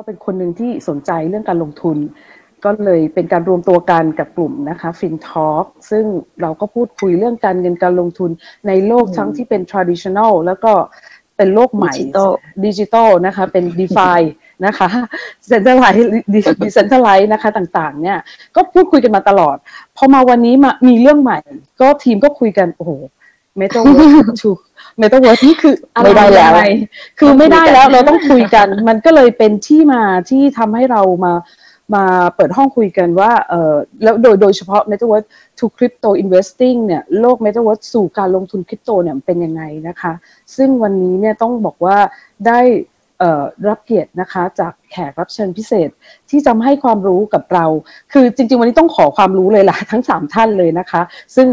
ก็เป็นคนหนึ่งที่สนใจเรื่องการลงทุน ก็เลยเป็นการรวมตัวกันกับกลุ่มนะคะ FinTalk ซึ่งเราก็พูดคุยเรื่องการเงินการลงทุนในโลกทั้งที่เป็น traditional แล้วก็เป็นโลกใหม่ดิจิตอลนะคะเป็น d e f i นะคะ centralized decentralized นะคะต่างๆ เนี่ยก็พูดคุยกันมาตลอด พอมาวันนี้มามีเรื่องใหม่ ก็ทีมก็คุยกัน โอ้โหเมตาเวิร์สชู เมตาเวิร์สนี่คือไม่ได้แล้ว คือไม่ได้แล้วเราต้องคุยกัน มันก็เลยเป็นที่มาที่ทำให้เรามามาเปิดห้องคุยกันว่าเออแล้วโดยโดยเฉพาะ Metaverse to crypto investing เนี่ยโลก Metaverse สู่การลงทุนคริปโตเนี่ยเป็นยังไงนะคะ ซึ่งวันนี้เนี่ยต้องบอกว่าได้รับเกียรตินะคะจากแขกรับเชิญพิเศษที่จะให้ความรู้กับเรา คือจริง ๆ วันนี้ต้องขอความรู้เลยล่ะทั้ง 3 ท่านเลยนะคะ ซึ่ง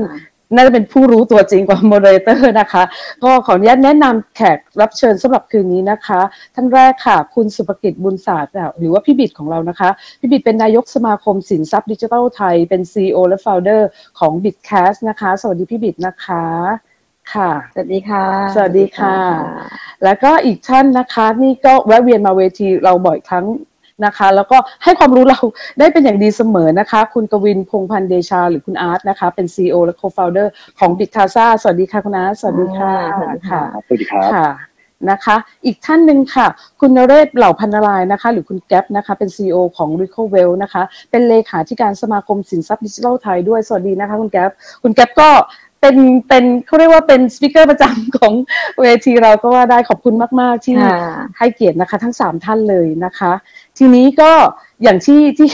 น่าจะเป็นผู้รู้ตัวจริงกว่า moderator นะคะ ก็ขออนุญาตแนะนำแขกรับเชิญสำหรับคืนนี้นะคะ ท่านแรกค่ะ คุณสุภกิจบุญศาสตร์หรือว่าพี่บิดของเรานะคะ พี่บิดเป็นนายกสมาคมสินทรัพย์ดิจิทัลไทย เป็น CEO และ Founder ของ b i t c a s นะคะ สวัสดีพี่บิดนะคะค่ะ สวัสดีค่ะ สวัสดีค่ะ แล้วก็อีกท่านนะคะ นี่ก็แวะเวียนมาเวทีเราบ่อยครั้ง นะคะ แล้วก็ให้ความรู้เราได้เป็นอย่างดีเสมอนะคะ คุณกวินพงพันธ์เดชาหรือคุณอาร์ตนะคะ เป็น CEO และ Co-founder ของ b i t c a s a สวัสดีค่ะคุณอาร์ตสวัสดีค่ะค่ะสวัสดีครับค่ะนะคะ อีกท่านหนึ่งค่ะ คุณนเรศเหล่าพันนารายนะคะ หรือคุณแก๊ปนะคะ เป็น CEO ของ r i c o w e l l นะคะ เป็นเลขาธิการสมาคมสินทรัพย์ดิจิทัลไทยด้วย สวัสดีนะคะคุณแก๊ป คุณแก๊ปก็ เป็นเป็นเขาเรียกว่าเป็นสปิเกอร์ประจำของเวทีเราก็ว่าได้ขอบคุณมาก ๆ ที่ให้เกียรตินะคะ ทั้งสามท่านเลยนะคะ ทีนี้ก็อย่างที่ที่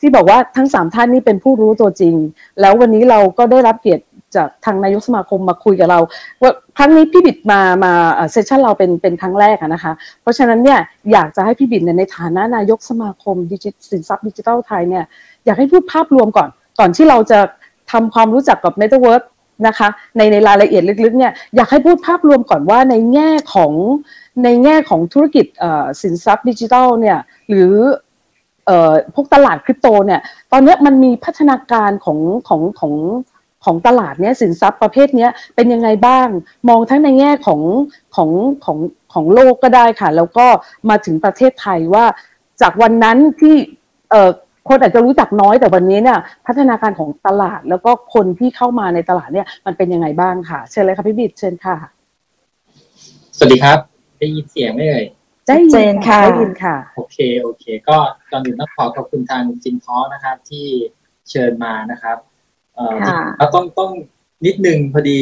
ที่บอกว่าทั้งสามท่านนี่เป็นผู้รู้ตัวจริง แล้ววันนี้เราก็ได้รับเกียรติจากทางนายกสมาคมมาคุยกับเรา ว่าครั้งนี้พี่บิดมามา session เราเป็นเป็นครั้งแรกนะคะ เพราะฉะนั้นเนี่ยอยากจะให้พี่บิดในฐานะนายกสมาคมดิจิสินทรัพย์ดิจิทัลไทยเนี่ยอยากให้พูดภาพรวมก่อนก่อนที่เราจะทำความรู้จักกับ metaverse นะคะในในรายละเอียดลึกๆเนี่ยอยากให้พูดภาพรวมก่อนว่าในแง่ของในแง่ของธุรกิจสินทรัพย์ดิจิทัลเนี่ยหรือพวกตลาดคริปโตเนี่ยตอนนี้มันมีพัฒนาการของของของของตลาดเนี้ยสินทรัพย์ประเภทนี้เป็นยังไงบ้าง มองทั้งในแง่ของของของของโลกก็ได้ค่ะ แล้วก็มาถึงประเทศไทยว่าจากวันนั้นที่ คนอาจจะรู้จักน้อยแต่วันนี้เนี่ยพัฒนาการของตลาดแล้วก็คนที่เข้ามาในตลาดเนี่ยมันเป็นยังไงบ้างค่ะ เชิญเลยค่ะพี่บิดเชิญค่ะ สวัสดีครับ ได้ยินเสียงไหมเอ่ยได้ยินค่ะได้ยินค่ะ โอเคโอเค ก็ตอนอื่นต้องขอขอบคุณทางจินท้อนะครับ ที่เชิญมานะครับเอ่อเราต้องต้องนิดนึงพอดี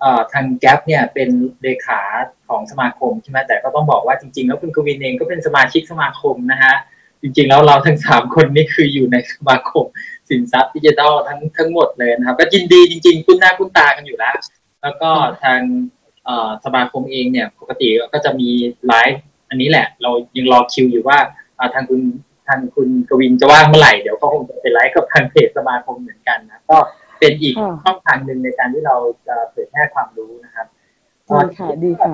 เอ่อทางแก๊ปเนี่ยเป็นเลขาของสมาคมใช่ไหมแต่ก็ต้องบอกว่าจริงๆ แล้วคุณกวินเองก็เป็นสมาชิกสมาคมนะฮะ จริงๆ แล้วเราทั้งสามคนนี่คืออยู่ในสมาคมสินทรัพย์ดิจิทัลทั้งทั้งหมดเลยนะครับ ก็ยินดีจริง ๆ คุ้นหน้าคุ้นตากันอยู่แล้ว แล้วก็ทางสมาคมเองเนี่ยปกติก็จะมีไลฟ์อันนี้แหละ เรายังรอคิวอยู่ว่าทางคุณทางคุณกวินจะว่างเมื่อไหร่เดี๋ยวก็คงจะไปไลฟ์กับทางเพจสมาคมเหมือนกันนะก็เป็นอีกช่องทางหนึ่งในการที่เราจะเผยแพร่ความรู้นะครับดีค่ะดีค่ะ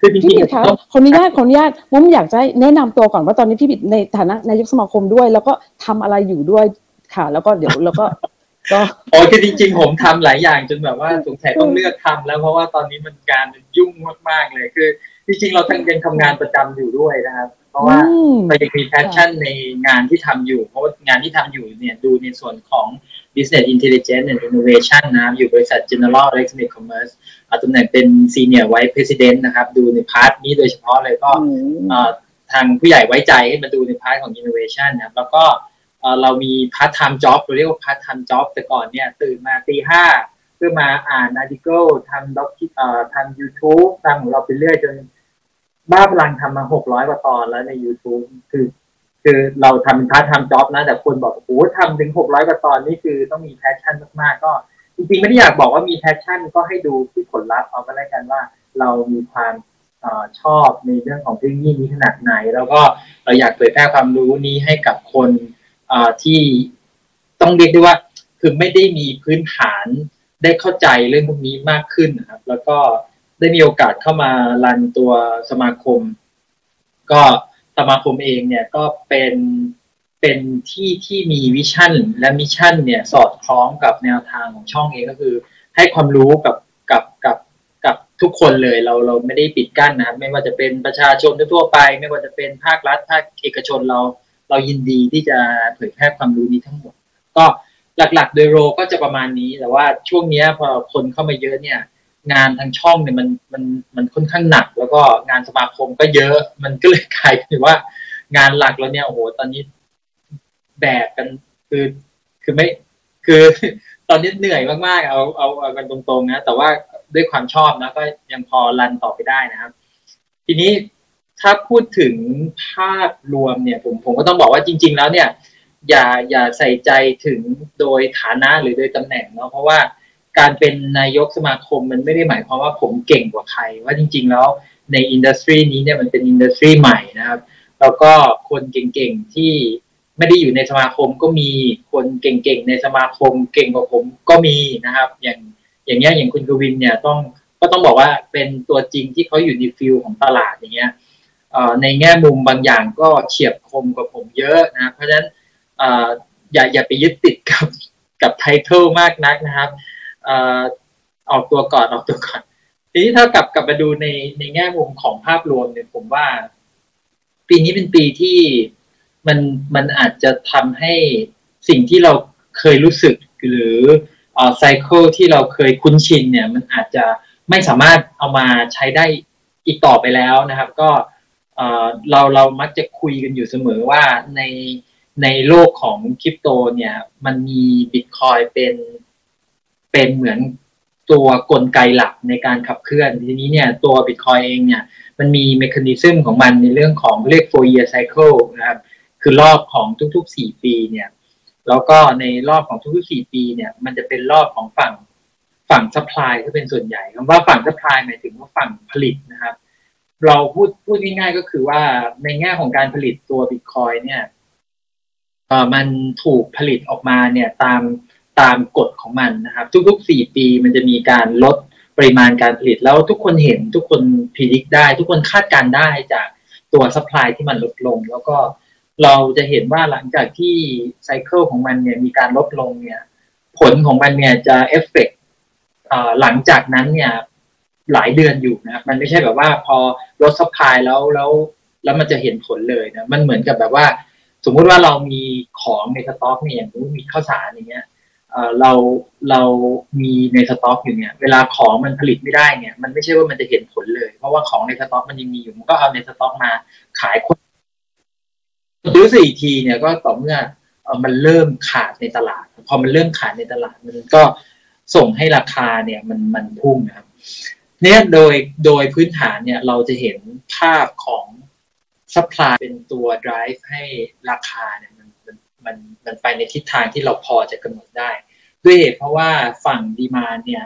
คือพี่บิดคะขออนุญาตขออนุญาตมุมอยากจะแนะนำตัวก่อนว่าตอนนี้พี่บิดในฐานะนายกสมาคมด้วย แล้วก็ทำอะไรอยู่ด้วยค่ะ แล้วก็เดี๋ยวแล้วก็ก็โอ้คือจริง ๆ ผมทำหลายอย่างจนแบบว่าสงสัยต้องเลือกทำแล้วเพราะว่าตอนนี้มันงานยุ่งมากๆเลยคือ จริง ๆ เราทั้งยังทำงานประจำอยู่ด้วยนะครับ เพราะว่าเรายังมี passion ในงานที่ทำอยู่ เพราะว่างานที่ทำอยู่เนี่ยดูในส่วนของ business intelligence and innovation นะอยู่บริษัท General Electronic Commerce ตำแหน่งเป็น senior vice president นะครับ ดูใน part นี้โดยเฉพาะเลยก็ทางผู้ใหญ่ไว้ใจให้มาดูใน part ของ innovation นะแล้วก็เรามี part time job เราเรียกว่า part time job แต่ก่อนเนี่ยตื่นมาตีห้าเพื่อมาอ่าน article ทำด็อกทำ YouTube ทำของเราไปเรื่อยจนบ้าพลังทำมาหกร้อยกว่าตอนแล้วใน YouTube คือ คือเราทำ part time job นะ แต่คนบอกโอ้ทำถึงหกร้อยกว่าตอนนี่คือต้องมี passion มากๆ ก็จริงๆไม่ได้อยากบอกว่ามี passion ก็ให้ดูที่ผลลัพธ์เอาก็แล้วกันว่า เรามีความชอบในเรื่องของเทคโนโลยีนี้ขนาดไหน แล้วก็เราอยากเผยแพร่ความรู้นี้ให้กับคนที่ต้องเรียกได้ว่า คือไม่ได้มีพื้นฐานได้เข้าใจเรื่องพวกนี้มากขึ้นนะครับ แล้วก็ได้มีโอกาสเข้ามา run ตัวสมาคม ก็ สมาคมเองเนี่ยก็เป็นเป็นที่ที่มี vision และ mission เนี่ยสอดคล้องกับแนวทางของช่องเองก็คือ ให้ความรู้กับกับกับกับทุกคนเลยเราเราไม่ได้ปิดกั้นนะครับไม่ว่าจะเป็นประชาชนทั่วไป ไม่ว่าจะเป็นภาครัฐภาคเอกชนเราเรายินดีที่จะเผยแพร่ความรู้นี้ทั้งหมด ก็หลักๆ โดยโรก็จะประมาณนี้ แต่ว่าช่วงนี้พอคนเข้ามาเยอะเนี่ย งานทางช่องเนี่ยมันมันมันค่อนข้างหนัก แล้วก็งานสมาคมก็เยอะ มันก็เลยกลายเป็นว่างานหลักแล้วเนี่ยโอ้โหตอนนี้แบกกันคือคือไม่คือตอนนี้เหนื่อยมากๆ เอาเอาเอากันตรงๆนะแต่ว่าด้วยความชอบนะก็ยังพอรันต่อไปได้นะครับ ทีนี้ถ้าพูดถึงภาพรวมเนี่ย ผมผมก็ต้องบอกว่าจริง ๆ แล้วเนี่ย อย่าอย่าใส่ใจถึงโดยฐานะหรือโดยตำแหน่งเนาะเพราะว่า การเป็นนายกสมาคมมันไม่ได้หมายความว่าผมเก่งกว่าใคร ว่าจริง ๆ แล้วในอินดัสทรีนี้เนี่ยมันเป็นอินดัสทรีใหม่นะครับ แล้วก็คนเก่งๆที่ไม่ได้อยู่ในสมาคมก็มีคนเก่งๆในสมาคม เก่งกว่าผมก็มีนะครับ อย่างอย่างเงี้ยอย่างคุณกวินเนี่ยต้องก็ต้องบอกว่าเป็นตัวจริงที่เขาอยู่ใน field ของตลาดอย่างเงี้ยในแง่มุมบางอย่างก็เฉียบคมกว่าผมเยอะนะเพราะฉะนั้นอย่าอย่าไปยึดติดกับกับ title มากนักนะครับ ออกตัวก่อนออกตัวก่อนทีนี้ถ้ากลับกลับมาดูในในแง่มุมของภาพรวมเนี่ยผมว่า ปีนี้เป็นปีที่มันมันอาจจะทำให้สิ่งที่เราเคยรู้สึกหรือไซเคิลที่เราเคยคุ้นชินเนี่ย มันอาจจะไม่สามารถเอามาใช้ได้อีกต่อไปแล้วนะครับ ก็เราเรามักจะคุยกันอยู่เสมอว่าในในโลกของคริปโตเนี่ย มันมีบิตคอยเป็น เป็นเหมือนตัวกลไกหลักในการขับเคลื่อน ทีนี้เนี่ยตัวบิตคอยเองเนี่ยมันมี mechanism ของมันในเรื่องของเรียก four year cycle นะครับคือรอบของทุกๆ 4 ปีเนี่ยแล้วก็ในรอบของทุกๆ 4 ปีเนี่ยมันจะเป็นรอบของฝั่งฝั่ง supply ที่เป็นส่วนใหญ่คำว่าฝั่ง supply หมายถึงว่าฝั่งผลิตนะครับ เราพูดพูดง่ายๆก็คือว่าในแง่ของการผลิตตัวบิตคอยเนี่ยเออมันถูกผลิตออกมาเนี่ยตาม ตามกฎของมันนะครับ ทุกๆ 4 ปีมันจะมีการลดปริมาณการผลิตแล้วทุกคนเห็นทุกคน predict ได้ ทุกคนคาดการณ์ได้จากตัว supply ที่มันลดลง แล้วก็เราจะเห็นว่าหลังจากที่ cycle ของมันเนี่ยมีการลดลงเนี่ย ผลของมันเนี่ยจะเอฟเฟกหลังจากนั้นเนี่ยหลายเดือนอยู่นะมันไม่ใช่แบบว่าพอลด supply แล้วแล้วแล้วมันจะเห็นผลเลยนะมันเหมือนกับแบบว่า สมมุติว่าเรามีของในสต็อกเนี่ยอย่างมีข้าวสารอย่างเงี้ย เราเรามีในสต็อกอยู่เนี่ย เวลาของมันผลิตไม่ได้เนี่ย มันไม่ใช่ว่ามันจะเห็นผลเลย เพราะว่าของในสต็อกมันยังมีอยู่ มันก็เอาในสต็อกมาขายคนซื้อสี่ทีเนี่ยก็ต่อเมื่อมันเริ่มขาดในตลาด พอมันเริ่มขาดในตลาด มันก็ส่งให้ราคาเนี่ยมันมันพุ่งนะครับ เนี่ยโดยโดยพื้นฐานเนี่ยเราจะเห็นภาพของ supply เป็นตัว drive ให้ราคาเนี่ย มันมันไปในทิศทางที่เราพอจะกำหนดได้ ด้วยเหตุเพราะว่าฝั่ง demand เนี่ย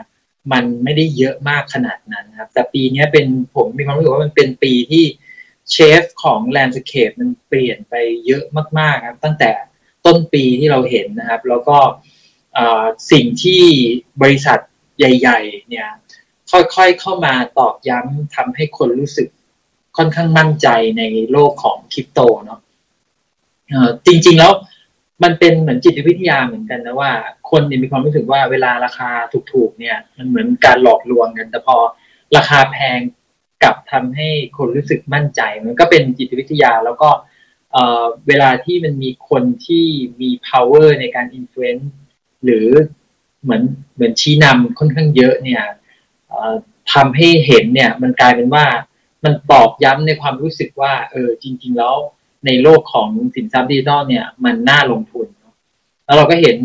มันไม่ได้เยอะมากขนาดนั้นครับ แต่ปีนี้เป็นผมมีความรู้สึกว่ามันเป็นปีที่ shape ของ landscape มันเปลี่ยนไปเยอะมากๆครับ ตั้งแต่ต้นปีที่เราเห็นนะครับ แล้วก็สิ่งที่บริษัทใหญ่ ๆ เนี่ย ค่อยๆเข้ามาตอกย้ำทำให้คนรู้สึกค่อนข้างมั่นใจในโลกของคริปโตเนาะจริง ๆ แล้ว มันเป็นเหมือนจิตวิทยาเหมือนกันนะว่า คนเนี่ยมีความรู้สึกว่าเวลาราคาถูกๆเนี่ย มันเหมือนการหลอกลวงกันแต่พอราคาแพงกลับทำให้คนรู้สึกมั่นใจ มันก็เป็นจิตวิทยาแล้วก็เวลาที่มันมีคนที่มี power ในการ influence หรือเหมือนเหมือนชี้นำค่อนข้างเยอะเนี่ยทำให้เห็นเนี่ย มันกลายเป็นว่ามันตอกย้ำในความรู้สึกว่า เออจริง ๆ แล้ว ในโลกของสินทรัพย์ดิจิทัลเนี่ยมันน่าลงทุน แล้วเราก็เห็น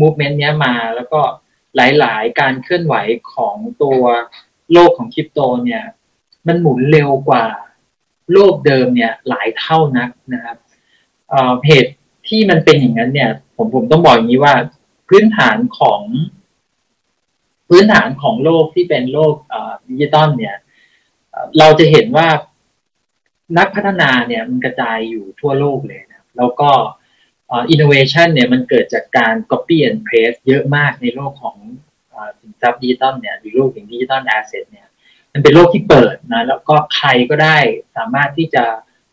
movement เนี้ยมา แล้วก็หลาย ๆ การเคลื่อนไหวของตัวโลกของคริปโตเนี่ย มันหมุนเร็วกว่าโลกเดิมเนี่ยหลายเท่านักนะครับเหตุที่มันเป็นอย่างนั้นเนี่ย ผมผมต้องบอกอย่างนี้ว่าพื้นฐานของ พื้นฐานของโลกที่เป็นโลกดิจิตอลเนี่ย เราจะเห็นว่า นักพัฒนาเนี่ยมันกระจายอยู่ทั่วโลกเลยนะแล้วก็อินโนเวชันเนี่ยมันเกิดจากการ copy and paste เยอะมากในโลกของสินทรัพย์ดิจิตอลเนี่ยหรือโลกของ digital asset เนี่ยมันเป็นโลกที่เปิดนะแล้วก็ใครก็ได้สามารถที่จะ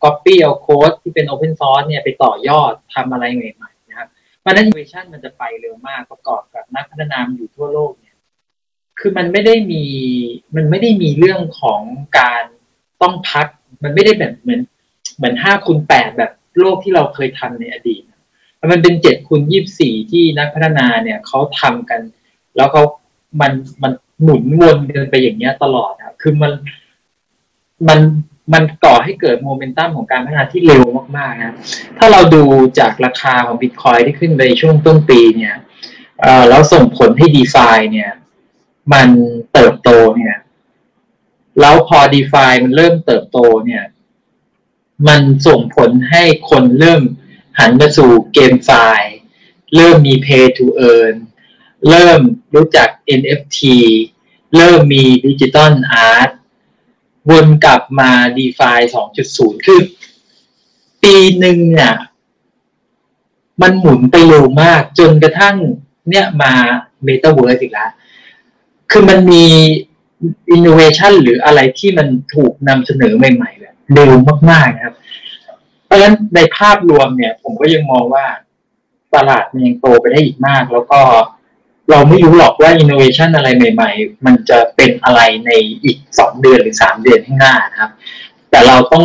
copy เอาโค้ดที่เป็น open source เนี่ยไปต่อยอดทำอะไรใหม่ๆนะครับเพราะนั้นอินโนเวชันมันจะไปเร็วมากประกอบกับนักพัฒนามันอยู่ทั่วโลกเนี่ยคือมันไม่ได้มีมันไม่ได้มีเรื่องของการต้องพัก มันไม่ได้แบบเหมือน เหมือนห้าคูณแปดแบบโลกที่เราเคยทำในอดีตมันเป็นเจ็ดคูณยี่สี่ที่นักพัฒนาเนี่ยเขาทำกัน แล้วเขามันมันหมุนวนกันไปอย่างเงี้ยตลอดอะคือมันมันมันก่อให้เกิดโมเมนตัมของการพัฒนาที่เร็วมากๆนะถ้าเราดูจากราคาของบิตคอยที่ขึ้นไปช่วงต้นปีเนี่ยแล้วส่งผลให้ดีฟาเนี่ย มันเติบโตเนี่ย แล้วพอดีฟามันเริ่มเติบโตเนี่ย มันส่งผลให้คนเริ่มหันมาสู่เกมไฟล์เริ่มมี Pay to Earn เริ่มรู้จัก NFT เริ่มมีดิจิตอลอาร์ตวนกลับมา d e f า2.0 คือ ปีหนึ่งเนี่ย มันหมุนไปเร็วมากจนกระทั่งเนี่ยมา Metaverse อีกแล้ว คือมันมี innovation หรืออะไรที่มันถูกนำเสนอใหม่ๆแบบเร็วมากๆนะครับ เพราะฉะนั้นในภาพรวมเนี่ย ผมก็ยังมองว่าตลาดมันยังโตไปได้อีกมาก แล้วก็เราไม่รู้หรอกว่าอินโนเวชันอะไรใหม่ ๆ มันจะเป็นอะไรในอีกสองเดือนหรือสามเดือนข้างหน้านะครับ แต่เราต้อง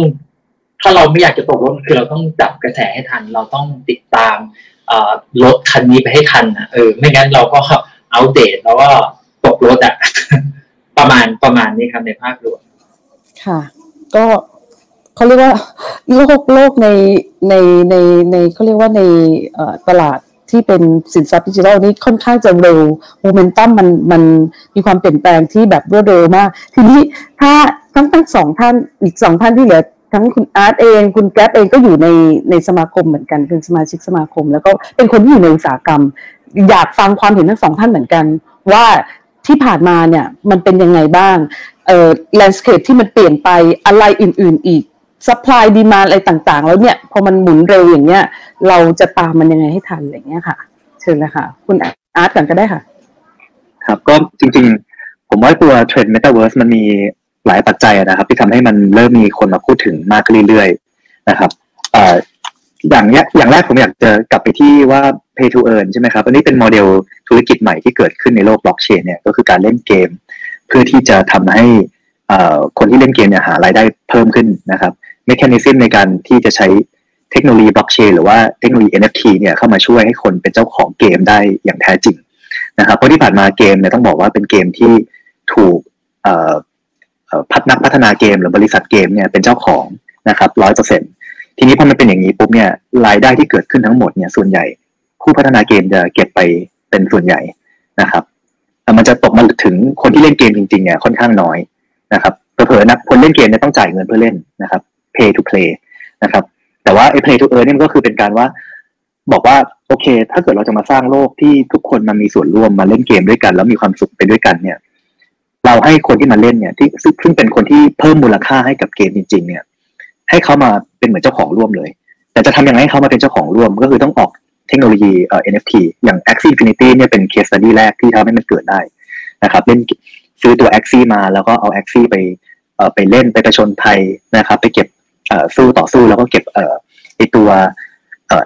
ถ้าเราไม่อยากจะตกรถคือเราต้องจับกระแสให้ทัน เราต้องติดตามรถคันนี้ไปให้ทันนะเออ ไม่งั้นเราก็อัปเดตแล้วก็ตกรถอะ ประมาณประมาณนี้ครับในภาพรวมค่ะ ก็เขาเรียกว่าโลกโลกในในในในเขาเรียกว่าในตลาดที่เป็นสินทรัพย์ดิจิทัลนี้ค่อนข้างจะเร็วโมเมนตัมมันมันมีความเปลี่ยนแปลงที่แบบรวดเร็วมาก ทีนี้ถ้าทั้งทั้งสองท่านอีกสองท่านที่เหลือทั้งคุณอาร์ตเอง คุณแก๊ปเองก็อยู่ในในสมาคมเหมือนกันเป็นสมาชิกสมาคม แล้วก็เป็นคนที่อยู่ในอุตสาหกรรม อยากฟังความเห็นทั้งสองท่านเหมือนกัน ว่า ที่ผ่านมาเนี่ยมันเป็นยังไงบ้างเอ่อ landscape ที่มันเปลี่ยนไปอะไรอื่น ๆ อีก supply demand อะไรต่างๆ แล้วเนี่ยพอมันหมุนเร็วอย่างเงี้ย เราจะตามมันยังไงให้ทันอะไรเงี้ยค่ะ เชิญเลยค่ะ คุณอาร์ตก่อนก็ได้ค่ะ ครับก็จริง ๆ ผมว่าตัวเทรนด์เมตาเวิร์สมันมีหลายปัจจัยนะครับ ที่ทำให้มันเริ่มมีคนมาพูดถึงมากขึ้นเรื่อยๆนะครับ อย่างเนี้ยอย่างแรกผมอยากจะกลับไปที่ว่า play to earn ใช่ไหมครับอันนี้เป็นโมเดลธุรกิจใหม่ที่เกิดขึ้นในโลกบล็อกเชนเนี่ยก็คือการเล่นเกม เพื่อที่จะทำให้คนที่เล่นเกมเนี่ยหารายได้เพิ่มขึ้นนะครับ mechanism ในการที่จะใช้เทคโนโลยีบล็อกเชนหรือว่าเทคโนโลยี NFT เนี่ยเข้ามาช่วยให้คนเป็นเจ้าของเกมได้อย่างแท้จริงนะครับเพราะที่ผ่านมาเกมเนี่ยต้องบอกว่าเป็นเกมที่ถูกพัฒนักพัฒนาเกมหรือบริษัทเกมเนี่ยเป็นเจ้าของนะครับร้อยเปอร์เซ็นต์ ทีนี้พอมันเป็นอย่างนี้ปุ๊บเนี่ยรายได้ที่เกิดขึ้นทั้งหมดเนี่ยส่วนใหญ่ ผู้พัฒนาเกมจะเก็บไปเป็นส่วนใหญ่นะครับมันจะตกมาถึงคนที่เล่นเกมจริงๆเนี่ยค่อนข้างน้อยนะครับเผลอๆนะคนเล่นเกมเนี่ยต้องจ่ายเงินเพื่อเล่นนะครับ pay to play นะครับแต่ว่าไอ้ play to earn นี่มันก็คือเป็นการว่า บอกว่าโอเค ถ้าเกิดเราจะมาสร้างโลกที่ทุกคนมามีส่วนร่วมมาเล่นเกมด้วยกัน แล้วมีความสุขไปด้วยกันเนี่ย เราให้คนที่มาเล่นเนี่ย ที่ซึ่งเป็นคนที่เพิ่มมูลค่าให้กับเกมจริง ๆ เนี่ย ให้เขามา เป็นเหมือนเจ้าของร่วมเลย แต่จะทำยังไงให้เขามาเป็นเจ้าของร่วมก็คือต้องออกเทคโนโลยีเอ่อ NFT อย่าง Axie Infinity เนี่ยเป็น case study แรกที่ทำให้มันเกิดได้นะครับเล่นซื้อตัว Axie มาแล้วก็เอา Axie ไปเอ่อไปเล่นไปประชนภัยนะครับ ไปเก็บสู้ต่อสู้แล้วก็เก็บไอตัว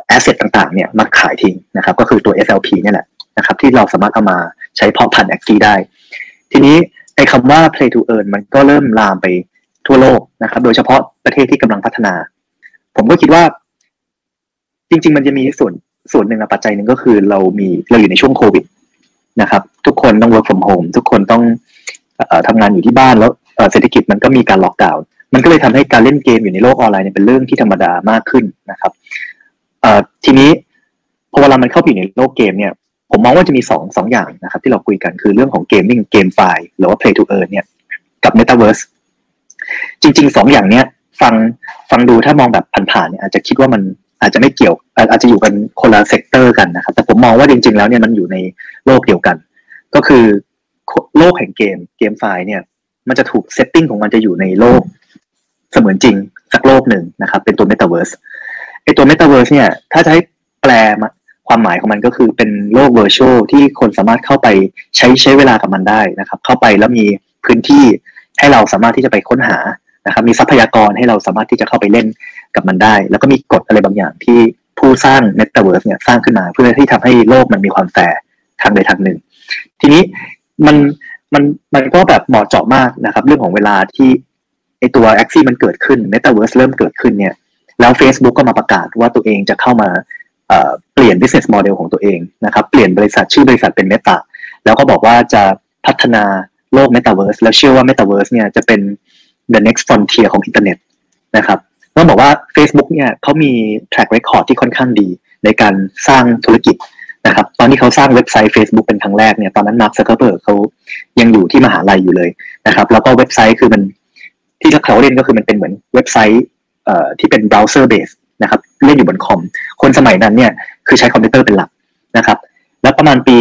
แอสเซทต่างๆเนี่ยมาขายทิ้งนะครับ ก็คือตัว SLP เนี่ยแหละนะครับ ที่เราสามารถเอามาใช้เพาะพันธุ์ XC ได้ ทีนี้ไอคำว่า play to earn มันก็เริ่มลามไปทั่วโลกนะครับ โดยเฉพาะประเทศที่กำลังพัฒนา ผมก็คิดว่า จริง ๆ มันจะมีส่วนส่วนหนึ่งปัจจัยหนึ่งก็คือเรามีเราอยู่ในช่วงโควิดนะครับ ทุกคนต้อง work from home ทุกคนต้องทำงานอยู่ที่บ้านแล้วเศรษฐกิจมันก็มีการล็อกดาวน์มันก็เลยทำให้การเล่นเกมอยู่ในโลกออนไลน์เนี่ยเป็นเรื่องที่ธรรมดามากขึ้นนะครับทีนี้พอเวลามันเข้าไปอยู่ในโลกเกมเนี่ย ผมมองว่าจะมีสองสองอย่างนะครับ ที่เราคุยกันคือเรื่องของ gaming GameFi หรือว่า play to earn เนี่ยกับ metaverse จริงๆสองอย่างเนี้ย ฟังฟังดูถ้ามองแบบผ่านๆเนี่ยอาจจะคิดว่ามันอาจจะไม่เกี่ยว อาจจะอยู่กันคนละ sector กันนะครับ แต่ผมมองว่าจริง ๆ แล้วเนี่ยมันอยู่ในโลกเดียวกัน ก็คือโลกแห่งเกม GameFi เนี่ย มันจะถูก setting ของมันจะอยู่ในโลก เสมือนจริงสักโลกหนึ่งนะครับ เป็นตัวเมตาเวิร์สไอตัวเมตาเวิร์สเนี่ย ถ้าจะให้แปลความหมายของมันก็คือเป็นโลก virtual ที่คนสามารถเข้าไปใช้ใช้เวลากับมันได้นะครับ เข้าไปแล้วมีพื้นที่ให้เราสามารถที่จะไปค้นหา นะครับมีทรัพยากรให้เราสามารถที่จะเข้าไปเล่นกับมันได้ แล้วก็มีกฎอะไรบางอย่างที่ผู้สร้างเมตาเวิร์สเนี่ยสร้างขึ้นมาเพื่อที่ทำให้โลกมันมีความแฟร์ทางใดทางหนึ่ง ทีนี้มันมันมันก็แบบเหมาะเจาะมากนะครับ เรื่องของเวลาที่ไอตัว Axie มันเกิดขึ้นเมตาเวิร์สเริ่มเกิดขึ้นเนี่ย แล้ว Facebook ก็มาประกาศว่าตัวเองจะเข้ามาเปลี่ยน business model ของตัวเองนะครับ เปลี่ยนบริษัทชื่อบริษัทเป็น Meta แล้วก็บอกว่าจะพัฒนาโลกเมตาเวิร์สแล้วเชื่อว่าเมตาเวิร์สเนี่ยจะเป็น the next frontier ของอินเทอร์เน็ตนะครับต้องบอกว่า Facebook เนี่ยเขามี track record ที่ค่อนข้างดี ในการสร้างธุรกิจนะครับ ตอนที่เขาสร้างเว็บไซต์ Facebook เป็นครั้งแรกเนี่ยตอนนั้นมาร์คซักเคอร์เบิร์กเขายังอยู่ที่มหาลัยอยู่เลยนะครับแล้วก็เว็บไซต์คือมันที่เขาเล่นก็คือมันเป็นเหมือนเว็บไซต์เอ่อที่เป็น browser base นะครับเล่นอยู่บนคอม คนสมัยนั้นเนี่ยคือใช้คอมพิวเตอร์เป็นหลักนะครับแล้วประมาณปี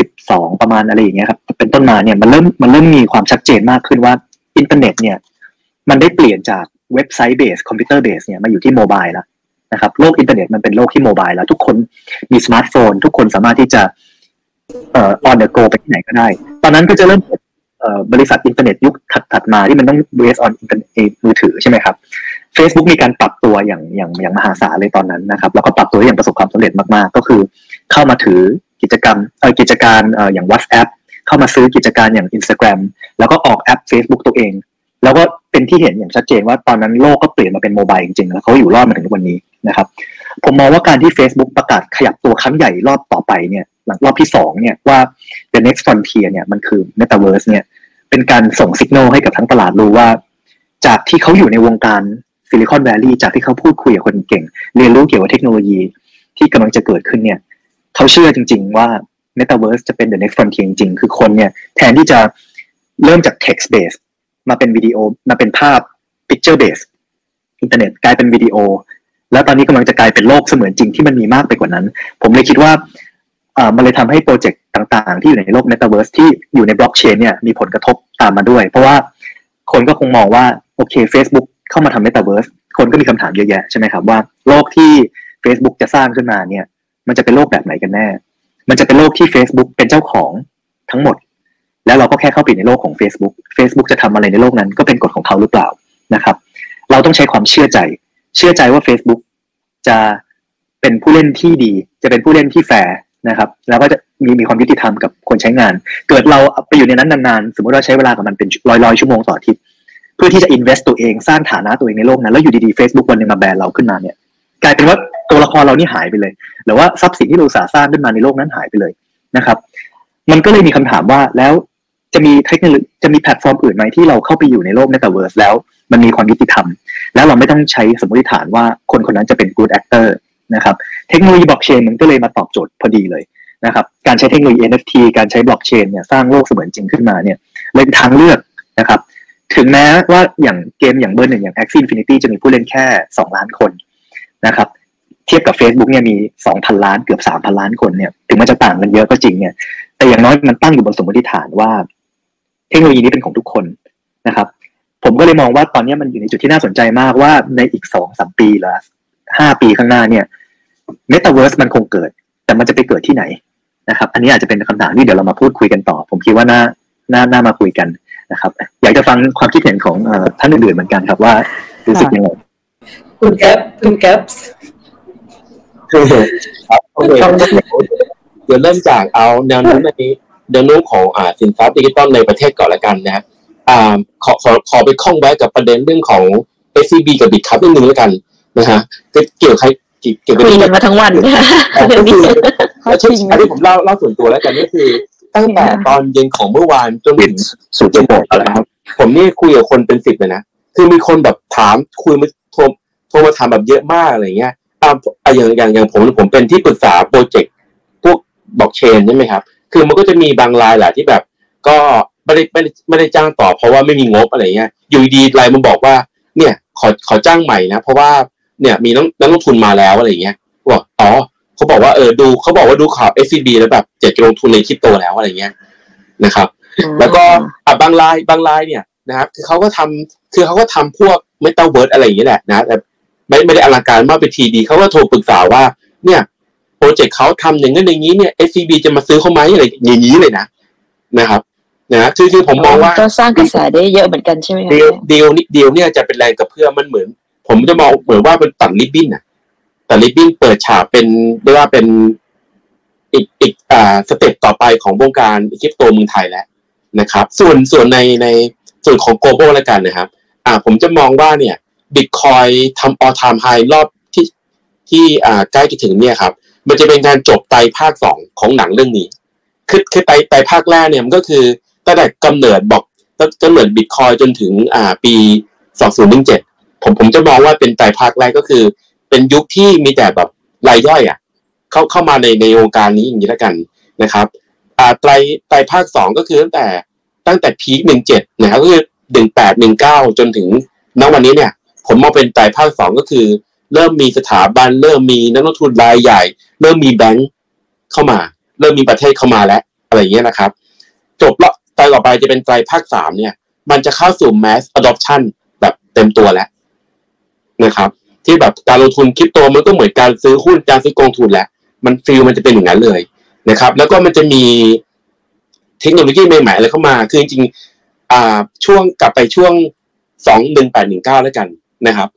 2012 ประมาณอะไรอย่างเงี้ยครับเป็นต้นมาเนี่ยมันเริ่มมันเริ่มมีความชัดเจนมากขึ้นว่าอินเทอร์เน็ตเนี่ย มันได้เปลี่ยนจาก website base computer base เนี่ยมาอยู่ที่ mobile แล้วนะครับโลกอินเทอร์เน็ตมันเป็นโลกที่ mobile แล้ว ทุกคนมีสมาร์ทโฟน ทุกคนสามารถที่จะเอ่อ on the go ไปที่ไหนก็ได้ ตอนนั้นก็จะเริ่มเอ่อบริษัทอินเทอร์เน็ตยุคถัดๆมาที่มันต้อง base on อินเทอร์เน็ตมือถือใช่ไหมครับ Facebook มีการปรับตัวอย่างอย่างอย่างมหาศาลเลยตอนนั้นนะครับ แล้วก็ปรับตัวอย่างประสบความสำเร็จมากๆ ก็คือเข้ามาซื้อกิจกรรมเอ่อกิจการเอ่ออย่าง WhatsApp เข้ามาซื้อกิจการอย่าง Instagram แล้วก็ออกแอป Facebook ตัวเอง แล้วก็ เป็นที่เห็นอย่างชัดเจนว่าตอนนั้นโลกก็เปลี่ยนมาเป็นโมบายจริงๆแล้วเขาอยู่รอดมาถึงวันนี้นะครับ ผมมองว่าการที่ Facebook ประกาศขยับตัวครั้งใหญ่รอบต่อไปเนี่ย หลังรอบที่สองเนี่ยว่า the next frontier เนี่ยมันคือ metaverse เนี่ย เป็นการส่งสัญญาณให้กับทั้งตลาดรู้ว่า จากที่เขาอยู่ในวงการซิลิคอนแวลลีย์จากที่เขาพูดคุยกับคนเก่ง เรียนรู้เกี่ยวกับเทคโนโลยีที่กำลังจะเกิดขึ้นเนี่ยเขาเชื่อจริง ๆ ว่า metaverse จะเป็น the next frontier จริงๆ คือคนเนี่ยแทนที่จะเริ่มจาก text base มาเป็นวิดีโอมาเป็นภาพ picture base อินเทอร์เน็ตกลายเป็นวิดีโอ แล้วตอนนี้กำลังจะกลายเป็นโลกเสมือนจริงที่มันมีมากไปกว่านั้น ผมเลยคิดว่าอ่ามันเลยทำให้โปรเจกต์ต่าง ๆ ที่อยู่ในโลก metaverse ที่อยู่ในบล็อกเชนเนี่ยมีผลกระทบตามมาด้วย เพราะว่าคนก็คงมองว่าโอเค Facebook เข้ามาทำ metaverse คนก็มีคำถามเยอะแยะใช่ไหมครับว่าโลกที่ Facebook จะสร้างขึ้นมาเนี่ย มันจะเป็นโลกแบบไหนกันแน่ มันจะเป็นโลกที่ Facebook เป็นเจ้าของทั้งหมด แล้วเราก็แค่เข้าไปในโลกของ Facebook Facebook จะทำอะไรในโลกนั้นก็เป็นกฎของเขาหรือเปล่านะครับ เราต้องใช้ความเชื่อใจ เชื่อใจว่า Facebook จะเป็นผู้เล่นที่ดี จะเป็นผู้เล่นที่แฟร์นะครับ แล้วก็จะมีมีความยุติธรรมกับคนใช้งาน เกิดเราไปอยู่ในนั้นนานๆ สมมติว่าใช้เวลากับมันเป็นร้อยร้อยชั่วโมงต่ออาทิตย์เพื่อที่จะ invest ตัวเองสร้างฐานะตัวเองในโลกนั้นแล้วอยู่ดีๆ Facebook วันนึงมาแบนเราขึ้นมาเนี่ยกลายเป็นว่าตัวละครเรานี่หายไปเลย หรือว่าทรัพย์สินที่เราสาสร้างขึ้นมาในโลกนั้นหายไปเลยนะครับ มันก็เลยมีคำถามว่าแล้ว จะมีเทคโนโลยีจะมีแพลตฟอร์มอื่นไหมที่เราเข้าไปอยู่ในโลก Metaverse แล้ว มันมีความยุติธรรม แล้วเราไม่ต้องใช้สมมติฐานว่าคนคนนั้นจะเป็น good actor นะครับเทคโนโลยีบล็อกเชนมันก็เลยมาตอบโจทย์พอดีเลยนะครับการใช้เทคโนโลยี NFT การใช้บล็อกเชนเนี่ยสร้างโลกเสมือนจริงขึ้นมาเนี่ยเลยเป็นทางเลือกนะครับถึงแม้ว่าอย่างเกมอย่างเบอร์หนึ่งอย่าง Axie Infinity จะมีผู้เล่นแค่ 2 ล้านคนนะครับเทียบกับ Facebook เนี่ยมี 2,000 ล้านเกือบ 3,000 ล้านคนเนี่ยถึงมันจะต่างกันเยอะก็จริงเนี่ยแต่อย่างน้อยมันตั้งอยู่บนสมมติฐานว่า เทคโนโลยีนี้เป็นของทุกคนนะครับ ผมก็เลยมองว่าตอนนี้มันอยู่ในจุดที่น่าสนใจมากว่าในอีกสองสามปีหรือห้าปีข้างหน้าเนี่ยเมตาเวิร์สมันคงเกิด แต่มันจะไปเกิดที่ไหนนะครับ อันนี้อาจจะเป็นคำถามที่เดี๋ยวเรามาพูดคุยกันต่อ ผมคิดว่าน่าน่าน่ามาคุยกันนะครับ อยากจะฟังความคิดเห็นของท่านอื่นๆเหมือนกันครับว่ารู้สึกยังไงคุณแก๊ปคุณแก๊ปครับโอเคเดี๋ยวเริ่มจากเอาแนวโน้มในแน วโน้มของอ่าสินทรัพย์ดิจิตอลในประเทศก่อนละกันนะอ่าขอขอขอไปข้องแวะกับประเด็นเรื่องของ SCB กับ Bitkub นิดนึงแล้วกันนะฮะจะเกี่ยวใครเกี่ยวกับคุยกันมาทั้งวันค่ะก็คืออันนี้ผมเล่าเล่าส่วนตัวแล้วกันก็คือ ตั้งแต่ตอนเย็นของเมื่อวานจนถึงสุดจะบอกอะไรครับ ผมนี่คุยกับคนเป็นสิบเลยนะคือมีคนแบบถามคุยมาโทรโทรมาถามแบบเยอะมากอะไรเงี้ยตามอย่างอย่างอย่างผมผมเป็นที่ปรึกษาโปรเจกต์พวกบล็อกเชนใช่ไหมครับ คือมันก็จะมีบางรายแหละที่แบบ ก็ไม่ได้ไม่ได้ไม่ได้จ้างต่อ เพราะว่าไม่มีงบอะไรเงี้ย อยู่ดีรายมันบอกว่า เนี่ยขอขอจ้างใหม่นะ เพราะว่าเนี่ยมีนักนักลงทุนมาแล้วอะไรเงี้ยบอกอ๋อเขาบอกว่าเออดูเขาบอกว่าดูข่าว SCB แล้วแบบเจ็ดจะลงทุนในคริปโตแล้วอะไรเงี้ยนะครับ แล้วก็อะบางรายบางรายเนี่ยนะครับคือเขาก็ทำคือเขาก็ทำพวกเมตาเวิร์ดอะไรอย่างเงี้ยแหละนะแต่ไม่ไม่ได้อลังการมากเป็นทีดีเขาก็โทรปรึกษาว่า เนี่ยโป รเจกต์เขาทำอย่างนั้นอย่างนี้เนี่ย SCB จะมาซื้อเขาไหมอะไรอย่างนี้เลยนะนะครับนะคือคือผมมองว่าก็สร้างกระแสได้เยอะเหมือนกันใช่ไหมคะเดียวเดียวนิดเดียวเนี่ยจะเป็นแรงกระเพื่อมมันเหมือน ผมจะมองเหมือนว่าเป็นตัดริบบิ้นอะตัดริบบิ้นเปิดฉากเป็นเรียกว่าเป็นอีกอีกอ่าสเต็ปต่อไปของวงการคริปโตเมืองไทยแล้วนะครับ ส่วนส่วนในในส่วนของ global แล้วกันนะครับ อ่า ผมจะมองว่าเนี่ยบิตคอยทำ all time high รอบที่ที่อ่าใกล้จะถึงเนี่ยครับ มันจะเป็นการจบไตรภาคสองของหนังเรื่องนี้ คือคือไตรไตรภาคแรกเนี่ยมันก็คือตั้งแต่กำเนิดบอกตั้งกำเนิดบิตคอยจนถึงอ่าปี2017ผมผมจะมองว่าเป็นไตรภาคแรกก็คือ เป็นยุคที่มีแต่แบบรายย่อยอะ เข้าเข้ามาในในวงการนี้อย่างนี้แล้วกันนะครับอ่าไตรไตรภาคสองก็คือตั้งแต่ตั้งแต่พีคหนึ่งเจ็ดนะครับก็คือหนึ่งแปดหนึ่งเก้าจนถึงณวันนี้เนี่ย ผมมองเป็นไตรภาคสองก็คือ เริ่มมีสถาบัน เริ่มมีนักลงทุนรายใหญ่ เริ่มมีแบงค์เข้ามา เริ่มมีประเทศเข้ามาแล้ว อะไรอย่างเงี้ยนะครับ จบแล้วไตรต่อไปจะเป็นไตรภาคสามเนี่ย มันจะเข้าสู่ mass adoption แบบเต็มตัวแล้วนะครับ ที่แบบการลงทุนคริปโตมันก็เหมือนการซื้อหุ้นการซื้อกองทุนแหละ มัน feel มันจะเป็นอย่างนั้นเลยนะครับ แล้วก็มันจะมีเทคโนโลยีใหม่ๆอะไรเข้ามาคือจริงๆอ่าช่วงกลับไปช่วงสองหนึ่งแปดหนึ่งเก้าแล้วกันนะครับ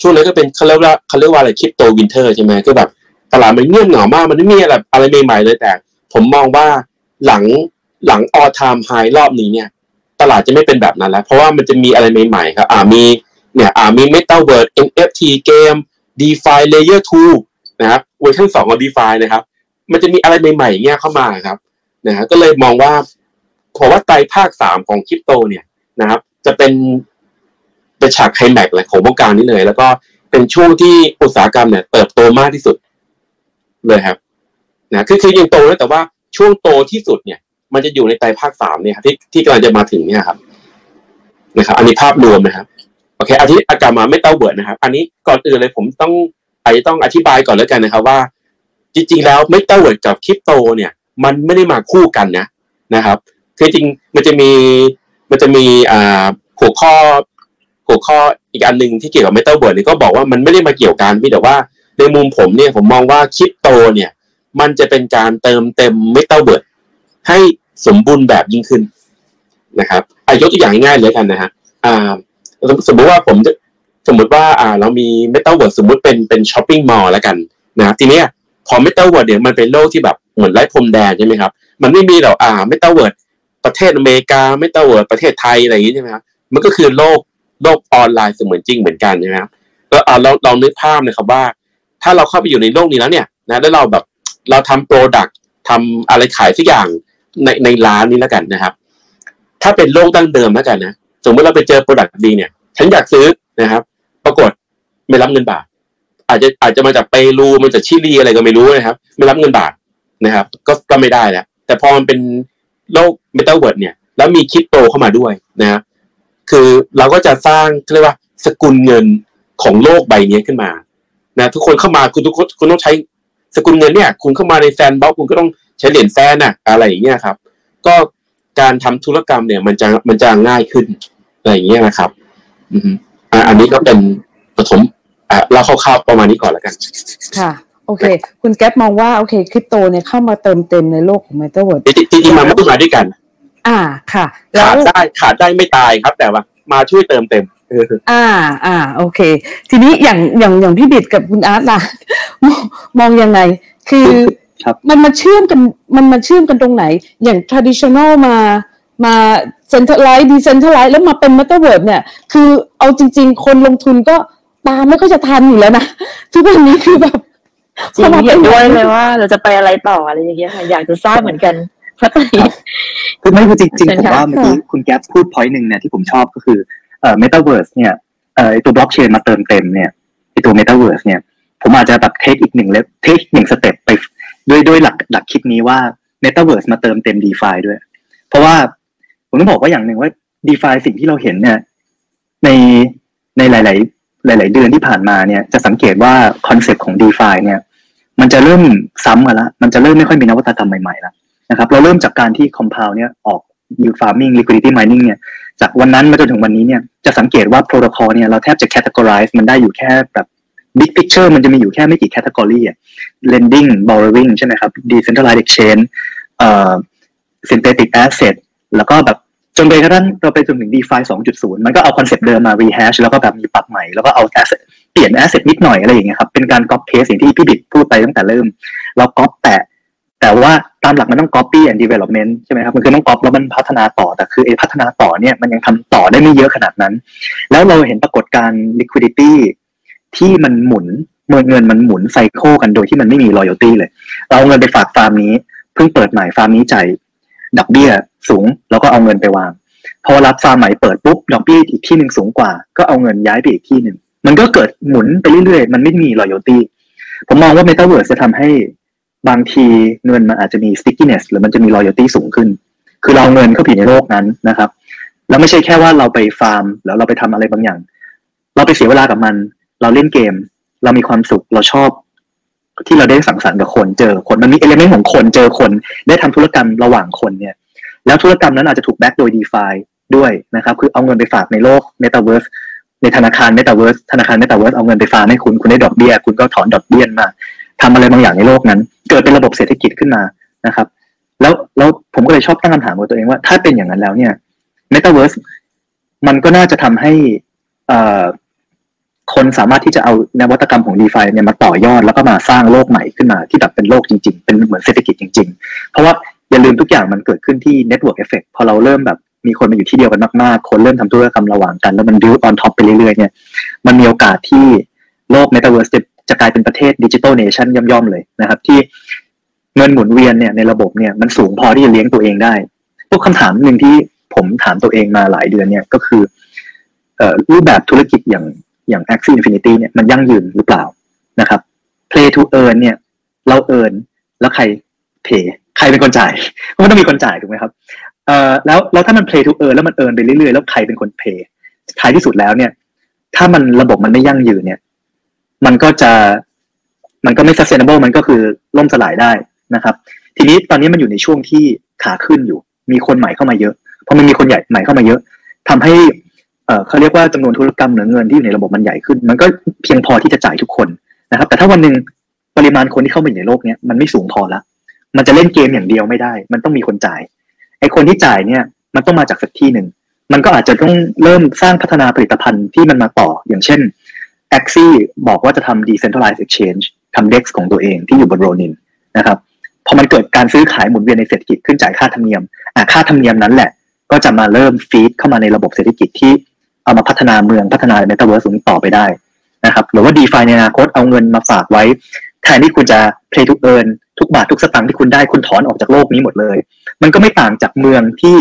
ช่วงนั้นก็เป็นเขาเรียกว่าเขาเรียกว่าอะไร crypto winter ใช่ไหมก็แบบตลาดมันเงียบเหงามากมันไม่มีอะไรอะไรใหม่ๆเลยแต่ ผมมองว่าหลังหลัง all time high รอบนี้เนี่ย ตลาดจะไม่เป็นแบบนั้นแล้ว เพราะว่ามันจะมีอะไรใหม่ๆครับ อ่ามีเนี่ยอ่ามี Metaverse NFT เกม DeFi Layer 2นะครับเวอร์ชันสองของ DeFi นะครับ มันจะมีอะไรใหม่ๆเงี้ยเข้ามาครับนะฮะก็เลยมองว่าผมว่าไตรภาคสามของคริปโตเนี่ยนะครับ จะเป็น เป็นฉากไคลแม็กซ์เลยของวงการนี้เลย แล้วก็เป็นช่วงที่อุตสาหกรรมเนี่ยเติบโตมากที่สุด เลยครับนะคือคือยังโตนะแต่ว่าช่วงโตที่สุดเนี่ย มันจะอยู่ในไตรภาคสามเนี่ยครับที่ที่กำลังจะมาถึงเนี่ยครับ นะครับ อันนี้ภาพรวมนะครับโอเคอันที่อากาศมาไม่เต้าเบิร์ดนะครับ อันนี้ก่อนอื่นเลยผมต้องอาจจะต้องอธิบายก่อนแล้วกันนะครับ ว่า จริง ๆ แล้วไม่เต้าเบิร์ดกับคริปโตเนี่ย มันไม่ได้มาคู่กันนะนะครับ คือจริงมันจะมีมันจะมีอ่าหัวข้อ หัวข้ออีกอันหนึ่งที่เกี่ยวกับเมตาเวิร์สเนี่ยก็บอกว่ามันไม่ได้มาเกี่ยวกันพี่แต่ว่าในมุมผมเนี่ยผมมองว่าคริปโตเนี่ย มันจะเป็นการเติมเต็มเมตาเวิร์สให้สมบูรณ์แบบยิ่งขึ้นนะครับอายกตัวอย่างง่ายๆเลยกันนะฮะอ่าสมมติว่าผมจะสมมติว่าอ่าเรามีเมตาเวิร์สสมมติเป็นเป็น shopping mall แล้วกันนะทีเนี้ยพอเมตาเวิร์สเนี่ยมันเป็นโลกที่แบบเหมือนไร้พรมแดนใช่ไหมครับมันไม่มีหรอกอ่าเมตาเวิร์สประเทศอเมริกาเมตาเวิร์สประเทศไทยอะไรอย่างนี้ใช่ไหมครับมันก็คือโลก โลกออนไลน์เสมือนจริงเหมือนกันใช่ไหมครับก็อ่าเราเรานึกภาพนะครับว่า ถ้าเราเข้าไปอยู่ในโลกนี้แล้วเนี่ยนะแล้วเราแบบเราทำ product ทำอะไรขายสักอย่างในในร้านนี้แล้วกันนะครับ ถ้าเป็นโลกดั้งเดิมแล้วกันนะสมมติเราไปเจอ product ดีเนี่ย ฉันอยากซื้อนะครับ ปรากฏไม่รับเงินบาท อาจจะอาจจะมาจากเปรูมาจากชิลีอะไรก็ไม่รู้นะครับ ไม่รับเงินบาทนะครับ ก็ก็ไม่ได้แล้วแต่พอมันเป็นโลกเมตาเวิร์สเนี่ย แล้วมีคริปโตเข้ามาด้วยนะครับ คือเราก็จะสร้างเรียกว่าสกุลเงินของโลกใบนี้ขึ้นมานะทุกคนเข้ามาคุณทุกคนคุณต้องใช้สกุลเงินเนี่ย คุณเข้ามาใน Sandbox คุณก็ต้องใช้เหรียญ SAND น่ะอะไรอย่างเงี้ยครับ ก็การทำธุรกรรมเนี่ย มันจะมันจะง่ายขึ้นอะไรอย่างเงี้ยนะครับ อืมอ่าอันนี้ก็เป็นปฐมอ่าเราคร่าวๆประมาณนี้ก่อนแล้วกัน ค่ะ โอเค คุณแก๊ปมองว่าโอเคคริปโตเนี่ยเข้ามาเติมเต็มในโลกของ Metaverse จริงๆมันไม่ต้องมาด้วยกัน อ่าค่ะแล้ขาวดได้ขาดได้ไม่ตายครับ แต่ว่ามาช่วยเติมเต็มเอออ่าอ่า โอเค ทีนี้อย่างอย่างอย่างพี่บิดกับคุณอาร์ตล่ะมองมองยังไง คือครับมันมาเชื่อมกันมันมาเชื่อมกันตรงไหน อย่าง traditional มามา centralize decentralize แล้วมาเป็น metaverse เนี่ย คือเอาจริง ๆ คนลงทุนก็ตามไม่ค่อยจะทันอยู่แล้วนะทุกวันนี้คือแบบจริงเห็นด้วยเลยว่าเราจะไปอะไรต่ออะไรอย่างเงี้ยค่ะอยากจะทราบเหมือนกัน เพราะตอนนี้คือไม่คือจริงเชิญผมค่ะว่าเมื่อกี้คุณแก๊ปพูด point หนึ่งเนี่ยที่ผมชอบก็คือเอ่อเมตาเวิร์สเนี่ยเอ่อไอ้ตัวบล็อกเชนมาเติมเต็มเนี่ยไอ้ตัวเมตาเวิร์สเนี่ย ผมอาจจะแบบ take อีกหนึ่งเล take หนึ่ง step ไปด้วยด้วยหลักหลักคิดนี้ว่าเมตาเวิร์สมาเติมเต็ม d e f าด้วย เพราะว่าผมต้องบอกว่าอย่างหนึ่งว่า d e f าสิ่งที่เราเห็นเนี่ย ในในหลาย ๆ หลาย ๆ เดือนที่ผ่านมาเนี่ย จะสังเกตว่าคอนเซ็ปต์ของ DeFi เนี่ย มันจะเริ่มซ้ำมาแล้วมันจะเริ่มไม่ค่อยมีนวัตกรรมใหม่ๆแล้ว นะครับ เราเริ่มจากการที่ compound เนี่ยออก yield farming liquidity mining เนี่ย จากวันนั้นมาจนถึงวันนี้เนี่ย จะสังเกตว่า protocol เนี่ยเราแทบจะ categorize มันได้อยู่แค่แบบ big picture มันจะมีอยู่แค่ไม่กี่ category อะ lending borrowing ใช่ไหมครับ decentralized exchange เอ่อ synthetic asset แล้วก็แบบจนไปกระทั่งเราไปจนถึง DeFi 2.0 มันก็เอาคอนเซปต์เดิมมา rehash แล้วก็แบบมีปรับใหม่ แล้วก็เอา asset เปลี่ยน asset นิดหน่อยอะไรอย่างเงี้ยครับ เป็นการ copy paste อย่างที่พี่บิ๊กพูดไปตั้งแต่เริ่ม เรา copy แต่แต่ว่า ตามหลักมันต้อง copy and development ใช่ไหมครับมันคือต้อง copy แล้วมันพัฒนาต่อแต่คือไอ้พัฒนาต่อเนี่ยมันยังทำต่อได้ไม่เยอะขนาดนั้น แล้วเราเห็นปรากฏการ liquidity ที่มันหมุนเงินเงินมันหมุนไซโคกันโดยที่มันไม่มี loyalty เลย เราเอาเงินไปฝากฟาร์มนี้เพิ่งเปิดใหม่ฟาร์มนี้จ่ายดอกเบี้ยสูงแล้วก็เอาเงินไปวาง พอรับฟาร์มใหม่เปิดปุ๊บดอกเบี้ยอีกที่หนึ่งสูงกว่า ก็เอาเงินย้ายไปอีกที่หนึ่งมันก็เกิดหมุนไปเรื่อยๆ มันไม่มี loyalty ผมมองว่า Metaverse จะทำให้ บางทีเงินมันอาจจะมี stickiness หรือมันจะมี loyalty สูงขึ้น คือเราเงินเข้าไปในโลกนั้นนะครับ แล้วไม่ใช่แค่ว่าเราไปฟาร์ม แล้วเราไปทำอะไรบางอย่าง เราไปเสียเวลากับมัน เราเล่นเกม เรามีความสุขเราชอบ ที่เราได้สังสรรค์กับคนเจอคนมันมีเอลเมนต์ของคนเจอคน ได้ทำธุรกรรมระหว่างคนเนี่ย แล้วธุรกรรมนั้นอาจจะถูกแบ็กโดย d e f าด้วยนะครับ คือเอาเงินไปฝากในโลก Metaverse ในธนาคาร Metaverse ธนาคาร Metaverse เอาเงินไปฝากให้คุณคุณได้ดอกเบี้ย คุณก็ถอนดอกเบี้ยมา ทำอะไรบางอย่างในโลกนั้น เกิดเป็นระบบเศรษฐกิจขึ้นมานะครับ แล้วแล้วผมก็เลยชอบตั้งคำถามกับตัวเองว่า ถ้าเป็นอย่างนั้นแล้วเนี่ย Metaverse มันก็น่าจะทำให้คนสามารถที่จะเอานวัตกรรมของ d e f าเนี่ยมาต่อยอดแล้วก็มาสร้างโลกใหม่ขึ้นมาที่แบบเป็นโลกจริง ๆ เป็นเหมือนเศรษฐกิจจริง ๆ เพราะว่าอย่าลืมทุกอย่างมันเกิดขึ้นที่ network effect พอเราเริ่มแบบมีคนมาอยู่ที่เดียวกันมากๆ คนเริ่มทำธุรกรรมระหว่างกัน แล้วมัน build on top ไปเรื่อยๆเนี่ย มันมีโอกาสที่โลก Metaverse จะ จะกลายเป็นประเทศดิจิทัลเนชั่นย่อมๆเลยนะครับ ที่เงินหมุนเวียนเนี่ยในระบบเนี่ยมันสูงพอที่จะเลี้ยงตัวเองได้พวกคำถามหนึ่งที่ผมถามตัวเองมาหลายเดือนเนี่ยก็คืออรูปแบบธุรกิจอย่างอย่าง Axie Infinity เนี่ยมันยั่งยืนหรือเปล่านะครับ Play to earn เนี่ย เราเอินแล้วใครเพย์ใครเป็นคนจ่ายเพราะมันต้องมีคนจ่ายถูกไหมครับเอ่อแล้วแล้วถ้ามัน play to earn แล้วมันเอินไปเรื่อยๆ แล้วใครเป็นคนเพย์ท้ายที่สุดแล้วเนี่ย ถ้ามันระบบมันไม่ยั่งยืนเนี่ย มันก็จะมันก็ไม่ sustainable มันก็คือล่มสลายได้นะครับ ทีนี้ตอนนี้มันอยู่ในช่วงที่ขาขึ้นอยู่ มีคนใหม่เข้ามาเยอะพอมันมีคนใหญ่ใหม่เข้ามาเยอะทำให้เอ่อเขาเรียกว่าจำนวนธุรกรรมหรือเงินที่อยู่ในระบบมันใหญ่ขึ้น มันก็เพียงพอที่จะจ่ายทุกคนนะครับ แต่ถ้าวันหนึ่งปริมาณคนที่เข้ามาอยู่ในโลกเนี้ยมันไม่สูงพอละมันจะเล่นเกมอย่างเดียวไม่ได้ มันต้องมีคนจ่ายไอ้คนที่จ่ายเนี่ย มันต้องมาจากสักที่หนึ่งมันก็อาจจะต้องเริ่มสร้างพัฒนาผลิตภัณฑ์ที่มันมาต่ออย่างเช่น Axie บอกว่าจะทำ decentralized exchange ทำ DEX ของตัวเองที่อยู่บน Ronin นะครับพอมันเกิดการซื้อขายหมุนเวียนในเศรษฐกิจขึ้นจ่ายค่าธรรมเนียมอ่าค่าธรรมเนียมนั้นแหละ ก็จะมาเริ่ม feed เข้ามาในระบบเศรษฐกิจที่เอามาพัฒนาเมืองพัฒนาเมตาเวิร์สต่อไปได้นะครับหรือว่า d e f าในอนาคตเอาเงินมาฝากไว้แทนที่คุณจะ play to earn ทุกบาททุกสตางค์ที่คุณได้คุณถอนออกจากโลกนี้หมดเลย มันก็ไม่ต่างจากเมืองที่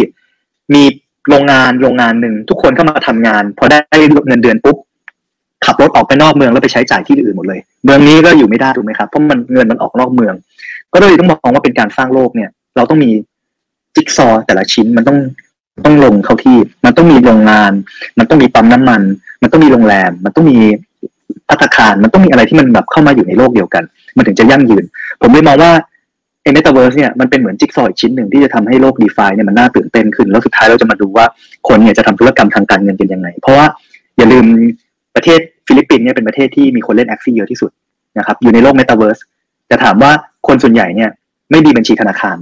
มีโรงงานโรงงานหนึ่งทุกคนเข้ามาทำงาน พอได้เงินเดือนปุ๊บ ขับรถออกไปนอกเมืองแล้วไปใช้จ่ายที่อื่นหมดเลย เมืองนี้ก็อยู่ไม่ได้ถูกไหมครับเพราะมันเงินมันออกนอกเมือง ก็เลยต้องมองว่าเป็นการสร้างโลกเนี่ย เราต้องมีจิ๊กซอแต่ละชิ้นมันต้องต้องลงเข้าที่ มันต้องมีโรงงาน มันต้องมีปั๊มน้ำมัน มันต้องมีโรงแรม มันต้องมีพัตคาร มันต้องมีอะไรที่มันแบบเข้ามาอยู่ในโลกเดียวกัน มันถึงจะยั่งยืน ผมเลยมองว่าเอเมตาเวิร์สเนี่ยมันเป็นเหมือนจิ๊กซออีกชิ้นหนึ่งที่จะทำให้โลก DeFi เนี่ยมันน่าตื่นเต้นขึ้น แล้วสุดท้ายเราจะมาดูว่าคนเนี่ยจะทำธุรกรรมทางการเงินกันยังไง เพราะว่าอย่าลืม ประเทศฟิลิปปินส์เนี่ยเป็นประเทศที่มีคนเล่น Axie เยอะที่สุดนะครับ อยู่ในโลกเมตาเวิร์สจะถามว่าคนส่วนใหญ่เนี่ย ไม่มีบัญชีธนาคาร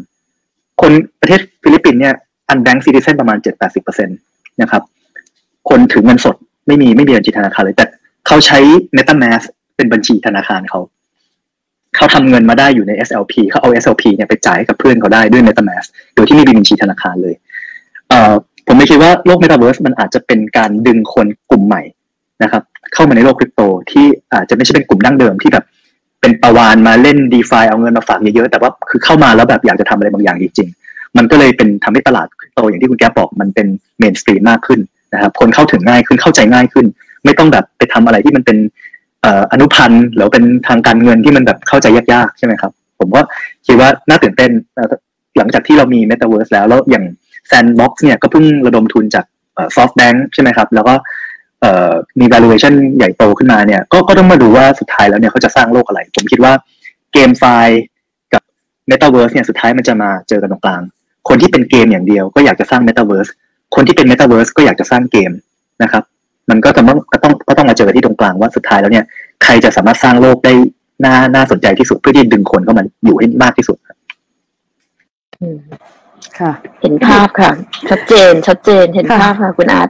คนประเทศฟิลิปปินส์เนี่ย unbanked citizen ประมาณเจ็ดแปดสิบเปอร์เซ็นตนะครับ คนถือเงินสดไม่มีไม่มีบัญชีธนาคารเลย แต่เขาใช้ MetaMask เป็นบัญชีธนาคารเขา เขาทำเงินมาได้อยู่ใน SLP เขาเอา SLP เนี่ยไปจ่ายกับเพื่อนเขาได้ด้วย MetaMask โดยที่ไม่มีบัญชีธนาคารเลยเอ่อผมไม่คิดว่าโลก Metaverse มันอาจจะเป็นการดึงคนกลุ่มใหม่ นะครับเข้ามาในโลกคริปโตที่อาจจะไม่ใช่เป็นกลุ่มดั้งเดิมที่แบบเป็นประวานมาเล่น d e f าเอาเงินมาฝากเยอะๆแต่ว่าคือเข้ามาแล้วแบบอยากจะทำอะไรบางอย่างจริงๆมันก็เลยเป็นทำให้ตลาดคริปโตอย่างที่คุณแก๊ปบอกมันเป็นเมนสตรีมมากขึ้นนะครับคนเข้าถึงง่ายขึ้นเข้าใจง่ายขึ้น ไม่ต้องแบบไปทำอะไรที่มันเป็นอนุพันธ์หรือเป็นทางการเงินที่มันแบบเข้าใจยากๆใช่ไหมครับ ผมว่าคิดว่าน่าตื่นเต้นหลังจากที่เรามี Metaverse แล้วแล้วอย่าง Sandbox เนี่ยก็เพิ่งระดมทุนจาก SoftBank ใช่ไหมครับ แล้วก็ มี valuation ใหญ่โตขึ้นมาเนี่ยก็ก็ต้องมาดูว่าสุดท้ายแล้วเนี่ยเขาจะสร้างโลกอะไร ผมคิดว่าเกมไฟล์กับ Metaverse เนี่ยสุดท้ายมันจะมาเจอกันตรงกลาง คนที่เป็นเกมอย่างเดียวก็อยากจะสร้าง Metaverse คนที่เป็น Metaverse ก็อยากจะสร้างเกมนะครับ มันก็จะต้องก็ต้องก็ต้องมาเจอที่ตรงกลางว่าสุดท้ายแล้วเนี่ยใครจะสามารถสร้างโลกได้น่าน่าสนใจที่สุดเพื่อที่ดึงคนเข้ามาอยู่ให้มากที่สุดค่ะ เห็นภาพค่ะ ชัดเจนชัดเจนเห็นภาพค่ะ คุณอาร์ต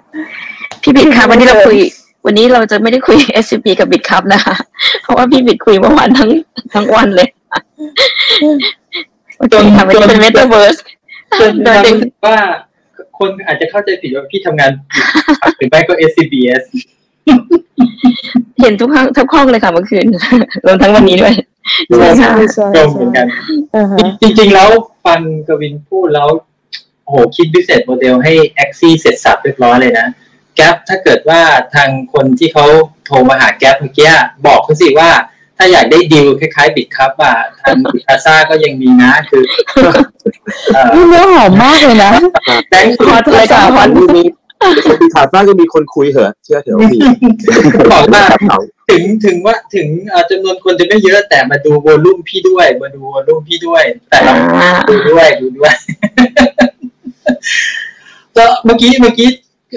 พี่บิดค่ะวันนี้เราคุย วันนี้เราจะไม่ได้คุย s อ p กับบิดครับนะคะ เพราะว่าพี่บิดคุยเมื่อวานทั้งทั้งวันเลยจนค่ะมันเป็นเมตาเวิร์สจนว่าคนอาจจะเข้าใจผิดว่าพี่ทำงานหรือไม่ก็ SCBS เห็นทุกห้องทุกห้องเลยค่ะเมื่อคืนรวมทั้งวันนี้ด้วยใช่ใช่ใช่ตรงเหมือนกันจริงๆแล้วฟังกวินพูดแล้วโอ้โหคิด business model ให้ Axie เสร็จสรรพเรียบร้อยเลยนะ แก๊ปถ้าเกิดว่าทางคนที่เขาโทรมาหาแก๊ปเมื่อกี้บอกเขาสิว่า ถ้าอยากได้ดีลคล้ายๆบิดครับอะทางบิคาซ่าก็ยังมีนะคือนี่เนื้อหอมมากเลยนะแบงค์ขอโทรศัพท์มีมีขาซ่าก็มีคนคุยเหรอเชื่อเถอะมีบอกว่าถึงถึงว่าถึงจำนวนคนจะไม่เยอะแต่มาดูโวลุ่มพี่ด้วย มาดูโวลุ่มพี่ด้วย แต่เราดูด้วยดูด้วยก็เมื่อกี้เมื่อกี้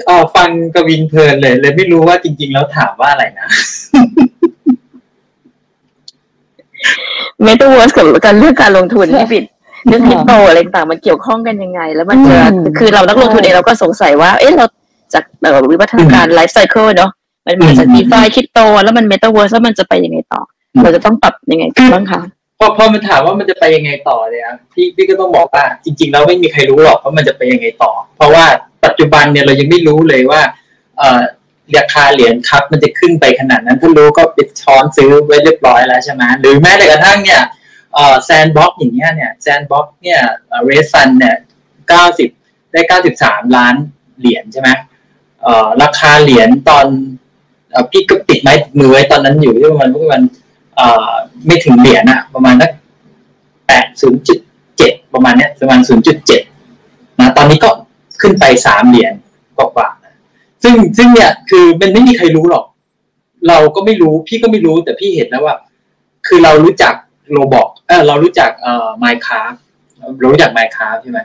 เออฟังกวินเพลินเลย เลยไม่รู้ว่าจริง ๆ แล้วถามว่าอะไรนะเมตาเวิร์สกับการเลือกการลงทุนที่ผิดเรื่องคริปโตอะไรต่างมันเกี่ยวข้องกันยังไง แล้วมันจะคือเรานักลงทุนเองเราก็สงสัยว่า เอ๊ะเราจากแบบวิวัฒนาการ life cycle เนาะมันมาจาก DeFi คริปโต แล้วมันเมตาเวิร์สแล้วมันจะไปยังไงต่อ เราจะต้องปรับยังไงบ้างคะพอพอมันถามว่ามันจะไปยังไงต่อเนี่ยพี่พี่ก็ต้องบอกว่าจริง ๆ แล้วไม่มีใครรู้หรอกว่ามันจะไปยังไงต่อ เพราะว่า ปัจจุบันเนี่ยเรายังไม่รู้เลยว่าราคาเหรียญครับมันจะขึ้นไปขนาดนั้นถ้ารู้ก็พี่ช้อนซื้อไว้เรียบร้อยแล้วใช่ไหมหรือแม้แต่กระทั่งเนี่ย Sandbox อย่างเงี้ยเนี่ย Sandboxเนี่ย raiseันเนี่ยเก้าสิบได้เก้าสิบสามล้านเหรียญใช่ไหมราคาเหรียญตอนพี่ก็ติดไม้มือไว้ตอนนั้นอยู่ที่ประมาณประมาณไม่ถึงเหรียญอะประมาณนักแปดศูนย์จุดเจ็ดประมาณเนี้ยประมาณศูนย์จุดเจ็ดนะตอนนี้ก็ ขึ้นไปสามเหรียญกว่าซึ่งซึ่งเนี่ยคือมันไม่มีใครรู้หรอก เราก็ไม่รู้พี่ก็ไม่รู้แต่พี่เห็นแล้วว่า คือเรารู้จัก Roblox เออเรารู้จักเอ่อ Minecraft เรารู้จัก Minecraft ใช่ไหม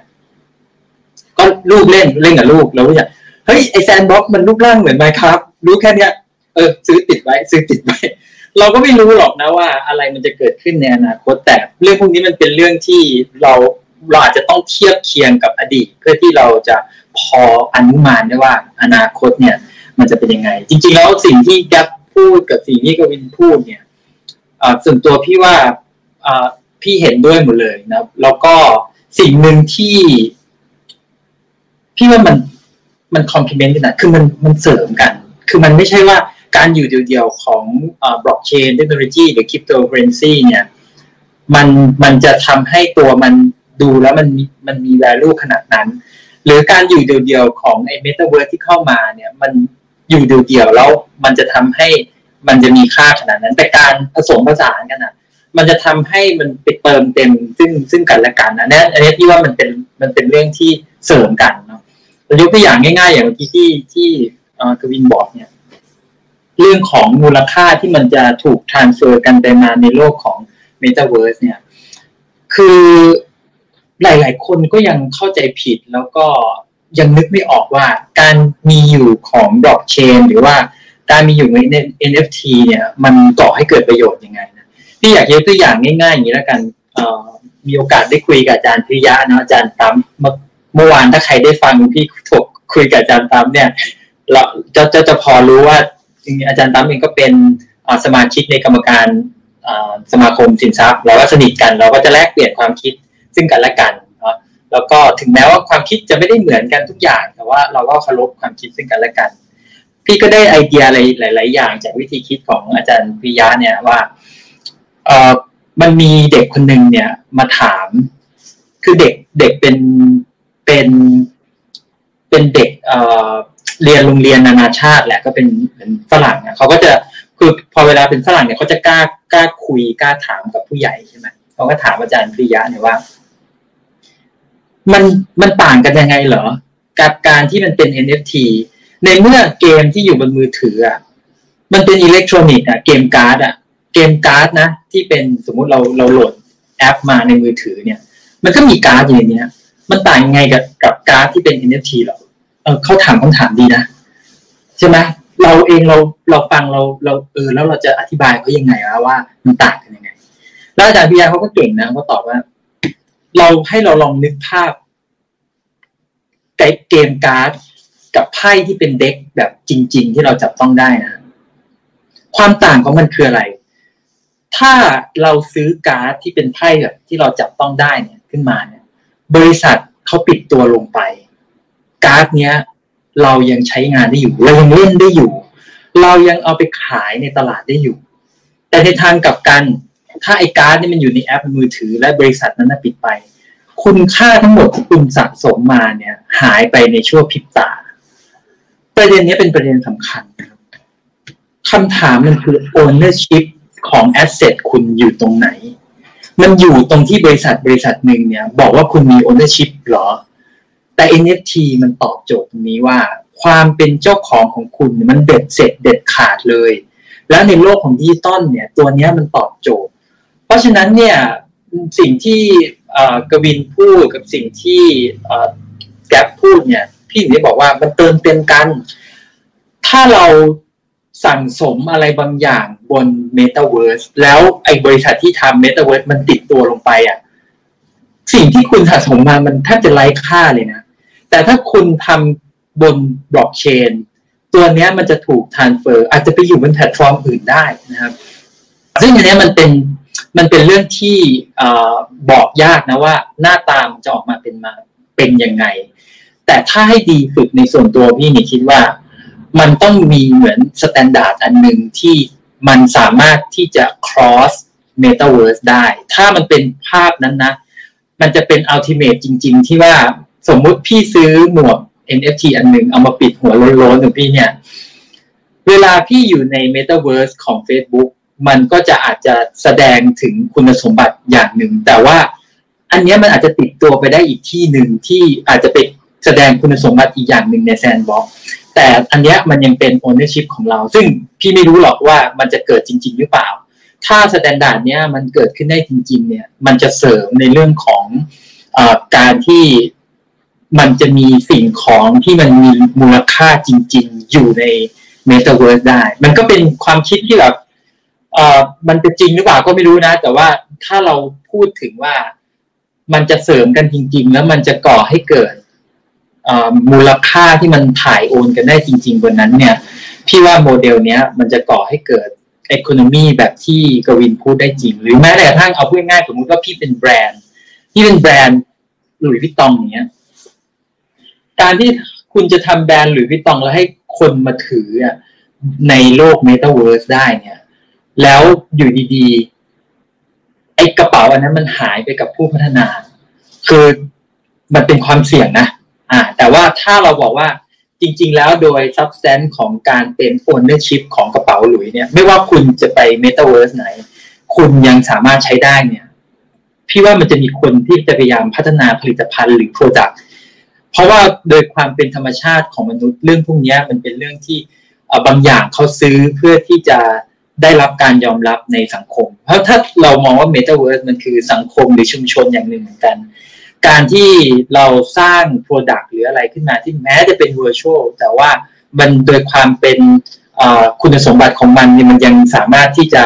ก็ลูกเล่นเล่นกับลูกเรารู้จักเฮ้ยไอ Sandbox มันรูปร่างเหมือน Minecraft รู้แค่เนี้ยเออซื้อติดไว้ ซื้อติดไว้ เราก็ไม่รู้หรอกนะว่าอะไรมันจะเกิดขึ้นในอนาคตแต่เรื่องพวกนี้มันเป็นเรื่องที่เรา เราอาจจะต้องเทียบเคียงกับอดีต เพื่อที่เราจะพออนุมานได้ว่าอนาคตเนี่ย มันจะเป็นยังไง จริง ๆ แล้วสิ่งที่แกพูดกับสิ่งที่กวินพูดเนี่ยส่วนตัวพี่ว่าพี่เห็นด้วยหมดเลยนะแล้วก็สิ่งหนึ่งที่ พี่ว่ามันมันคอมพลีเมนต์กันนะคือมันมันเสริมกัน คือมันไม่ใช่ว่าการอยู่เดียวๆของบล็อกเชนเทคโนโลยีหรือคริปโตเคอเรนซีเนี่ย มันมันจะทำให้ตัวมัน ดูแล้วมันมันมี value ขนาดนั้น หรือการอยู่เดียวๆของไอ้เมตาเวิร์สที่เข้ามาเนี่ยมันอยู่เดียวๆแล้วมันจะทำให้มันจะมีค่าขนาดนั้น แต่การผสมผสานกันอะมันจะทำให้มันไปเติมเต็มซึ่งซึ่งกันและกันนะนี่อันนี้พี่ว่ามันเป็นมันเป็นเรื่องที่เสริมกันเนาะยกตัวอย่างง่ายๆ อย่างที่ที่ที่กวินบอกเนี่ย เรื่องของมูลค่าที่มันจะถูกทรานเฟอร์กันไปมาในโลกของ Metaverse เนี่ย คือ หลาย ๆ คนก็ยังเข้าใจผิดแล้วก็ยังนึกไม่ออกว่าการมีอยู่ของบล็อกเชนหรือว่าการมีอยู่ใน NFT เนี่ยมันก่อให้เกิดประโยชน์ยังไงนะพี่อยากยกตัวอย่างง่ายๆอย่างนี้แล้วกันมีโอกาสได้คุยกับอาจารย์พิยะนะอาจารย์ตั้มเมื่อวานถ้าใครได้ฟังพี่ถกคุยกับอาจารย์ตั้มเนี่ยเราจะจะจะพอรู้ว่าจริงอาจารย์ตั้มเองก็เป็นสมาชิกในกรรมการสมาคมสินทรัพย์เราก็สนิทกันเราก็จะแลกเปลี่ยนความคิด ซึ่งกันและกันเนาะแล้วก็ถึงแม้ว่าความคิดจะไม่ได้เหมือนกันทุกอย่าง แต่ว่าเราก็เคารพความคิดซึ่งกันและกัน พี่ก็ได้ไอเดียอะไรหลาย ๆ อย่าง จากวิธีคิดของอาจารย์พิยะเนี่ยว่าเออมันมีเด็กคนหนึ่งเนี่ยมาถาม คือเด็กเด็กเป็นเป็นเป็นเด็กเอ่อเรียนโรงเรียนนานาชาติแหละก็เป็นเป็นฝรั่งเขาก็จะคือพอเวลาเป็นฝรั่งเนี่ยเขาจะกล้ากล้าคุยกล้าถามกับผู้ใหญ่ใช่ไหมเขาก็ถามอาจารย์ปริยะเนี่ยว่า มันมันต่างกันยังไงเหรอ กับการที่มันเป็น NFT ในเมื่อเกมที่อยู่บนมือถืออะมันเป็นอิเล็กทรอนิกส์อะเกมการ์ดอะเกมการ์ดนะ ที่เป็นสมมุติเราเราโหลดแอปมาในมือถือเนี่ย มันก็มีการ์ดอยู่ในนี้มันต่างยังไงกับกับการ์ดที่เป็น NFT หรอเออเขาถามคำถามดีนะ ใช่ไหมเราเองเราเราฟังเราเราเออแล้วเราจะอธิบายเขายังไงว่ามันต่างกันยังไง แล้วอาจารย์พิยาเขาก็เก่งนะเขาตอบว่า เราให้เราลองนึกภาพ เกมการ์ดกับไพ่ที่เป็นเด็กแบบจริง ๆ ที่เราจับต้องได้นะความต่างของมันคืออะไร ถ้าเราซื้อการ์ดที่เป็นไพ่แบบที่เราจับต้องได้เนี่ยขึ้นมาเนี่ย บริษัทเขาปิดตัวลงไป การ์ดเนี้ย เรายังใช้งานได้อยู่ เรายังเล่นได้อยู่ เรายังเอาไปขายในตลาดได้อยู่ แต่ในทางกลับกัน ถ้าไอ้การ์ดนี่มันอยู่ในแอปมือถือและบริษัทนั้นปิดไป คุณค่าทั้งหมดที่คุณสะสมมาเนี่ย หายไปในช่วงพริบตา ประเด็นนี้เป็นประเด็นสำคัญคำถามมันคือ ownership ของ asset คุณอยู่ตรงไหน มันอยู่ตรงที่บริษัทบริษัทหนึ่งเนี่ย บอกว่าคุณมี ownership หรอ แต่ NFT มันตอบโจทย์ตรงนี้ว่า ความเป็นเจ้าของของคุณมันเด็ดเสร็จเด็ดขาดเลย แล้วในโลกของดิจิตอลเนี่ย ตัวนี้มันตอบโจทย์ เพราะฉะนั้นเนี่ยสิ่งที่ กวินพูดกับสิ่งที่แกพูดเนี่ย พี่ถึงได้บอกว่ามันเติมเต็มกัน ถ้าเราสั่งสมอะไรบางอย่างบน Metaverse แล้วไอ้บริษัทที่ทำ Metaverse มันปิดตัวลงไปอะ สิ่งที่คุณสะสมมามันแทบจะไร้ค่าเลยนะ แต่ถ้าคุณทำบนบล็อกเชนตัวนี้มันจะถูก transfer อาจจะไปอยู่บนแพลตฟอร์มอื่นได้นะครับ ซึ่งอันนี้มันเป็น มันเป็นเรื่องที่บอกยากนะว่าหน้าตามันจะออกมาเป็นมาเป็นยังไง แต่ถ้าให้ดีสุดในส่วนตัวพี่นี่คิดว่า มันต้องมีเหมือน standard อันหนึ่งที่มันสามารถที่จะ cross metaverse ได้ ถ้ามันเป็นภาพนั้นนะ มันจะเป็น ultimate จริง ๆ ที่ว่าสมมุติพี่ซื้อหมวก NFT อันหนึ่งเอามาปิดหัวโล้นๆของพี่เนี่ย เวลาพี่อยู่ใน metaverse ของ Facebook มันก็จะอาจจะแสดงถึงคุณสมบัติอย่างหนึ่ง แต่ว่าอันนี้มันอาจจะติดตัวไปได้อีกที่หนึ่งที่อาจจะไปแสดงคุณสมบัติอีกอย่างหนึ่งใน Sandbox แต่อันนี้มันยังเป็น ownership ของเรา ซึ่งพี่ไม่รู้หรอกว่ามันจะเกิดจริง ๆ หรือเปล่า ถ้า standard เนี้ยมันเกิดขึ้นได้จริง ๆ เนี่ย มันจะเสริมในเรื่องของอการที่มันจะมีสิ่งของที่มันมีมูลค่าจริง ๆ อยู่ใน Metaverse ได้ มันก็เป็นความคิดที่แบบ อ่อมันจะจริงหรือเปล่าก็ไม่รู้นะ แต่ว่าถ้าเราพูดถึงว่ามันจะเสริมกันจริง ๆ แล้วมันจะก่อให้เกิดมูลค่าที่มันถ่ายโอนกันได้จริง ๆ บนนั้นเนี่ย พี่ว่าโมเดลเนี้ย มันจะก่อให้เกิดอีโคโนมีแบบที่กวินพูดได้จริง หรือแม้แต่กระทั่งเอาพูดง่ายสมมติว่าพี่เป็นแบรนด์ที่เป็นแบรนด์หลุยส์วิตตองเงี้ย การที่คุณจะทำแบรนด์หลุยส์วิตตองแล้วให้คนมาถือในโลกเมตาเวิร์สได้เนี่ย แล้วอยู่ดีๆไอ้กระเป๋าอันนั้นมันหายไปกับผู้พัฒนา คือมันเป็นความเสี่ยงนะ อ่า แต่ว่าถ้าเราบอกว่าจริง ๆ แล้วโดย substance ของการเป็น ownership ของกระเป๋าหลุยส์เนี่ย ไม่ว่าคุณจะไป metaverse ไหน คุณยังสามารถใช้ได้เนี่ย พี่ว่ามันจะมีคนที่จะพยายามพัฒนาผลิตภัณฑ์หรือ product เพราะว่าโดยความเป็นธรรมชาติของมนุษย์เรื่องพวกนี้มันเป็นเรื่องที่บางอย่างเขาซื้อเพื่อที่จะ ได้รับการยอมรับในสังคม เพราะถ้าเรามองว่า Metaverse มันคือสังคมหรือชุมชนอย่างหนึ่งเหมือนกัน การที่เราสร้าง Product หรืออะไรขึ้นมาที่แม้จะเป็น Virtual แต่ว่ามันโดยความเป็นคุณสมบัติของมันมันยังสามารถที่จะ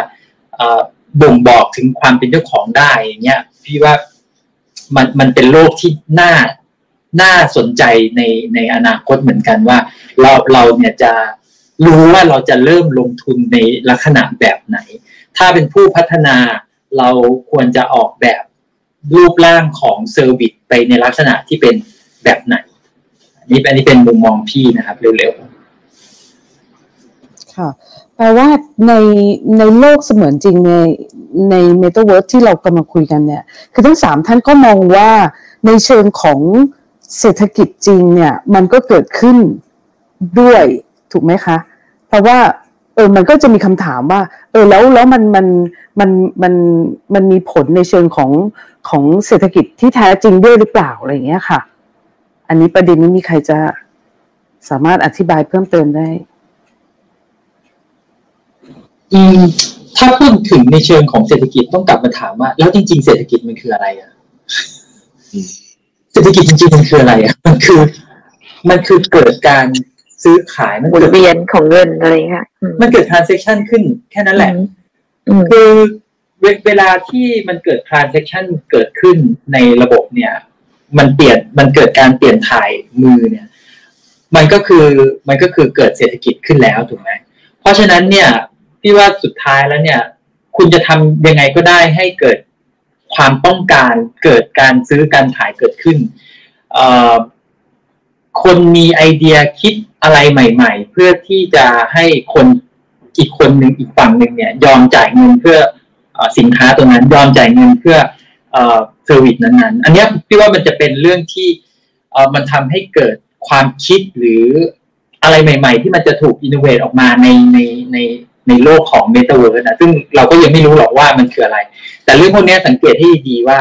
บ่งบอกถึงความเป็นเจ้าของได้อย่างเงี้ยพี่ว่ามันมันเป็นโลกที่น่าน่าสนใจในในอนาคตเหมือนกันว่า เราเราเนี่ยจะ รู้ว่าเราจะเริ่มลงทุนในลักษณะแบบไหน ถ้าเป็นผู้พัฒนาเราควรจะออกแบบรูปร่างของ service ไปในลักษณะที่เป็นแบบไหนนี่อันนี้เป็นมุมมองพี่นะครับเร็วๆ ค่ะ แปลว่าในในโลกเสมือนจริงในในเมตาเวิร์สที่เรากำลังคุยกันเนี่ย คือทั้งสามท่านก็มองว่าในเชิงของเศรษฐกิจจริงเนี่ย มันก็เกิดขึ้นด้วย ถูกไหมคะ เพราะว่าเออมันก็จะมีคำถามว่า เออแล้วแล้วมันมันมันมันมันมีผลในเชิงของของเศรษฐกิจที่แท้จริงด้วยหรือเปล่าอะไรอย่างเงี้ยค่ะ อันนี้ประเด็นนี้มีใครจะสามารถอธิบายเพิ่มเติมได้ อืมถ้าพูดถึงในเชิงของเศรษฐกิจต้องกลับมาถามว่า แล้วจริง ๆ เศรษฐกิจมันคืออะไรอะเศรษฐกิจจริงๆมันคืออะไรอะมันคือ มันคือเกิดการ ซื้อขายมันหมุนเวียนของเงินอะไรค่ะมันเกิด transaction ขึ้นแค่นั้นแหละ คือเวลาที่มันเกิด transaction เกิดขึ้นในระบบเนี่ย มันเปลี่ยนมันเกิดการเปลี่ยนถ่ายมือเนี่ย มันก็คือมันก็คือเกิดเศรษฐกิจขึ้นแล้วถูกไหมเพราะฉะนั้นเนี่ยพี่ว่าสุดท้ายแล้วเนี่ย คุณจะทำยังไงก็ได้ให้เกิดความต้องการเกิดการซื้อการขายเกิดขึ้นคนมีไอเดียคิด อะไรใหม่ ๆ เพื่อที่จะให้คนอีกคนหนึ่งอีกฝั่งหนึ่งเนี่ย ยอมจ่ายเงินเพื่อสินค้าตัวนั้นยอมจ่ายเงินเพื่อ service นั้นๆ อันนี้พี่ว่ามันจะเป็นเรื่องที่มันทำให้เกิดความคิดหรืออะไรใหม่ ๆ ที่มันจะถูก innovate ออกมาในในในในโลกของเมตาเวิร์สนะซึ่งเราก็ยังไม่รู้หรอกว่ามันคืออะไร แต่เรื่องพวกนี้สังเกตให้ดีว่า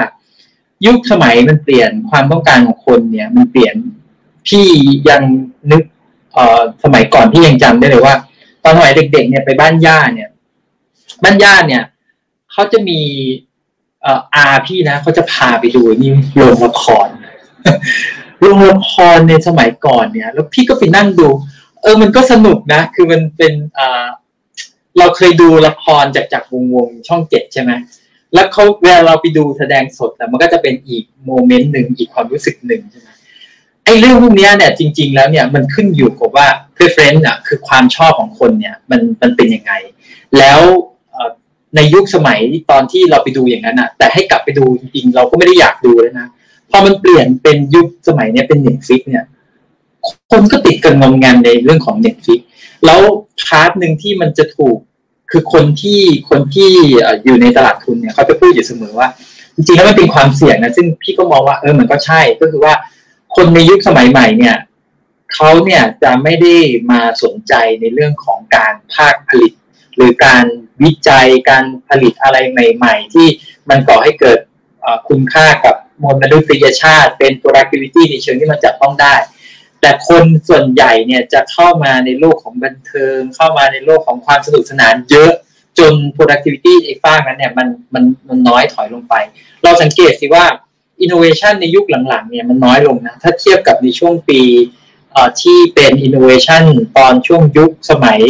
ยุคสมัยมันเปลี่ยนความต้องการของคนเนี่ย มันเปลี่ยนพี่ยังนึก เอ่อสมัยก่อนพี่ยังจำได้เลยว่า ตอนสมัยเด็ก ๆ เนี่ยไปบ้านย่าเนี่ย บ้านย่าเนี่ยเขาจะมีเอ่ออาพี่นะเขาจะพาไปดูนี่โรงละครโรงละครในสมัยก่อนเนี่ย แล้วพี่ก็ไปนั่งดู เออมันก็สนุกนะ คือมันเป็นอ่าเราเคยดูละครจากจากวงวงช่องเจ็ดใช่ไหมแล้วเขาเวลาเราไปดูแสดงสดแต่มันก็จะเป็นอีกโมเมนต์หนึ่งอีกความรู้สึกหนึ่งใช่ไหม ไอ้เรื่องพวกนี้เนี่ยจริง ๆ แล้วเนี่ยมันขึ้นอยู่กับว่า preference อะคือความชอบของคนเนี่ยมันมันเป็นยังไง แล้วในยุคสมัยตอนที่เราไปดูอย่างนั้นอะ แต่ให้กลับไปดูจริงๆเราก็ไม่ได้อยากดูแล้วนะพอมันเปลี่ยนเป็นยุคสมัยเนี้เป็น Netflix เนี่ยคนก็ติดกันงอมแงมในเรื่องของ Netflix แล้ว part หนึ่งที่มันจะถูกคือคนที่คนที่อยู่ในตลาดทุนเนี่ยเขาจะพูดอยู่เสมอว่า จริงๆแล้วมันเป็นความเสี่ยงนะซึ่งพี่ก็มองว่าเออมันก็ใช่ก็คือว่า คนในยุคสมัยใหม่เนี่ยเขาเนี่ยจะไม่ได้มาสนใจในเรื่องของการภาคผลิต หรือการวิจัยการผลิตอะไรใหม่ ๆ ที่มันก่อให้เกิดคุณค่ากับมวลมนุษยชาติ เป็น productivity ในเชิงที่มันจับต้องได้ แต่คนส่วนใหญ่เนี่ยจะเข้ามาในโลกของบันเทิง เข้ามาในโลกของความสนุกสนานเยอะจน productivity ไอ้ฝ้านั้นเนี่ยมันมันมันน้อยถอยลงไป เราสังเกตสิว่า innovation ในยุคหลังๆเนี่ยมันน้อยลงนะ ถ้าเทียบกับในช่วงปีที่เป็น innovation ตอนช่วงยุคสมัย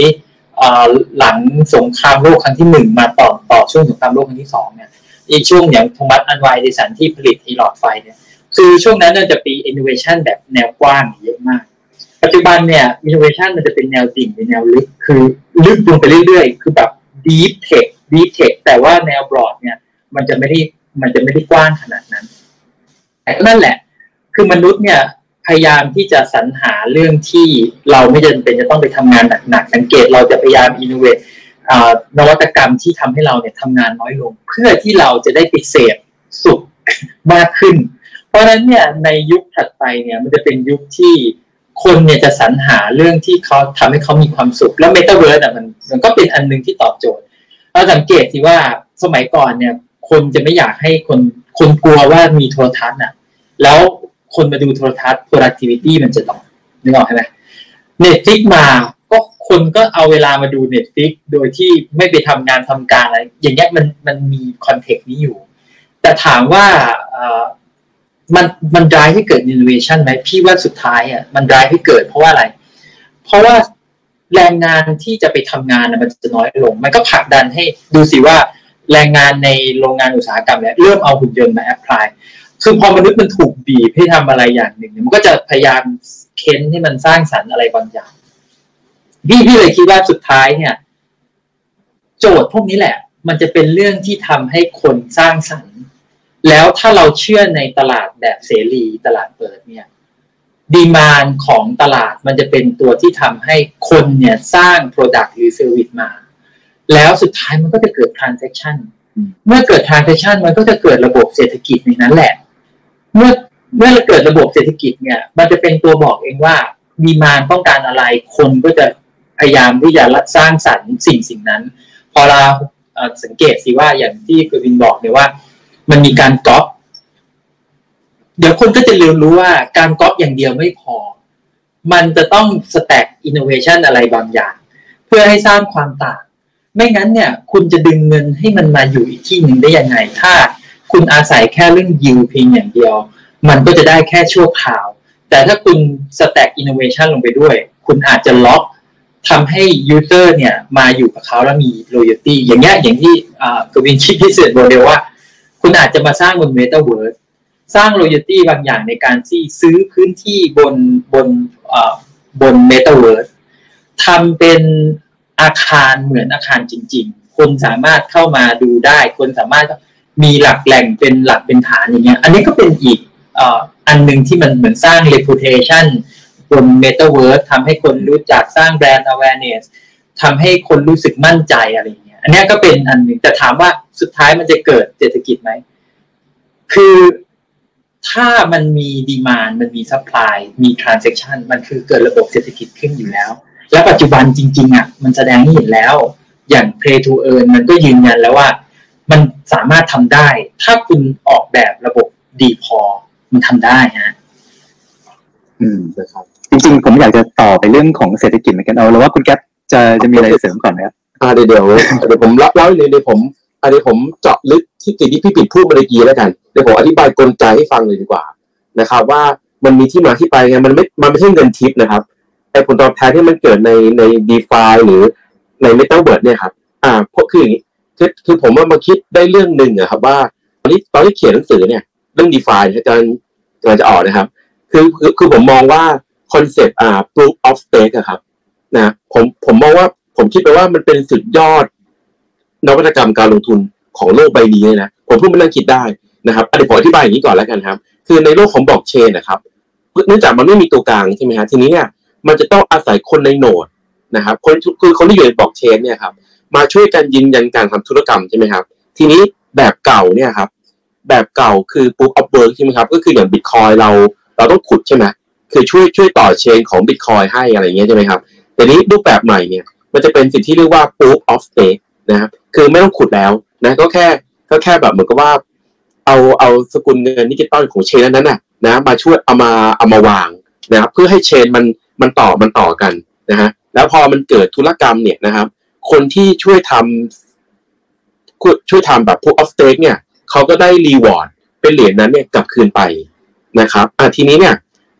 หลังสงครามโลกครั้งที่หนึ่งมาต่อต่อช่วงสงครามโลกครั้งที่สองเนี่ยอีกช่วงอย่างโทมัสอันไวดิสันที่ผลิตไอหลอดไฟเนี่ยคือช่วงนั้นจะปี innovation แบบแนวกว้างเยอะมาก ปัจจุบันเนี่ย innovation มันจะเป็นแนวดิ่งเป็นแนวลึกคือลึกลงไปเรื่อยๆ คือแบบ deep tech deep tech แต่ว่าแนว broad เนี่ยมันจะไม่ได้มันจะไม่ได้กว้างขนาดนั้น แต่นั่นแหละ คือมนุษย์เนี่ยพยายามที่จะสรรหาเรื่องที่เราไม่จำเป็นจะต้องไปทำงานหนักๆสังเกตเราจะพยายามอินโนเวทนวัตกรรมที่ทำให้เราเนี่ยทำงานน้อยลง เพื่อที่เราจะได้ไปเสพสุขมากขึ้น เพราะฉะนั้นเนี่ยในยุคถัดไปเนี่ยมันจะเป็นยุคที่คนเนี่ยจะสรรหาเรื่องที่เขาทำให้เขามีความสุข แล้วเมตาเวิร์สอะมันมันก็เป็นอันนึงที่ตอบโจทย์ เราสังเกตที่ว่าสมัยก่อนเนี่ยคนจะไม่อยากให้คน คนกลัวว่ามีโทรทัศน์อะ แล้วคนมาดูโทรทัศน์ productivity มันจะตกนึกออกไหม Netflix มาก็คนก็เอาเวลามาดู Netflix โดยที่ไม่ไปทำงานทำการอะไร อย่างเงี้ยมันมันมี context นี้อยู่ แต่ถามว่ามันมันดายให้เกิด innovation ไหมพี่ว่าสุดท้ายอะมันดายให้เกิดเพราะว่าอะไร เพราะว่าแรงงานที่จะไปทำงานมันจะน้อยลง มันก็ผลักดันให้ดูสิว่า แรงงานในโรงงานอุตสาหกรรมเนี่ยเริ่มเอาหุ่นยนต์มาแอพพลายคือพอมนุษย์มันถูกบีบให้ทำอะไรอย่างหนึ่งมันก็จะพยายามเค้นให้มันสร้างสรรค์อะไรบางอย่างพี่พี่เลยคิดว่าสุดท้ายเนี่ย โจทย์พวกนี้แหละ มันจะเป็นเรื่องที่ทำให้คนสร้างสรรค์ แล้วถ้าเราเชื่อในตลาดแบบเสรีตลาดเปิดเนี่ยดีมานของตลาดมันจะเป็นตัวที่ทำให้คนเนี่ยสร้าง Product หรือ Service มา แล้วสุดท้ายมันก็จะเกิด transaction เมื่อเกิด transaction มันก็จะเกิดระบบเศรษฐกิจในนั้นแหละ เมื่อเมื่อเกิดระบบเศรษฐกิจเนี่ย มันจะเป็นตัวบอกเองว่ามีมาต้องการอะไร คนก็จะพยายามที่จะสร้างสรรค์สิ่งสิ่งนั้น พอเราสังเกตสิว่าอย่างที่กวินบอกเนี่ยว่า มันมีการก๊อปเดี๋ยวคนก็จะเรียนรู้ว่าการก๊อปอย่างเดียวไม่พอ มันจะต้อง stack innovation อะไรบางอย่าง เพื่อให้สร้างความต่าง ไม่งั้นเนี่ย คุณจะดึงเงินให้มันมาอยู่อีกที่หนึ่งได้ยังไง ถ้าคุณอาศัยแค่เรื่องยิวเพียงอย่างเดียว มันก็จะได้แค่ชั่วคราว แต่ถ้าคุณ stack innovation ลงไปด้วย คุณอาจจะล็อกทำให้ยูเซอร์เนี่ยมาอยู่กับเขาแล้วมี loyalty อย่างเงี้ยอย่างที่กวินชิดพิเศษบอกเดียวว่า คุณอาจจะมาสร้างบน Metaverse สร้าง loyalty บางอย่างในการที่ซื้อพื้นที่บนบนบน Metaverse ทำเป็น อาคารเหมือนอาคารจริง ๆ คนสามารถเข้ามาดูได้ คนสามารถมีหลักแหล่งเป็นหลักเป็นฐานอย่างเงี้ย อันนี้ก็เป็นอีกอันหนึ่งที่มันเหมือนสร้าง reputation บน Metaverse ทำให้คนรู้จักสร้างแบรนด์ awareness ทำให้คนรู้สึกมั่นใจอะไรเงี้ย อันนี้ก็เป็นอันหนึ่งแต่ถามว่าสุดท้ายมันจะเกิดเศรษฐกิจไหม คือถ้ามันมี demand มันมี supply มี transaction มันคือเกิดระบบเศรษฐกิจขึ้นอยู่แล้ว และปัจจุบันจริงๆอะมันแสดงให้เห็นแล้ว อย่าง Play to Earn มันก็ยืนยันแล้วว่า มันสามารถทำได้ ถ้าคุณออกแบบระบบดีพอ มันทำได้ฮะอืมนะครับจริงๆ ผมอยากจะต่อไปเรื่องของเศรษฐกิจเหมือนกันเอาแล้วว่าคุณแก๊ปจะจะมีอะไรเสริมก่อนไหมครับอ่าเดี๋ยวเดี๋ยวเดี๋ยวผมเล่าเลยเดี๋ยวผมอันนี้ผมเจาะลึกที่สิ่งที่พี่ปิดพูดมาเมื่อกี้แล้วกันเดี๋ยวผมอธิบายกลไกให้ฟังเลยดีกว่านะครับ ว่ามันมีที่มาที่ไปไงมันไม่มันไม่ใช่เงินทิปนะครับ ไอ้ผลตอบแทนที่มันเกิดในในDeFi หรือในเมตาเวิร์ดเนี่ยครับอ่าเพราะคืออย่างนี้คือคือผมว่ามาคิดได้เรื่องหนึ่งอะครับว่าตอนนี้ตอนที่เขียนหนังสือเนี่ยเรื่อง DeFi อาจารย์กำลังจะออกนะครับ คือคือคือผมมองว่า concept อ่า proof of stake อะครับนะผมผมมองว่าผมคิดไปว่ามันเป็นสุดยอดนวัตกรรมการลงทุนของโลกใบนี้นะผมเพิ่งมานั่งคิดได้นะครับอันนี้ผมอธิบายอย่างนี้ก่อนแล้วกันครับ คือในโลกของบล็อกเชนนะครับเนื่องจากมันไม่มีตัวกลางใช่ไหมฮะทีนี้เนี่ย มันจะต้องอาศัยคนในโนดนะครับ คนคือคนที่อยู่ในบล็อกเชนเนี่ยครับมาช่วยกันยืนยันการทำธุรกรรมใช่ไหมครับ ทีนี้แบบเก่าเนี่ยครับ แบบเก่าคือ proof of work ใช่ไหมครับ ก็คืออย่างบิตคอยเราเราต้องขุดใช่ไหมคือช่วยช่วยต่อเชนของบิตคอยให้อะไรเงี้ยใช่ไหมครับแต่นี้รูปแบบใหม่เนี่ย มันจะเป็นสิ่งที่เรียกว่า proof of stake นะครับคือไม่ต้องขุดแล้วนะก็แค่ก็แค่แบบเหมือนกับว่า เอาเอาสกุลเงินดิจิตอลของ chain นั้นน่ะนะมาช่วยเอามาเอามาวางนะครับเพื่อให้ chain มัน มันต่อมันต่อกันนะฮะแล้วพอมันเกิดธุรกรรมเนี่ยนะครับ คนที่ช่วยทำช่วยทำแบบ proof of stake เนี่ยเขาก็ได้ reward เป็นเหรียญนั้นเนี่ยกลับคืนไปนะครับอะทีนี้เนี่ย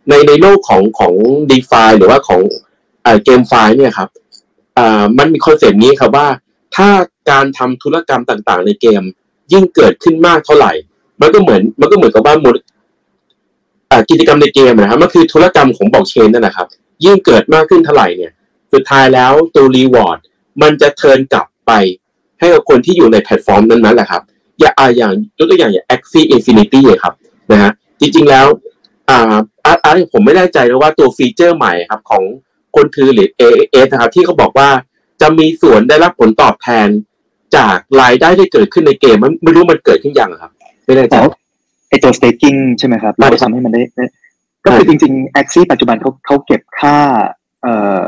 ในในโลกของของ DeFi หรือว่าของ GameFi เนี่ยครับอ่ามันมี concept นี้ครับว่า ถ้าการทำธุรกรรมต่างๆ ในเกม ยิ่งเกิดขึ้นมากเท่าไหร่ มันก็เหมือนมันก็เหมือนกับว่ามูลกิจกรรมในเกมนะครับมันคือธุรกรรมของบล็อกเชนนั่นนะครับ ยิ่งเกิดมากขึ้นเท่าไหร่เนี่ย สุดท้ายแล้วตัว reward มันจะ turn กลับไปให้กับคนที่อยู่ในแพลตฟอร์มนั้นๆแหละครับ อย่าอาอย่างยกตัวอย่างอย่าง Axie Infinity ครับนะฮะจริงๆแล้วอ่าอาร์ตผมไม่แน่ใจเลยว่าตัว feature ใหม่ครับของคนถือหรือ AS นะครับที่เขาบอกว่าจะมีส่วนได้รับผลตอบแทนจากรายได้ที่เกิดขึ้นในเกมมันไม่รู้มันเกิดขึ้นยังครับ ไม่แน่ใจไอตัว staking ใช่ไหมครับเราทำให้มันได้ ก็คือจริงๆ Axie ปัจจุบันเขาเขาเก็บค่าเอ่อ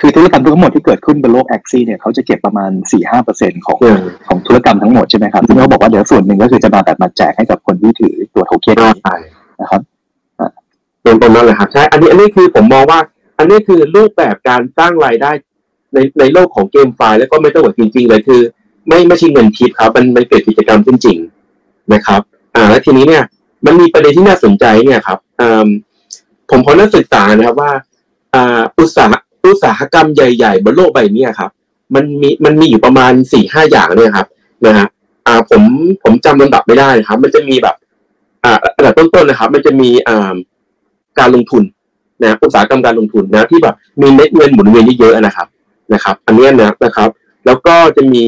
คือธุรกรรมทั้งหมดที่เกิดขึ้นบนโลก Axie เนี่ยเขาจะเก็บประมาณสี่ห้าเปอร์เซ็นของของธุรกรรมทั้งหมดใช่ไหมครับซึ่งเขาบอกว่าเดี๋ยวส่วนหนึ่งก็คือจะมาแบบมาแจกให้กับคนที่ถือตัวโทเค็นนะครับเป็นประมาณเลยครับใช่อันนี้อันนี้คือผมมองว่า อันนี้คือรูปแบบการสร้างรายได้ในในโลกของเกมไฟล์แล้วก็ไม่ต้องว่าจริง ๆ เลยคือ ไม่ไม่ใช่เงินทิปครับมันมันเกิดกิจกรรมขึ้นจริงนะครับ อ่าแล้วทีนี้เนี่ย มันมีประเด็นที่น่าสนใจเนี่ยครับผมพอนักศึกษานะครับว่าอุตสาหอุตสาหกรรมใหญ่ ๆ บนโลกใบนี้ครับ มันมีมันมีอยู่ประมาณสี่ห้าอย่างเนี่ยครับนะฮะผมผมจำลำดับไม่ได้นะครับ มันจะมีแบบอ่าอันดับต้นๆนะครับ มันจะมีอ่าการลงทุนนะอุตสาหกรรมการลงทุนนะที่แบบมีเม็ดเงินหมุนเวียนเยอะๆนะครับนะครับ อันนี้นะนะครับ แล้วก็จะมี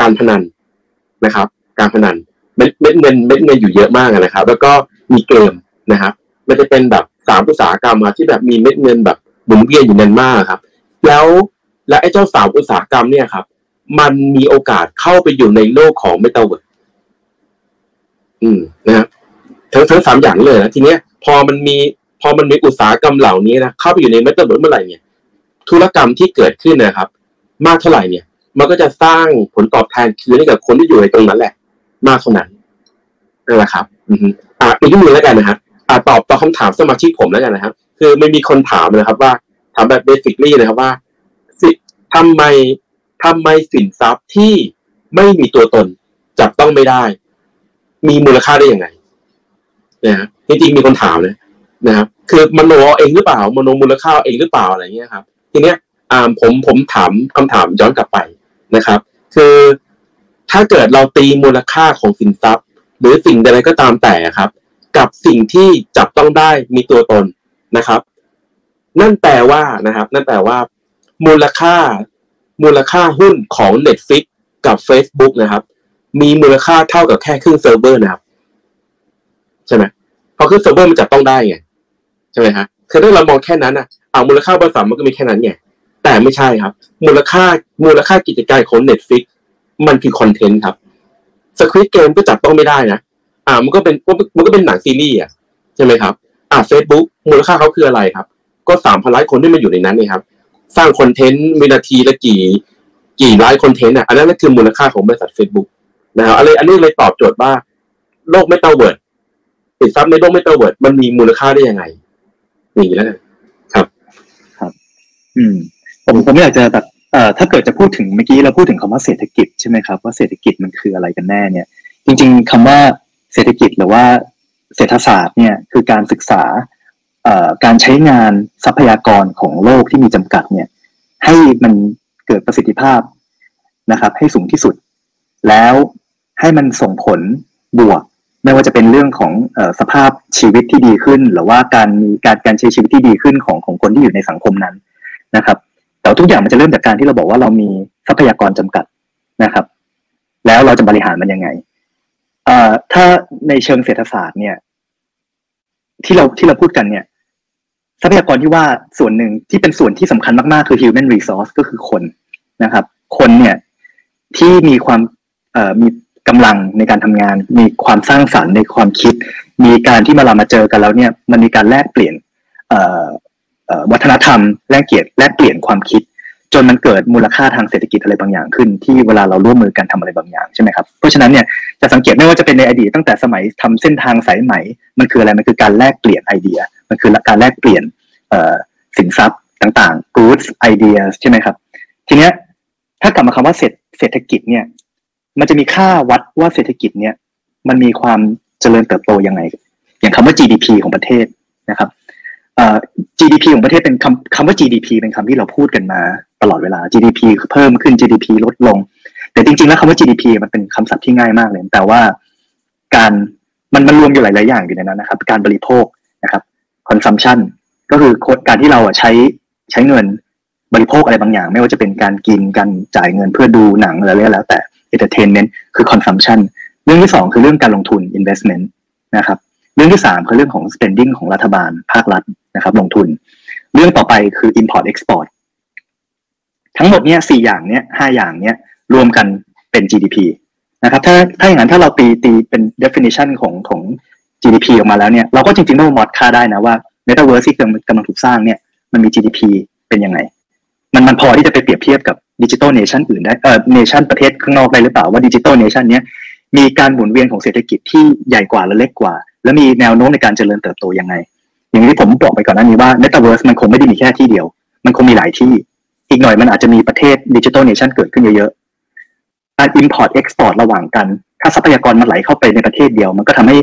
การพนันนะครับ การพนัน เม็ดเม็ดเงินเม็ดเงินอยู่เยอะมากนะครับ แล้วก็มีเกมนะครับ มันจะเป็นแบบสามอุตสาหกรรมที่แบบมีเม็ดเงินแบบหมุนเวียนอยู่นั้นมากครับ แล้วและไอ้เจ้าสามอุตสาหกรรมเนี่ยครับ มันมีโอกาสเข้าไปอยู่ในโลกของเมตาเวิร์ดอืมนะครับทั้งทั้งสามอย่างเลยนะทีเนี้ยพอมันมีพอมันมีอุตสาหกรรมเหล่านี้นะเข้าไปอยู่ในเมตาเวิร์ดเมื่อไหร่เนี่ย ธุรกรรมที่เกิดขึ้นนะครับ มากเท่าไหร่เนี่ย มันก็จะสร้างผลตอบแทนคืนให้กับคนที่อยู่ในตรงนั้นแหละ มากเท่านั้นนั่นแหละครับอือ่าอีกนิดนึงแล้วกันนะครับอ่าตอบตอบคำถามสมาชิกผมแล้วกันนะครับ คือไม่มีคนถามนะครับ ว่าถามแบบเบสิคลี่นะครับว่าสิทำไมทำไมสินทรัพย์ที่ไม่มีตัวตนจับต้องไม่ได้ มีมูลค่าได้ยังไงนะฮะจริงๆมีคนถามเลยนะครับ คือมโนเองหรือเปล่ามโนมูลค่าเองหรือเปล่าอะไรเงี้ยครับ ทีเนี้ยอ่าผมผมถามคำถามย้อนกลับไปนะครับ คือ ถ้าเกิดเราตีมูลค่าของสินทรัพย์ หรือสิ่งใดก็ตามแต่ครับ กับสิ่งที่จับต้องได้มีตัวตนนะครับ นั่นแปลว่านะครับ นั่นแปลว่า มูลค่า มูลค่าหุ้นของ Netflix กับ Facebook นะครับ มีมูลค่าเท่ากับแค่เครื่องเซิร์ฟเวอร์นะครับใช่ไหมเพราะเครื่องเซิร์ฟเวอร์มันจับต้องได้ไงใช่ไหมฮะคือถ้าเรามองแค่นั้นอะเอามูลค่าบริษัทมันก็มีแค่นั้นไงแต่ไม่ใช่ครับ มูลค่ามูลค่ากิจการของ Netflix มันคือ content ครับ Squid Game ก็จับต้องไม่ได้นะอ่ามันก็เป็นมันก็เป็นหนังซีรีส์อะใช่ไหมครับ อ่าเฟซบุ๊กมูลค่าเขาคืออะไรครับ ก็สามพันล้านคนที่มาอยู่ในนั้นนี่ครับ สร้าง content มีนาทีละกี่กี่ล้าน content อะอันนั้นคือมูลค่าของบริษัท Facebook นะครับอะไรอันนี้เลยตอบโจทย์ว่า โลกไม่เตาเวิร์ดสินทรัพย์ในโลกไม่เตาเวิร์ดมันมีมูลค่าได้ยังไงนี่แล้วครับ ครับ อืม ผมผมอยากจะแบบ ถ้าเกิดจะพูดถึงเมื่อกี้เราพูดถึงคำว่าเศรษฐกิจใช่ไหมครับว่าเศรษฐกิจมันคืออะไรกันแน่เนี่ย จริง ๆคำว่าเศรษฐกิจหรือว่าเศรษฐศาสตร์เนี่ยคือการศึกษาเอ่อการใช้งานทรัพยากรของโลกที่มีจำกัดเนี่ยให้มันเกิดประสิทธิภาพนะครับ ให้สูงที่สุด แล้วให้มันส่งผลบวก ไม่ว่าจะเป็นเรื่องของอสภาพชีวิตที่ดีขึ้น หรือว่าการมีการการใช้ชีวิตที่ดีขึ้นของของคนที่อยู่ในสังคมนั้นนะครับ แต่ทุกอย่างมันจะเริ่มจากการที่เราบอกว่าเรามีทรัพยากรจำกัดนะครับ แล้วเราจะบริหารมันยังไงถ้าในเชิงเศรษฐศาสตร์เนี่ย ที่เราที่เราพูดกันเนี่ย ทรัพยากรที่ว่าส่วนหนึ่งที่เป็นส่วนที่สำคัญมากๆ คือ human resource ก็คือคนนะครับ คนเนี่ยที่มีความมีกำลังในการทำงาน มีความสร้างสรรค์ในความคิด มีการที่มาเรามาเจอกันแล้วเนี่ย มันมีการแลกเปลี่ยน วัฒนธรรมแลกเกียรติแลกเปลี่ยนความคิด จนมันเกิดมูลค่าทางเศรษฐกิจอะไรบางอย่างขึ้น ที่เวลาเราร่วมมือกันทำอะไรบางอย่างใช่ไหมครับเพราะฉะนั้นเนี่ยจะสังเกตไม่ว่าจะเป็นในอดีตตั้งแต่สมัยทำเส้นทางสายไหม มันคืออะไรมันคือการแลกเปลี่ยนไอเดีย มันคือการแลกเปลี่ยนสินทรัพย์ต่างๆ goods ideas ใช่ไหมครับ ทีเนี้ยถ้ากลับมาคำว่าเศรษฐกิจเนี่ย มันจะมีค่าวัดว่าเศรษฐกิจเนี่ย มันมีความเจริญเติบโตยังไง อย่างคำว่า GDP ของประเทศนะครับ GDP ของประเทศเป็นคำคำว่า GDP เป็นคำที่เราพูดกันมาตลอดเวลา GDP เพิ่มขึ้น GDP ลดลง แต่จริง ๆ แล้วคำว่า GDP มันเป็นคำศัพท์ที่ง่ายมากเลย แต่ว่าการมันมันรวมอยู่หลาย ๆ อย่างอยู่ในนั้นนะครับ การบริโภคนะครับ consumption ก็คือการที่เราใช้ใช้เงินบริโภคอะไรบางอย่าง ไม่ว่าจะเป็นการกินการจ่ายเงินเพื่อดูหนังอะไรแล้ว แต่ entertainment คือ consumption เรื่องที่สองคือเรื่องการลงทุน investment นะครับ เรื่องที่สามคือเรื่องของ spending ของรัฐบาลภาครัฐ นะครับ ลงทุน เรื่องต่อไปคือ import export ทั้งหมดเนี้ยสี่อย่างเนี้ยห้าอย่างเนี้ยรวมกันเป็น GDP นะครับถ้าถ้าอย่างนั้นถ้าเราตีตีเป็น definition ของของ GDP ออกมาแล้วเนี่ยเราก็จริงๆต้องวัดค่าได้นะว่า metaverse ที่กำลังถูกสร้างเนี่ยมันมี GDP เป็นยังไง มันมันพอที่จะไปเปรียบเทียบกับ digital nation อื่นได้เอ่อ nation ประเทศข้างนอกได้หรือเปล่าว่า digital nation เนี้ยมีการหมุนเวียนของเศรษฐกิจที่ใหญ่กว่าและเล็กกว่า และมีแนวโน้มในการเจริญเติบโตยังไง อย่างที่ผมบอกไปก่อนหน้านี้ว่า Metaverse มันคงไม่ได้มีแค่ที่เดียว มันคงมีหลายที่ อีกหน่อยมันอาจจะมีประเทศ digital nation เกิดขึ้นเยอะๆการ import export ระหว่างกัน ถ้าทรัพยากรมันไหลเข้าไปในประเทศเดียว มันก็ทำให้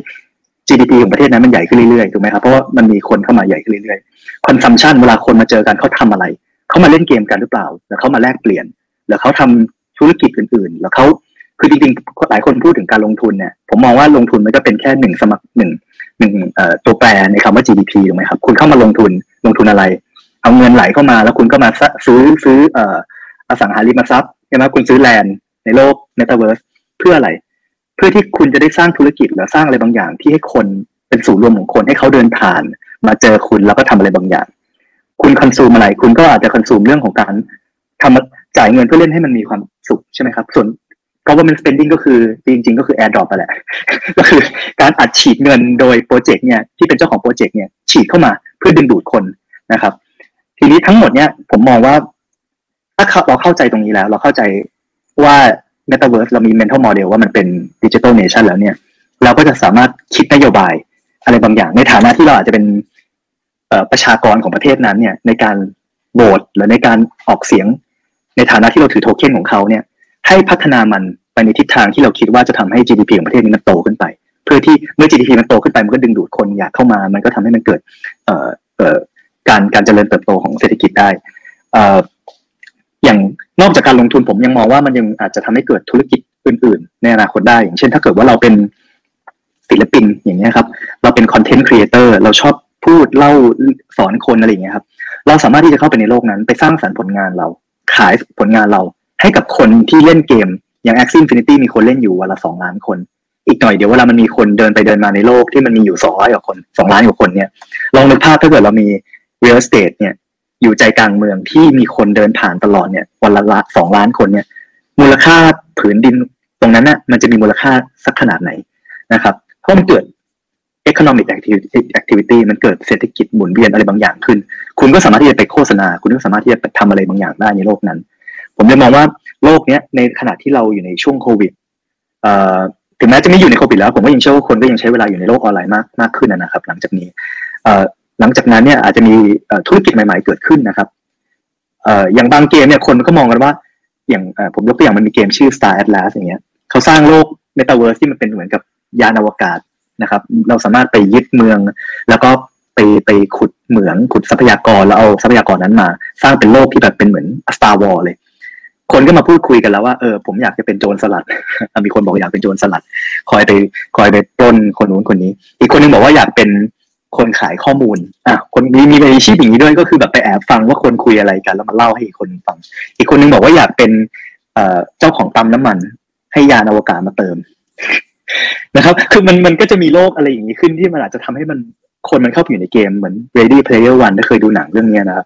GDP ของประเทศนั้นมันใหญ่ขึ้นเรื่อยๆถูกไหมครับเพราะว่ามันมีคนเข้ามาใหญ่ขึ้นเรื่อยๆ consumption เวลาคนมาเจอกันเขาทำอะไรเขามาเล่นเกมกันหรือเปล่าแล้วเขามาแลกเปลี่ยนแล้วเขาทำธุรกิจอื่นๆ แล้วเขาคือจริงๆหลายคนพูดถึงการลงทุนเนี่ยผมมองว่าลงทุนมันก็เป็นแค่หนึ่งสมัครหนึ่ง หนึ่งตัวแปรในคำว่า GDP ถูกไหมครับคุณเข้ามาลงทุนลงทุนอะไร เอาเงินไหลเข้ามาแล้วคุณก็มาซื้อซื้อเอ่ออสังหาริมทรัพย์ใช่ไหมคุณซื้อ land ในโลก Metaverse เพื่ออะไร เพื่อที่คุณจะได้สร้างธุรกิจหรือสร้างอะไรบางอย่าง ที่ให้คนเป็นศูนย์รวมของคนให้เขาเดินผ่าน มาเจอคุณแล้วก็ทำอะไรบางอย่าง คุณ consume อะไร คุณก็อาจจะ consume เรื่องของการทำจ่ายเงินเพื่อเล่นให้มันมีความสุขใช่ไหมครับ ส่วน government spending ก็คือจริง ๆ ก็คือ airdrop ไปแหละ ก็คือการอัดฉีดเงินโดยโปรเจกต์เนี่ยที่เป็นเจ้าของโปรเจกต์เนี่ยฉีดเข้ามาเพื่อดึงดูดคนนะครับ ทีนี้ทั้งหมดเนี่ยผมมองว่า ถ้าเราเข้าใจตรงนี้แล้ว เราเข้าใจว่า metaverse เรามี mental model ว่ามันเป็น digital nation แล้วเนี่ย เราก็จะสามารถคิดนโยบายอะไรบางอย่าง ในฐานะที่เราอาจจะเป็นประชากรของประเทศนั้นเนี่ยในการโหวตหรือในการออกเสียง ในฐานะที่เราถือโทเค็นของเขาเนี่ย ให้พัฒนามันไปในทิศทางที่เราคิดว่าจะทำให้ GDP ของประเทศนี้มันโตขึ้นไป เพื่อที่เมื่อ GDP มันโตขึ้นไปมันก็ดึงดูดคนอยากเข้ามา มันก็ทำให้มันเกิดเอ่อเอ่อการการเจริญเติบโตของเศรษฐกิจได้เอ่ออย่างนอกจากการลงทุนผมยังมองว่ามันยังอาจจะทำให้เกิดธุรกิจอื่น ๆ ในอนาคตได้ อย่างเช่น ถ้าเกิดว่าเราเป็นศิลปินอย่างนี้ครับ เราเป็น content creator เราชอบพูดเล่าสอนคนอะไรอย่างเงี้ยครับ เราสามารถที่จะเข้าไปในโลกนั้น ไปสร้างสรรค์ผลงานเรา ขายผลงานเรา ให้กับคนที่เล่นเกม อย่าง Axie Infinity มีคนเล่นอยู่วันละสองล้านคน อีกหน่อยเดี๋ยวเวลามันมีคนเดินไปเดินมาในโลกที่มันมีอยู่สองร้อยกว่าคนสองล้านกว่าคนเนี่ยลองนึกภาพถ้าเกิดเรามี real estate เนี่ยอยู่ใจกลางเมืองที่มีคนเดินผ่านตลอดเนี่ยวันละละสองล้านคนเนี่ยมูลค่าผืนดินตรงนั้นน่ะมันจะมีมูลค่าสักขนาดไหนนะครับเพราะมันเกิด economic activity มันเกิดเศรษฐกิจหมุนเวียนอะไรบางอย่างขึ้น คุณก็สามารถที่จะไปโฆษณา คุณก็สามารถที่จะทำอะไรบางอย่างได้ในโลกนั้น ผมเลยมองว่าโลกเนี้ยในขณะที่เราอยู่ในช่วงโควิดเอ่อถึงแม้จะไม่อยู่ในโควิดแล้วผมก็ยังเชื่อว่าคนก็ยังใช้เวลาอยู่ในโลกออนไลน์มากมากขึ้นนะครับ หลังจากนี้เอ่อหลังจากนั้นเนี่ยอาจจะมีธุรกิจใหม่ๆเกิดขึ้นนะครับเอ่ออย่างบางเกมเนี่ยคนก็มองกันว่า อย่างผมยกตัวอย่างมันมีเกมชื่อ Star Atlas อย่างเงี้ยเขาสร้างโลกเมตาเวิร์สที่มันเป็นเหมือนกับยานอวกาศนะครับ เราสามารถไปยึดเมือง แล้วก็ไปไปขุดเหมืองขุดทรัพยากรแล้วเอาทรัพยากรนั้นมา สร้างเป็นโลกที่แบบเป็นเหมือน Star War เลย คนก็มาพูดคุยกันแล้วว่าเออผมอยากจะเป็นโจรสลัด มีคนบอกอยากเป็นโจรสลัด คอยไปคอยไปปล้นคนนู้นคนนี้ อีกคนนึงบอกว่าอยากเป็นคนขายข้อมูลอะคนมีมีอาชีพอย่างนี้ด้วยก็คือแบบไปแอบฟังว่าคนคุยอะไรกัน แล้วมาเล่าให้อีกคนฟัง อีกคนนึงบอกว่าอยากเป็นเอ่อเจ้าของปั๊มน้ำมัน ให้ยานอวกาศมาเติม นะครับ คือมันมันก็จะมีโลกอะไรอย่างนี้ขึ้นที่มันอาจจะทำให้มันคนมันเข้าไปอยู่ในเกมเหมือน Ready Player One ถ้าเคยดูหนังเรื่องนี้นะครับ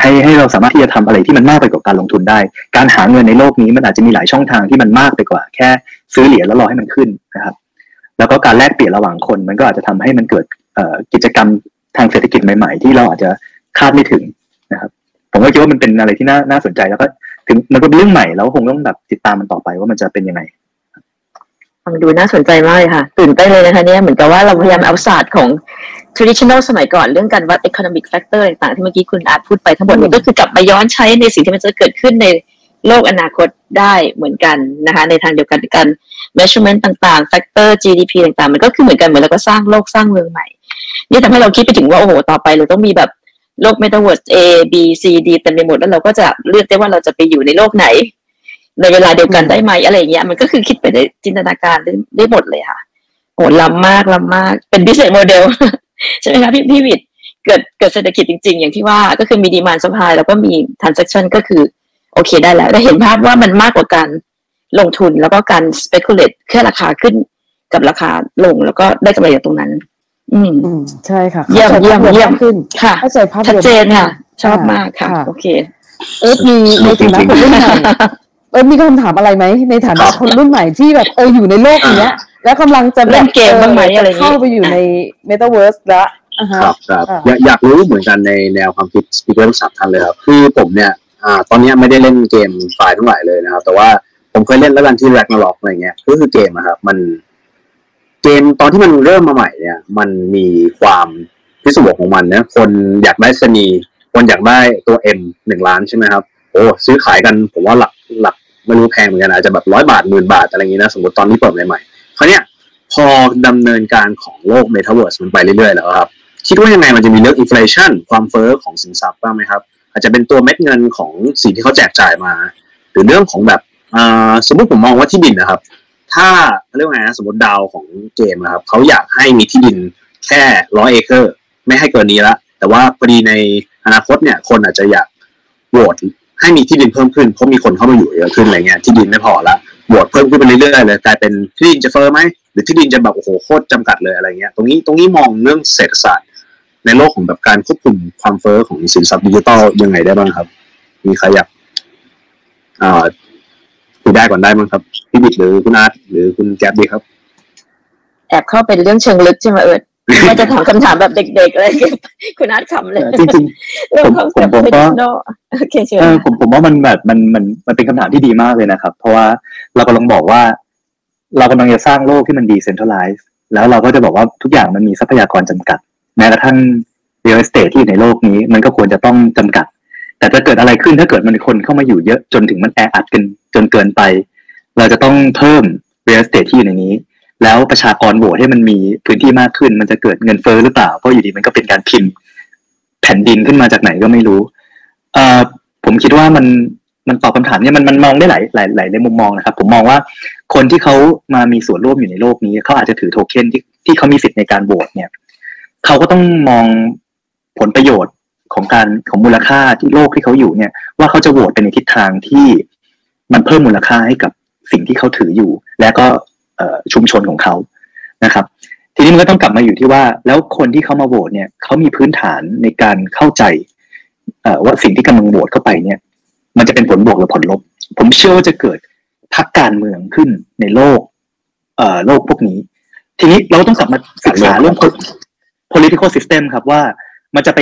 ให้ให้เราสามารถที่จะทำอะไรที่มันมากไปกว่าการลงทุนได้ การหาเงินในโลกนี้มันอาจจะมีหลายช่องทางที่มันมากไปกว่า แค่ซื้อเหรียญแล้วรอให้มันขึ้นนะครับ แล้วก็การแลกเปลี่ยนระหว่างคนมันก็อาจจะทำให้มันเกิดกิจกรรมทางเศรษฐกิจใหม่ ๆ ที่เราอาจจะคาดไม่ถึงนะครับ ผมก็คิดว่ามันเป็นอะไรที่น่าน่าสนใจแล้วก็ถึงมันก็เป็นเรื่องใหม่แล้วคงต้องแบบติดตามมันต่อไปว่ามันจะเป็นยังไง ฟังดูน่าสนใจมากเลยค่ะ ตื่นเต้นเลยนะคะเนี่ยเหมือนกับว่าเราพยายามเอาศาสตร์ของ traditional สมัยก่อน เรื่องการวัด economic factor ต่างๆ ที่เมื่อกี้คุณอาร์ตพูดไปทั้งหมดเนี่ยก็คือกลับมาย้อนใช้ในสิ่งที่มันจะเกิดขึ้นในโลกอนาคตได้เหมือนกันนะคะ ในทางเดียวกันการ measurement ต่างๆ factor GDP ต่างๆ มันก็คือเหมือนกันเหมือนเราก็สร้างโลกสร้างเมืองใหม่ นี่ทำให้เราคิดไปถึงว่าโอ้โหต่อไปเราต้องมีแบบโลก metaverse A B C D เต็มไปหมดแล้วเราก็จะเลือกได้ว่าเราจะไปอยู่ในโลกไหน ในเวลาเดียวกันได้ไหมอะไรอย่างเงี้ยมันก็คือคิดไปได้จินตนาการได้ได้หมดเลยค่ะโอ้ล้ำมากล้ำมาก เป็น business model ใช่ไหมคะพี่พี่วิทย์เกิดเกิดเศรษฐกิจจริง ๆ อย่างที่ว่าก็คือมีดีมานสปายแล้วก็มี transaction ก็คือ โอเคได้แล้ว ได้เห็นภาพว่ามันมากกว่าการลงทุนแล้วก็การ speculate แค่ราคาขึ้นกับราคาลงแล้วก็ได้กำไรจากตรงนั้นอืมอืมใช่ค่ะเยี่ยมเยี่ยมเยี่ยมขึ้นค่ะเข้าใจภาพชัดเจนค่ะค่ะชอบมากค่ะค่ะโอเค เอิร์ธมีในฐานะคนรุ่นใหม่ เอิร์ธมีคำถามอะไรไหมในฐานะคนรุ่นใหม่ที่แบบเอออยู่ในโลกเนี้ย แล้วกำลังจะแบบเล่นเกมบ้างไหมอะไรอย่างงี้เข้าไปอยู่ใน Metaverse แล้วอ่าฮะครับครับอ่าอยากอยากรู้เหมือนกันในแนวความคิดสปีกเกอร์ทั้งสามท่านเลยครับคือผมเนี่ยอ่าตอนเนี้ยไม่ได้เล่นเกมไฟล์ทั้งหลายเลยนะครับ แต่ว่าผมเคยเล่นแล้วกันที่แร็กนาล็อกอะไรเงี้ยก็คือเกมอะครับมัน เกมตอนที่มันเริ่มมาใหม่เนี่ย มันมีความพิศวงของมันนะคนอยากได้สนีคนอยากได้ตัวเอ็มหนึ่งล้านใช่ไหมครับโอ้ซื้อขายกันผมว่าหลักหลัก ไม่รู้แพงเหมือนกันอาจจะแบบร้อยบาทหมื่นบาทอะไรอย่างนี้นะสมมติตอนนี้เปิดใหม่ๆคราเนี้ยพอดำเนินการของโลกเมตาเวิร์สมันไปเรื่อยๆแล้วครับ คิดว่ายังไงมันจะมีเรื่อง inflation ความเฟ้อของสินทรัพย์บ้างไหมครับ อาจจะเป็นตัวเม็ดเงินของสิ่งที่เขาแจกจ่ายมา หรือเรื่องของแบบสมมติผมมองว่าที่ดินนะครับ ถ้าเรียกว่าไงนะสมมติ DAO ของเกมนะครับเขาอยากให้มีที่ดินแค่ร้อยเอเคอร์ ไม่ให้เกินนี้ละแต่ว่าพอดีในอนาคตเนี่ยคนอาจจะอยากโหวต ให้มีที่ดินเพิ่มขึ้นเพราะมีคนเข้ามาอยู่เยอะขึ้นอะไรเงี้ยที่ดินไม่พอละโหวตเพิ่มขึ้นไปเรื่อยๆเลยกลายเป็นที่ดินจะเฟ้อไหมหรือที่ดินจะแบบโอ้โหโคตรจำกัดเลยอะไรเงี้ยตรงนี้ตรงนี้มองเรื่องเศรษฐศาสตร์ ในโลกของแบบการควบคุมความเฟ้อของสินทรัพย์ดิจิตอลยังไงได้บ้างครับ มีใครอยากอ่าคุยได้ก่อนได้มั้งครับพี่บิดหรือคุณอาร์ตหรือคุณแก๊บดีครับ แอบเข้าเป็นเรื่องเชิงลึกใช่ไหมเอิร์ด ว่าจะถามคำถามแบบเด็กๆอะไรอย่างเงี้ยคุณอาร์ตขำเลยจริงเรื่องผมของผมผมก็โอเคเชิญเออค่ะผมผมว่ามันแบบมันมันมันเป็นคำถามที่ดีมากเลยนะครับ เพราะว่าเรากำลังบอกว่า เรากำลังจะสร้างโลกที่มันดีเซนทรัลไลซ์แล้วเราก็จะบอกว่าทุกอย่างมันมีทรัพยากรจำกัด แม้กระทั่ง real estate ที่อยู่ในโลกนี้ มันก็ควรจะต้องจำกัด แต่จะเกิดอะไรขึ้นถ้าเกิดมันคนเข้ามาอยู่เยอะจนถึงมันแออัดกันจนเกินไป เราจะต้องเพิ่ม real estate ที่อยู่ในนี้ แล้วประชากรโหวตให้มันมีพื้นที่มากขึ้น มันจะเกิดเงินเฟ้อหรือเปล่า เพราะอยู่ดีมันก็เป็นการพิมพ์ แผ่นดินขึ้นมาจากไหนก็ไม่รู้เอ่อผมคิดว่ามันมันตอบคำถามเนี่ยมันมันมองได้หลายหลายหลายในมุมมองนะครับ ผมมองว่าคนที่เขามามีส่วนร่วมอยู่ในโลกนี้เขาอาจจะถือโทเค็นที่ที่เขามีสิทธิ์ในการโหวตเนี่ยเขาก็ต้องมองผลประโยชน์ของการของมูลค่าที่โลกที่เขาอยู่เนี่ย ว่าเขาจะโหวตไปในทิศทางที่มันเพิ่มมูลค่าให้กับสิ่งที่เขาถืออยู่ และก็ ชุมชนของเขานะครับ ทีนี้มันก็ต้องกลับมาอยู่ที่ว่า แล้วคนที่เขามาโหวตเนี่ยเขามีพื้นฐานในการเข้าใจว่าสิ่งที่กำลังโหวตเข้าไปเนี่ย มันจะเป็นผลบวกหรือผลลบ ผมเชื่อว่าจะเกิดพักการเมืองขึ้นในโลกเอ่อโลกพวกนี้ ทีนี้เราต้องกลับมาศึกษาเรื่อง political system ครับว่ามันจะไป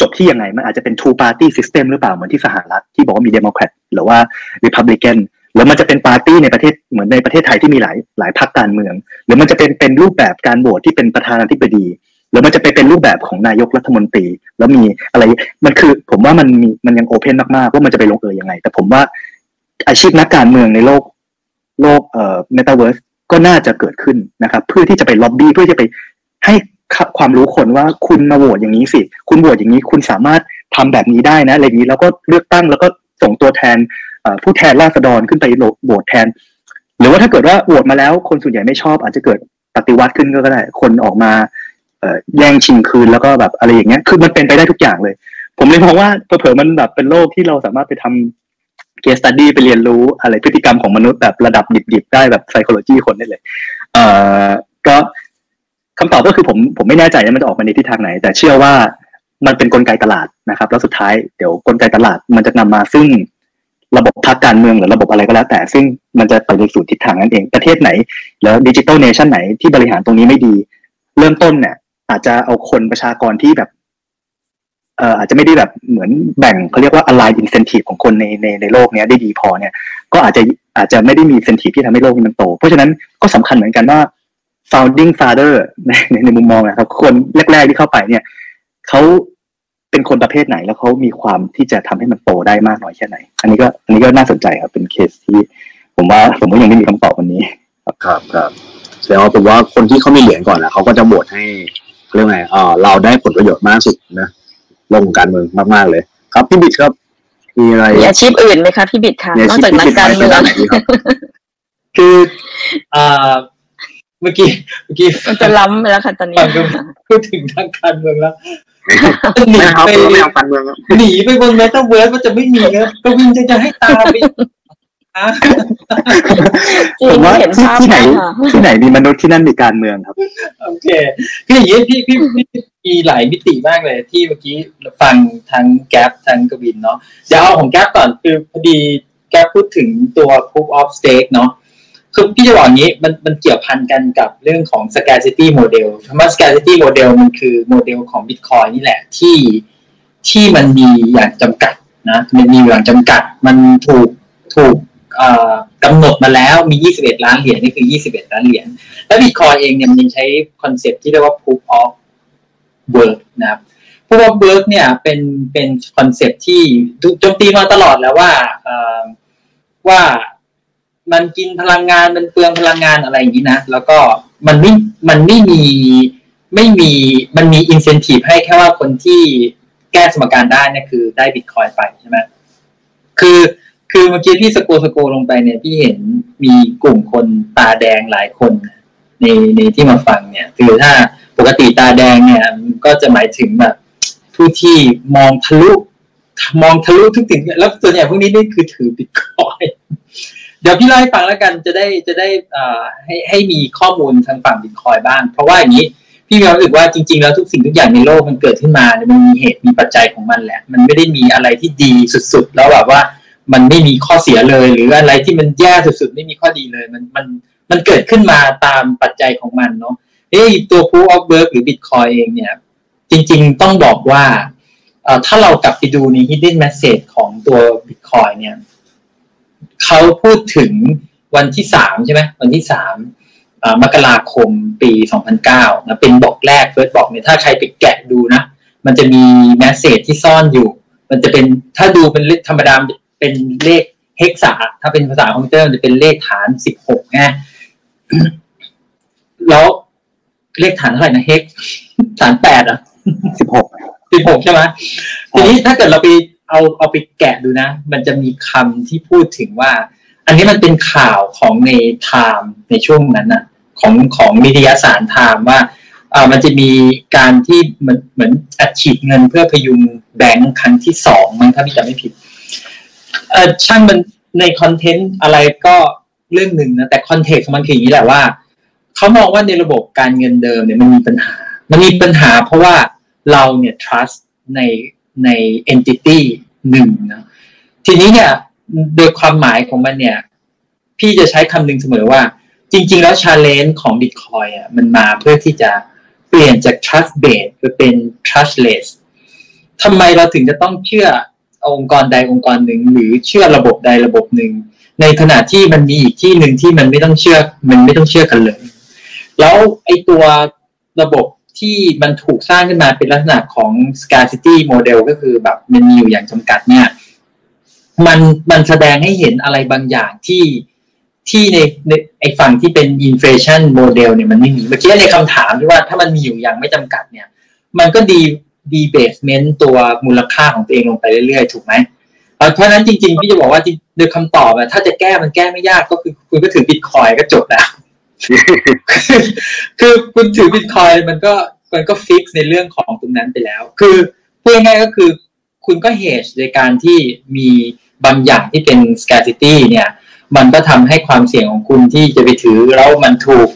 จบที่ยังไง มันอาจจะเป็น two party system หรือเปล่า เหมือนที่สหรัฐที่บอกว่ามี Democrat หรือว่า Republican หรือมันจะเป็นปาร์ตี้ในประเทศเหมือนในประเทศไทยที่มีหลายหลายพรรคการเมือง หรือมันจะเป็นเป็นรูปแบบการโหวตที่เป็นประธานาธิบดี หรือมันจะไปเป็นรูปแบบของนายกรัฐมนตรี แล้วมีอะไรมันคือ ผมว่ามันมีมันยังโอเพนมากๆว่ามันจะไปลงเอยยังไง แต่ผมว่าอาชีพนักการเมืองในโลกโลกเอ่อเมตาเวิร์สก็น่าจะเกิดขึ้นนะครับ เพื่อที่จะไปล็อบบี้เพื่อจะไปให้ความรู้คนว่าคุณมาโหวตอย่างนี้สิ คุณโหวตอย่างนี้คุณสามารถทำแบบนี้ได้นะอะไรอย่างนี้แล้วก็เลือกตั้งแล้วก็ส่งตัวแทน ผู้แทนราษฎรขึ้นไปโหวตแทน หรือว่าถ้าเกิดว่าโหวตมาแล้วคนส่วนใหญ่ไม่ชอบ อาจจะเกิดปฏิวัติขึ้นก็ได้ คนออกมาแย่งชิงคืนแล้วก็แบบอะไรอย่างเงี้ย คือมันเป็นไปได้ทุกอย่างเลย ผมเลยมองว่าเผลอมันแบบเป็นโลกที่เราสามารถไปทำ case study ไปเรียนรู้อะไรพฤติกรรมของมนุษย์แบบระดับดิบๆได้แบบ psychology คนได้เลย เอ่อก็คำตอบก็คือผมผมไม่แน่ใจว่ามันจะออกมาในทิศทางไหน แต่เชื่อว่ามันเป็นกลไกตลาดนะครับ แล้วสุดท้ายเดี๋ยวกลไกตลาดมันจะนำมาซึ่ง ระบบพรรคการเมืองหรือระบบอะไรก็แล้วแต่ ซึ่งมันจะไปในสู่ทิศทางนั้นเอง ประเทศไหน แล้ว digital nation ไหนที่บริหารตรงนี้ไม่ดี เริ่มต้นเนี่ย อาจจะเอาคนประชากรที่แบบเอ่ออาจจะไม่ได้แบบเหมือนแบ่งเขาเรียกว่า align incentive ของคนในในในโลกนี้ได้ดีพอเนี่ย ก็อาจจะอาจจะไม่ได้มี incentive ที่ทำให้โลกนี้มันโต เพราะฉะนั้นก็สำคัญเหมือนกันว่า founding father ในในในมุมมองนะครับ คนแรก ๆที่เข้าไปเนี่ยเขา เป็นคนประเภทไหน แล้วเขามีความที่จะทำให้มันโตได้มากน้อยแค่ไหน อันนี้ก็อันนี้ก็น่าสนใจครับเป็นเคสที่ ผมว่าผมก็ยังไม่มีคำตอบวันนี้ ครับครับแสดงว่าผมว่าคนที่เขามีเหรียญก่อนนะเขาก็จะโหวตให้เรื่องไงอ่าเราได้ผลประโยชน์มากสุดนะลงการเมืองมากๆเลย ครับพี่บิดครับมีอะไรมีอาชีพอื่นไหมคะพี่บิดคะนอกจากนักการเมืองคืออ่าเมื่อกี้เมื่อกี้มันจะล้ำไปแล้วค่ะตอนนี้พูดถึงทางการเมืองแล้ว หนีไปไม่เอาการเมืองหนีไปบนเมตาเวิร์สมันจะไม่มีเนอะก็วิ่งจะจะให้ตาไปผมว่าที่ที่ไหนที่ไหนมีมนุษย์ที่นั่นมีการเมืองครับ โอเคคืออย่างนี้พี่พี่พี่มีหลายมิติมากเลยที่เมื่อกี้ฟังทั้งแก๊ปทั้งกวินเนาะเดี๋ยวเอาของแก๊ปก่อนคือพอดีแก๊ปพูดถึงตัว proof of stake เนาะ คือพี่จะบอกงี้มันมันเกี่ยวพันกันกับเรื่องของ scarcity model คำว่า scarcity model มันคือโมเดลของ Bitcoin นี่แหละที่ที่มันมีอย่างจำกัดนะมันมีอย่างจำกัด มันถูกถูกกำหนดมาแล้วมี 21 ล้านเหรียญนี่คือ 21 ล้านเหรียญและ Bitcoin เองเนี่ยมันยังใช้ concept ที่เรียกว่า proof of work นะครับ proof of work เนี่ยเป็นเป็น concept ที่โจมตีมาตลอดแล้วว่าว่า มันกินพลังงานมันเปลืองพลังงานอะไรอย่างนี้นะ แล้วก็มันไม่มันไม่มีไม่มีมันมีอินเซนティブให้แค่ว่าคนที่แก้สมการได้นี่คือได้บิตคอยไปใช่ไหมคือคือเมื่อกี้พี่สโกสโกลงไปเนี่ยพี่เห็นมีกลุ่มคนตาแดงหลายคนในในที่มาฟังเนี่ยคือถ้าปกติตาแดงเนี่ยก็จะหมายถึงแบบผู้ที่มองทะลุมองทะลุทุกสิ่งแล้วส่วนใหญ่พวกนี้นี่คือถือบิตคอยเ ดี๋ยวพี่เล่าให้ฟังแล้วกันจะได้จะได้ให้ให้มีข้อมูลทางฝั่งบิตคอยบ้าง เพราะว่าอย่างนี้พี่มีความรู้สึกว่าจริง ๆ แล้วทุกสิ่งทุกอย่างในโลกมันเกิดขึ้นมาเนี่ยมันมีเหตุมีปัจจัยของมันแหละ มันไม่ได้มีอะไรที่ดีสุดๆ แล้วแบบว่ามันไม่มีข้อเสียเลย หรืออะไรที่มันแย่สุดๆ ไม่มีข้อดีเลย มันมันมันเกิดขึ้นมาตามปัจจัยของมันเนาะเอ้ตัว proof of work หรือ Bitcoin เองเนี่ย จริง ๆ ต้องบอกว่าถ้าเรากลับไปดูใน hidden message ของตัว Bitcoin เนี่ย เขาพูดถึงวันที่สามใช่ไหมวันที่สามมกราคมปีสองพันเก้านะเป็นบอกแรก first block เนี่ยถ้าใครไปแกะดูนะ มันจะมี message ที่ซ่อนอยู่ มันจะเป็นถ้าดูเป็นเลขธรรมดาเป็นเลข hexa ถ้าเป็นภาษาคอมพิวเตอร์มันจะเป็นเลขฐานสิบหกไงแล้วเลขฐานเท่าไหร่นะเฮกฐานแปดอะสิบหกสิบหกใช่ไหมทีนี้ถ้าเกิดเราไป เอาเอาไปแกะดูนะ มันจะมีคำที่พูดถึงว่า อันนี้มันเป็นข่าวของใน Time ในช่วงนั้นอะของของนิตยสาร Time ว่าอ่ามันจะมีการที่เหมือนเหมือนอัดฉีดเงินเพื่อพยุงแบงค์ครั้งที่สองมั้งถ้าพี่จำไม่ผิดเออช่างมันใน content อะไรก็เรื่องหนึ่งนะแต่ context ของมันคืออย่างนี้แหละว่าเขามองว่าในระบบการเงินเดิมเนี่ยมันมีปัญหา มันมีปัญหาเพราะว่าเราเนี่ย trust ใน ใน entity หนึ่งนะทีนี้เนี่ยโดยความหมายของมันเนี่ย พี่จะใช้คำหนึ่งเสมอว่า จริง ๆ แล้ว challenge ของ Bitcoin อะมันมาเพื่อที่จะเปลี่ยนจาก trust based ไปเป็น trustless ทำไมเราถึงจะต้องเชื่อองค์กรใดองค์กรหนึ่ง หรือเชื่อระบบใดระบบหนึ่ง ในขณะที่มันมีอีกที่หนึ่งที่มันไม่ต้องเชื่อ มันไม่ต้องเชื่อกันเลย แล้วไอตัวระบบ ที่มันถูกสร้างขึ้นมาเป็นลักษณะของ scarcity model ก็คือแบบมันมีอยู่อย่างจำกัดเนี่ยมันมันแสดงให้เห็นอะไรบางอย่างที่ที่ในในไอฝั่งที่เป็น inflation model เนี่ยมันไม่มีเมื่อกี้ในคำถามที่ว่าถ้ามันมีอยู่อย่างไม่จำกัดเนี่ย มันก็ดีดีเบสเมนต์ตัวมูลค่าของตัวเองลงไปเรื่อยๆ ถูกไหมเพราะฉนั้นจริงๆ พี่จะบอกว่าโดยคำตอบอะถ้าจะแก้มันแก้ไม่ยากก็คือคุณก็ถือบิตคอยก็จบแล้ว คือคุณถือบิตคอยมันก็มันก็ fix ในเรื่องของตรงนั้นไปแล้ว คือพูดง่ายก็คือ คุณก็เฮชในการที่มีบางอย่างที่เป็น scarcity เนี่ย มันก็ทำให้ความเสี่ยงของคุณที่จะไปถือแล้วมันถูก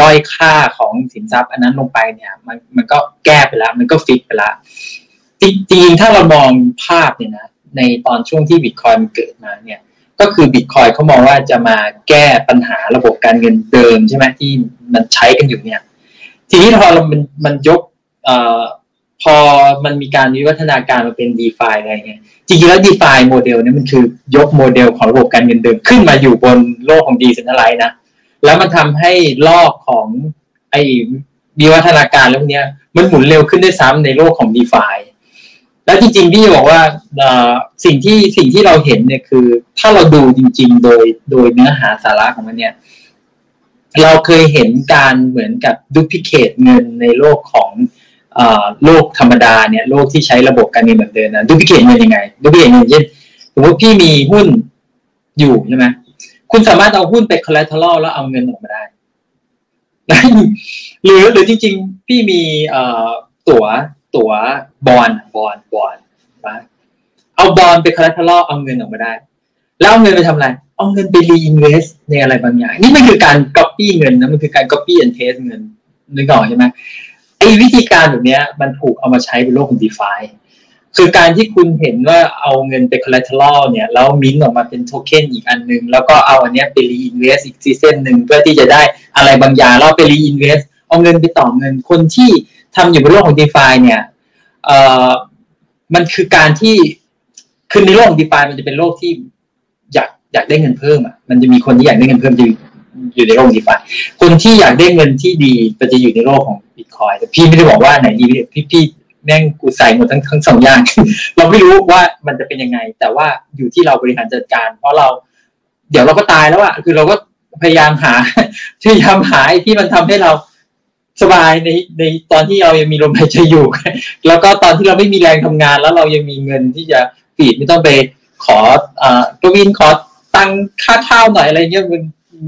ด้อยค่าของสินทรัพย์อันนั้นลงไปเนี่ย มันมันก็แก้ไปแล้ว มันก็ fix ไปแล้วจริงๆถ้าเรามองภาพเนี่ยนะ ในตอนช่วงที่บิตคอยมันเกิดมาเนี่ย ก็คือบิตคอยเขามองว่าจะมาแก้ปัญหาระบบการเงินเดิมใช่ไหมที่มันใช้กันอยู่เนี่ย ทีนี้พอเรามันมันยกเอ่อพอมันมีการวิวัฒนาการมาเป็น d e f าอะไรเงี้ยจริงๆแล้ว d e f าโมเดลเนี่ยมันคือยกโมเดลของระบบการเงินเดิมขึ้นมาอยู่บนโลกของ decentralized นะ แล้วมันทำให้โลกของไอ้วิวัฒนาการแล้วเนี้ยมันหมุนเร็วขึ้นได้ซ้ำในโลกของ d e f า แล้วจริงๆพี่บอกว่าสิ่งที่สิ่งที่เราเห็นเนี่ยคือ ถ้าเราดูจริง ๆ โดยโดยเนื้อหาสาระของมันเนี่ย เราเคยเห็นการเหมือนกับดูพิเคตเงินในโลกของโลกธรรมดาเนี่ยโลกที่ใช้ระบบการเงินเหมือนเดิมนะดูพิเคตเงินยังไงดูพิเคตเงินเช่นสมมติพี่มีหุ้นอยู่ใช่ไหมคุณสามารถเอาหุ้นไป collateral แล้วเอาเงินออกมาได้หรือหรือจริง ๆ พี่มีตั๋ว ตั๋ว bond bond bond เอา bond ไป collateral เอาเงินออกมาได้ แล้วเอาเงินไปทำอะไร เอาเงินไป reinvest ในอะไรบางอย่าง นี่มันคือการก๊อปปี้เงินนะมันคือการ copy and paste เงินนึกออกใช่ไหมไอ้วิธีการแบบนี้มันถูกเอามาใช้ในโลกของ DeFi คือการที่คุณเห็นว่าเอาเงินไป collateral เนี่ยแล้วมิ้นออกมาเป็นโทเค็นอีกอันนึง แล้วก็เอาอันนี้ไป reinvest อีกซีเซนหนึ่งเพื่อที่จะได้อะไรบางอย่างแล้วไปรีอินเวสเอาเงินไปต่อเงินคนที่ ทำอยู่บนโลกของ d e f าเนี่ยเอ่อมันคือการที่คือในโลกของ d e f ามันจะเป็นโลกที่อยากอยากได้เงินเพิ่มอะมันจะมีคนที่อยากได้เงินเพิ่มจะอยู่ในโลกของ d e f าคนที่อยากได้เงินที่ดีก็จะอยู่ในโลกของบิตคอยแต่พี่ไม่ได้บอกว่าไหนดีพี่พี่แม่งกูใส่หมดทั้งทั้งสองอย่าง เราไม่รู้ว่ามันจะเป็นยังไง แต่ว่าอยู่ที่เราบริหารจัดการ เพราะเรา เดี๋ยวเราก็ตายแล้วอะคือเราก็พยายามหาพยายามหาที่มันทำให้เรา สบายในในตอนที่เรายังมีลมหายใจอยู่ แล้วก็ตอนที่เราไม่มีแรงทำงาน แล้วเรายังมีเงินที่จะปีดไม่ต้องไปขออ่ากวินขอตังค่าข้าวหน่อยอะไรเงี้ยมัน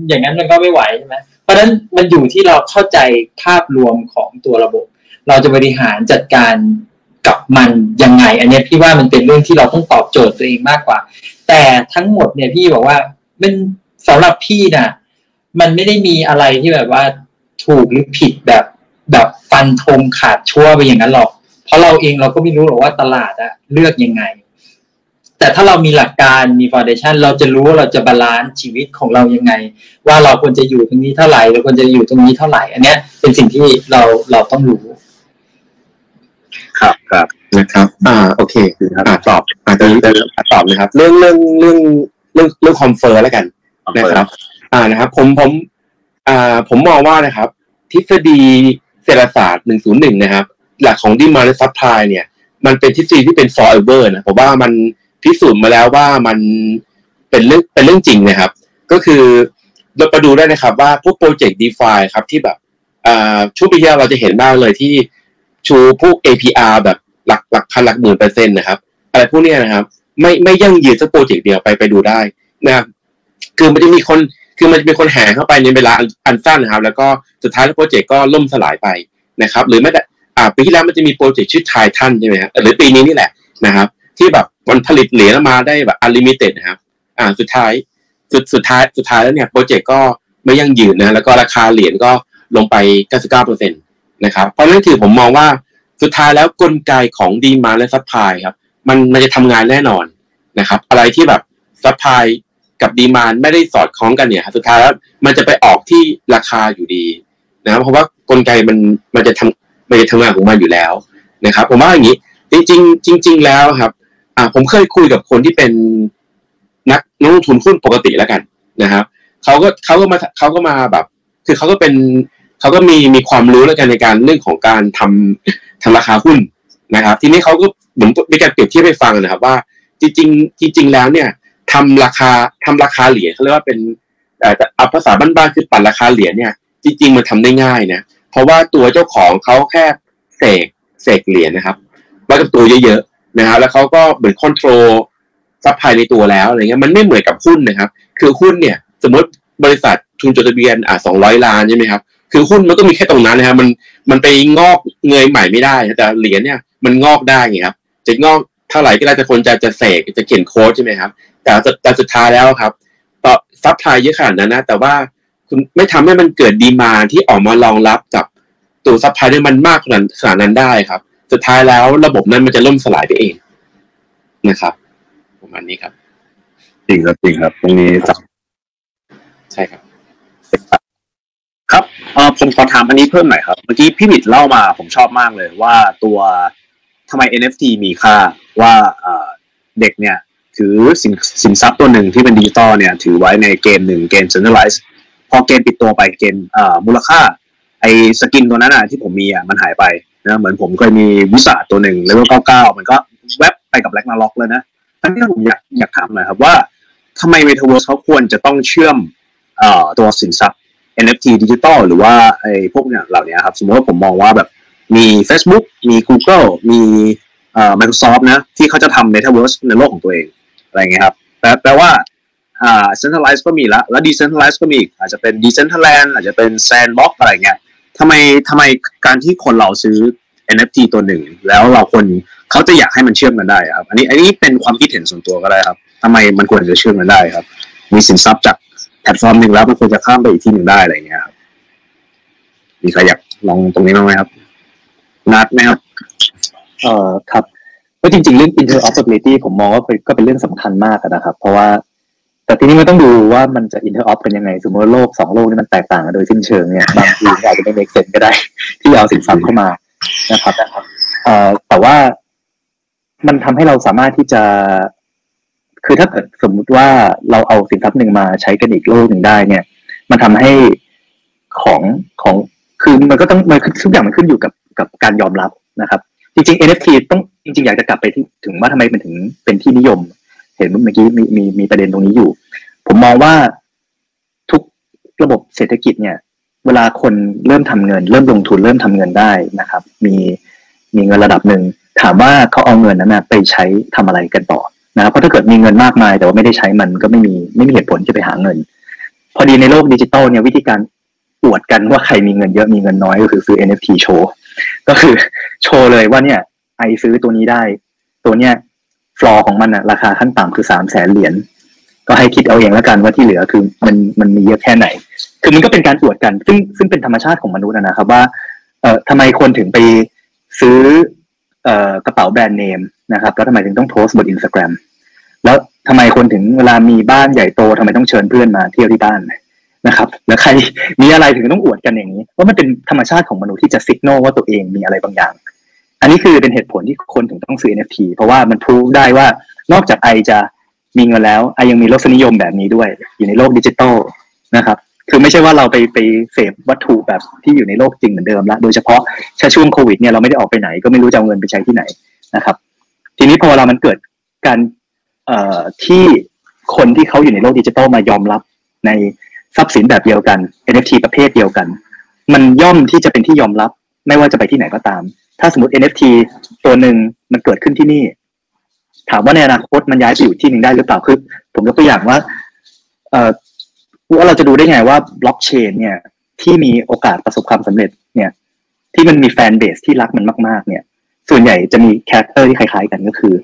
อย่างนั้นมันก็ไม่ไหวใช่ไหมเพราะฉะนั้นมันอยู่ที่เราเข้าใจภาพรวมของตัวระบบ เราจะบริหารจัดการกับมันยังไง อันนี้พี่ว่ามันเป็นเรื่องที่เราต้องตอบโจทย์ตัวเองมากกว่า แต่ทั้งหมดเนี่ยพี่บอกว่ามันสำหรับพี่นะมันไม่ได้มีอะไรที่แบบว่า ถูกหรือผิดแบบแบบฟันธงขาดชั่วไปอย่างนั้นหรอก เพราะเราเองเราก็ไม่รู้หรอกว่าตลาดอะเลือกยังไง แต่ถ้าเรามีหลักการมี foundation เราจะรู้ว่าเราจะ balance ชีวิตของเรายังไง ว่าเราควรจะอยู่ตรงนี้เท่าไหร่เราควรจะอยู่ตรงนี้เท่าไหร่ อันเนี้ย เป็นสิ่งที่เราเราต้องรู้ ครับครับนะครับ อ่า โอเคอ่าตอบอ่าจะตอบเลยครับ เรื่องเรื่องเรื่องเรื่องเรื่องคอมเฟอร์แล้วกันนะครับ อ่านะครับ ผมผม อ่าผมมองว่านะครับ ทฤษฎีเศรษฐศาสตร์ 101 นะครับ หลักของ demand และ supply เนี่ย มันเป็นทฤษฎีที่เป็น forever นะผมว่ามันพิสูจน์มาแล้วว่ามันเป็นเรื่องเป็นเรื่องจริงนะครับ ก็คือเราไปดูได้นะครับว่าพวกโปรเจกต์ DeFi ครับที่แบบช่วงปีที่แล้วเราจะเห็นมากเลยที่ชูพวก APR แบบหลักหลักพันหลักหมื่นเปอร์เซ็นต์นะครับอะไรพวกนี้นะครับ ไม่ไม่ยั่งยืนสักโปรเจกต์เดียวไปไปดูได้นะครับคือมันจะมีคน คือมันจะเป็นคนแห่เข้าไปในเวลาอันสั้นนะครับ แล้วก็สุดท้ายแล้วโปรเจกต์ก็ล่มสลายไปนะครับ หรือไม่แต่อ่าปีที่แล้วมันจะมีโปรเจกต์ชื่อทายทันใช่ไหมครับหรือปีนี้นี่แหละนะครับ ที่แบบมันผลิตเหรียญมาได้แบบ unlimited นะครับ อ่าสุดท้ายสุดสุดท้ายสุดท้ายแล้วเนี่ยโปรเจกต์ก็ไม่ยั่งยืนนะแล้วก็ราคาเหรียญก็ลงไป 99%นะครับ เพราะนั่นคือผมมองว่าสุดท้ายแล้วกลไกของ demand และ supply ครับ มันมันจะทำงานแน่นอนนะครับ อะไรที่แบบ supply กับ demand ไม่ได้สอดคล้องกันเนี่ยสุดท้ายแล้วมันจะไปออกที่ราคาอยู่ดีนะเพราะว่ากลไกมันมันจะทำมันจะทำงานของมันอยู่แล้วนะครับ ผมว่าอย่างนี้จริงๆจริงแล้วครับอ่าผมเคยคุยกับคนที่เป็นนักนักลงทุนหุ้นปกติแล้วกันนะครับเขาก็เขาก็มาเขาก็มาแบบ คือเขาก็เป็นเขาก็มีมีความรู้แล้วกันในการเรื่องของการทำทำราคาหุ้นนะครับ ทีนี้เขาก็เหมือนมีการเปรียบเทียบให้ฟังนะครับว่า จริงๆจริงแล้วเนี่ย ทำราคาทำราคาเหรียญเขาเรียกว่าเป็นเอาภาษาบ้านๆคือปั่นราคาเหรียญเนี่ยจริงๆมันทำได้ง่ายนะเพราะว่าตัวเจ้าของเขาแค่เสกเสกเหรียญนะครับไว้กับตัวเยอะๆนะครับแล้วเขาก็เหมือน control supply ในตัวแล้วอะไรเงี้ยมันไม่เหมือนกับหุ้นนะครับ คือหุ้นเนี่ย สมมติบริษัททุนจดทะเบียนอะสองร้อยล้านใช่ไหมครับคือหุ้นมันก็มีแค่ตรงนั้นนะครับมันมันไปงอกเงยใหม่ไม่ได้ แต่เหรียญเนี่ยมันงอกได้ไงครับจะงอกเท่าไหร่ก็ได้แต่คนจะจะเสกจะเขียนโค้ดใช่ไหมครับ แต่แต่สุดท้ายแล้วครับ ต่อ supply เยอะขนาดนั้นนะ แต่ว่าคุณไม่ทำให้มันเกิด demand ที่ออกมารองรับกับตัวซับพลายได้มันมากขนาดขนาดนั้นได้ครับ สุดท้ายแล้วระบบนั้นมันจะล่มสลายไปเองนะครับประมาณนี้ครับ จริงครับจริงครับ ตรงนี้ใช่ครับครับเออผมขอถามอันนี้เพิ่มหน่อยครับ เมื่อกี้พี่บิดเล่ามาผมชอบมากเลยว่าตัวทำไม NFT มีค่าว่าเด็กเนี่ย ถือสินสินทรัพย์ตัวหนึ่งที่เป็นดิจิตอลเนี่ยถือไว้ในเกมหนึ่งเกม centralize พอเกมปิดตัวไปเกมมูลค่า ไอ้ skin ตัวนั้นอะที่ผมมีอะมันหายไปนะเหมือนผมเคยมีวิสาตัวหนึ่งแล้วก็เก้าเก้ามันก็แวบไปกับ Ragnarok เลยนะทั้งที่ผมอยากอยากถามหน่อยครับว่าทำไมเมตาเวิร์สเขาควรจะต้องเชื่อมตัวสินทรัพย์ NFT ดิจิตอลหรือว่าไอ้พวกเนี่ยเหล่านี้ครับ สมมติว่าผมมองว่าแบบมี Facebook มี Google มีเอ่อ Microsoft นะ ที่เขาจะทำ Metaverse ในโลกของตัวเอง อะไรเงี้ยครับแปลแปลว่าอ่า centralized ก็มีละแล้ว decentralized ก็มีอาจจะเป็น decentraland อาจจะเป็น sandbox อะไรเงี้ยทำไมทำไมการที่คนเราซื้อ NFT ตัวหนึ่ง แล้วเราคนเขาจะอยากให้มันเชื่อมกันได้ครับ อันนี้อันนี้เป็นความคิดเห็นส่วนตัวก็ได้ครับทำไมมันควรจะเชื่อมกันได้ครับ มีสินทรัพย์จากแพลตฟอร์มหนึ่งแล้วมันควรจะข้ามไปอีกที่หนึ่งได้อะไรเงี้ยครับมีใครอยากลองตรงนี้บ้างไหมครับนัดไหมครับ เอ่อครับ ก็จริงๆ เรื่อง interoperability ผมมองว่าก็เป็นเรื่องสำคัญมากนะครับ เพราะว่า แต่ทีนี้มันต้องดูว่ามันจะ interop กันยังไง สมมติว่าโลกสองโลกนี้มันแตกต่างกันโดยสิ้นเชิงเนี่ยบางทีอาจจะไม่ make sense ก็ได้ ที่เอาสินทรัพย์เข้ามานะครับเอ่อแต่ว่ามันทำให้เราสามารถที่จะ คือถ้าเกิดสมมุติว่าเราเอาสินทรัพย์หนึ่งมาใช้กันอีกโลกหนึ่งได้ เนี่ย มันทำให้ของของคือมันก็ต้องมันทุกอย่างมันขึ้นอยู่กับกับการยอมรับนะครับ จริงๆ NFT ต้องจริง ๆ อยากจะกลับไปที่ถึงว่าทำไมมันถึงเป็นที่นิยม เห็นเมื่อกี้มีมีมีประเด็นตรงนี้อยู่ ผมมองว่าทุกระบบเศรษฐกิจเนี่ย เวลาคนเริ่มทำเงิน เริ่มลงทุนเริ่มทำเงินได้นะครับ มีมีเงินระดับหนึ่งถามว่าเขาเอาเงินนั้นนะไปใช้ทำอะไรกันต่อนะครับเพราะถ้าเกิดมีเงินมากมาย แต่ว่าไม่ได้ใช้มันก็ไม่มีไม่มีเหตุผลจะไปหาเงิน พอดีในโลกดิจิตอลเนี่ยวิธีการอวดกันว่าใครมีเงินเยอะมีเงินน้อยก็คือซื้อ NFT โชว์ ก็คือโชว์เลยว่าเนี่ย ไอซื้อตัวนี้ได้ ตัวเนี้ยฟลอร์ของมันอะราคาขั้นต่ำคือสามแสนเหรียญก็ให้คิดเอาเองแล้วกันว่าที่เหลือคือมันมันมีเยอะแค่ไหน คือมันก็เป็นการอวดกัน ซึ่งซึ่งเป็นธรรมชาติของมนุษย์นะครับว่า เอ่อทำไมคนถึงไปซื้อเอ่อกระเป๋าแบรนด์เนมนะครับ แล้วทำไมถึงต้องโพสต์บนอินสตาแกรมแล้วทำไมคนถึงเวลามีบ้านใหญ่โตทำไมต้องเชิญเพื่อนมาเที่ยวที่บ้าน นะครับแล้วใครมีอะไรถึงต้องอวดกันอย่างนี้ว่ามันเป็นธรรมชาติของมนุษย์ที่จะสิกโนว่าตัวเองมีอะไรบางอย่าง อันนี้คือเป็นเหตุผลที่คนถึงต้องซื้อ NFT เพราะว่ามันพูดได้ว่านอกจากไอจะมีเงินแล้วไอยังมีรสนิยมแบบนี้ด้วย อยู่ในโลกดิจิตอลนะครับ คือไม่ใช่ว่าเราไปไปเสพวัตถุแบบที่อยู่ในโลกจริงเหมือนเดิมละโดยเฉพาะช่ช่วงโควิดเนี่ยเราไม่ได้ออกไปไหนก็ไม่รู้จะเอาเงินไปใช้ที่ไหนนะครับ ทีนี้พอเรามันเกิดการที่คนที่เขาอยู่ในโลกดิจิทัลมายอมรับใน ทรัพย์สินแบบเดียวกัน NFT ประเภทเดียวกัน มันย่อมที่จะเป็นที่ยอมรับ ไม่ว่าจะไปที่ไหนก็ตาม ถ้าสมมติ NFT ตัวหนึ่งมันเกิดขึ้นที่นี่ ถามว่าในอนาคตมันย้ายไปอยู่ที่หนึ่งได้หรือเปล่าคือผมยกตัวอย่างว่าเอ่อว่าเราจะดูได้ไงว่าบล็อกเชนเนี่ย ที่มีโอกาสประสบความสำเร็จเนี่ย ที่มันมี fanbase ที่รักมันมากๆ เนี่ย ส่วนใหญ่จะมี character ที่คล้ายๆ กันก็คือ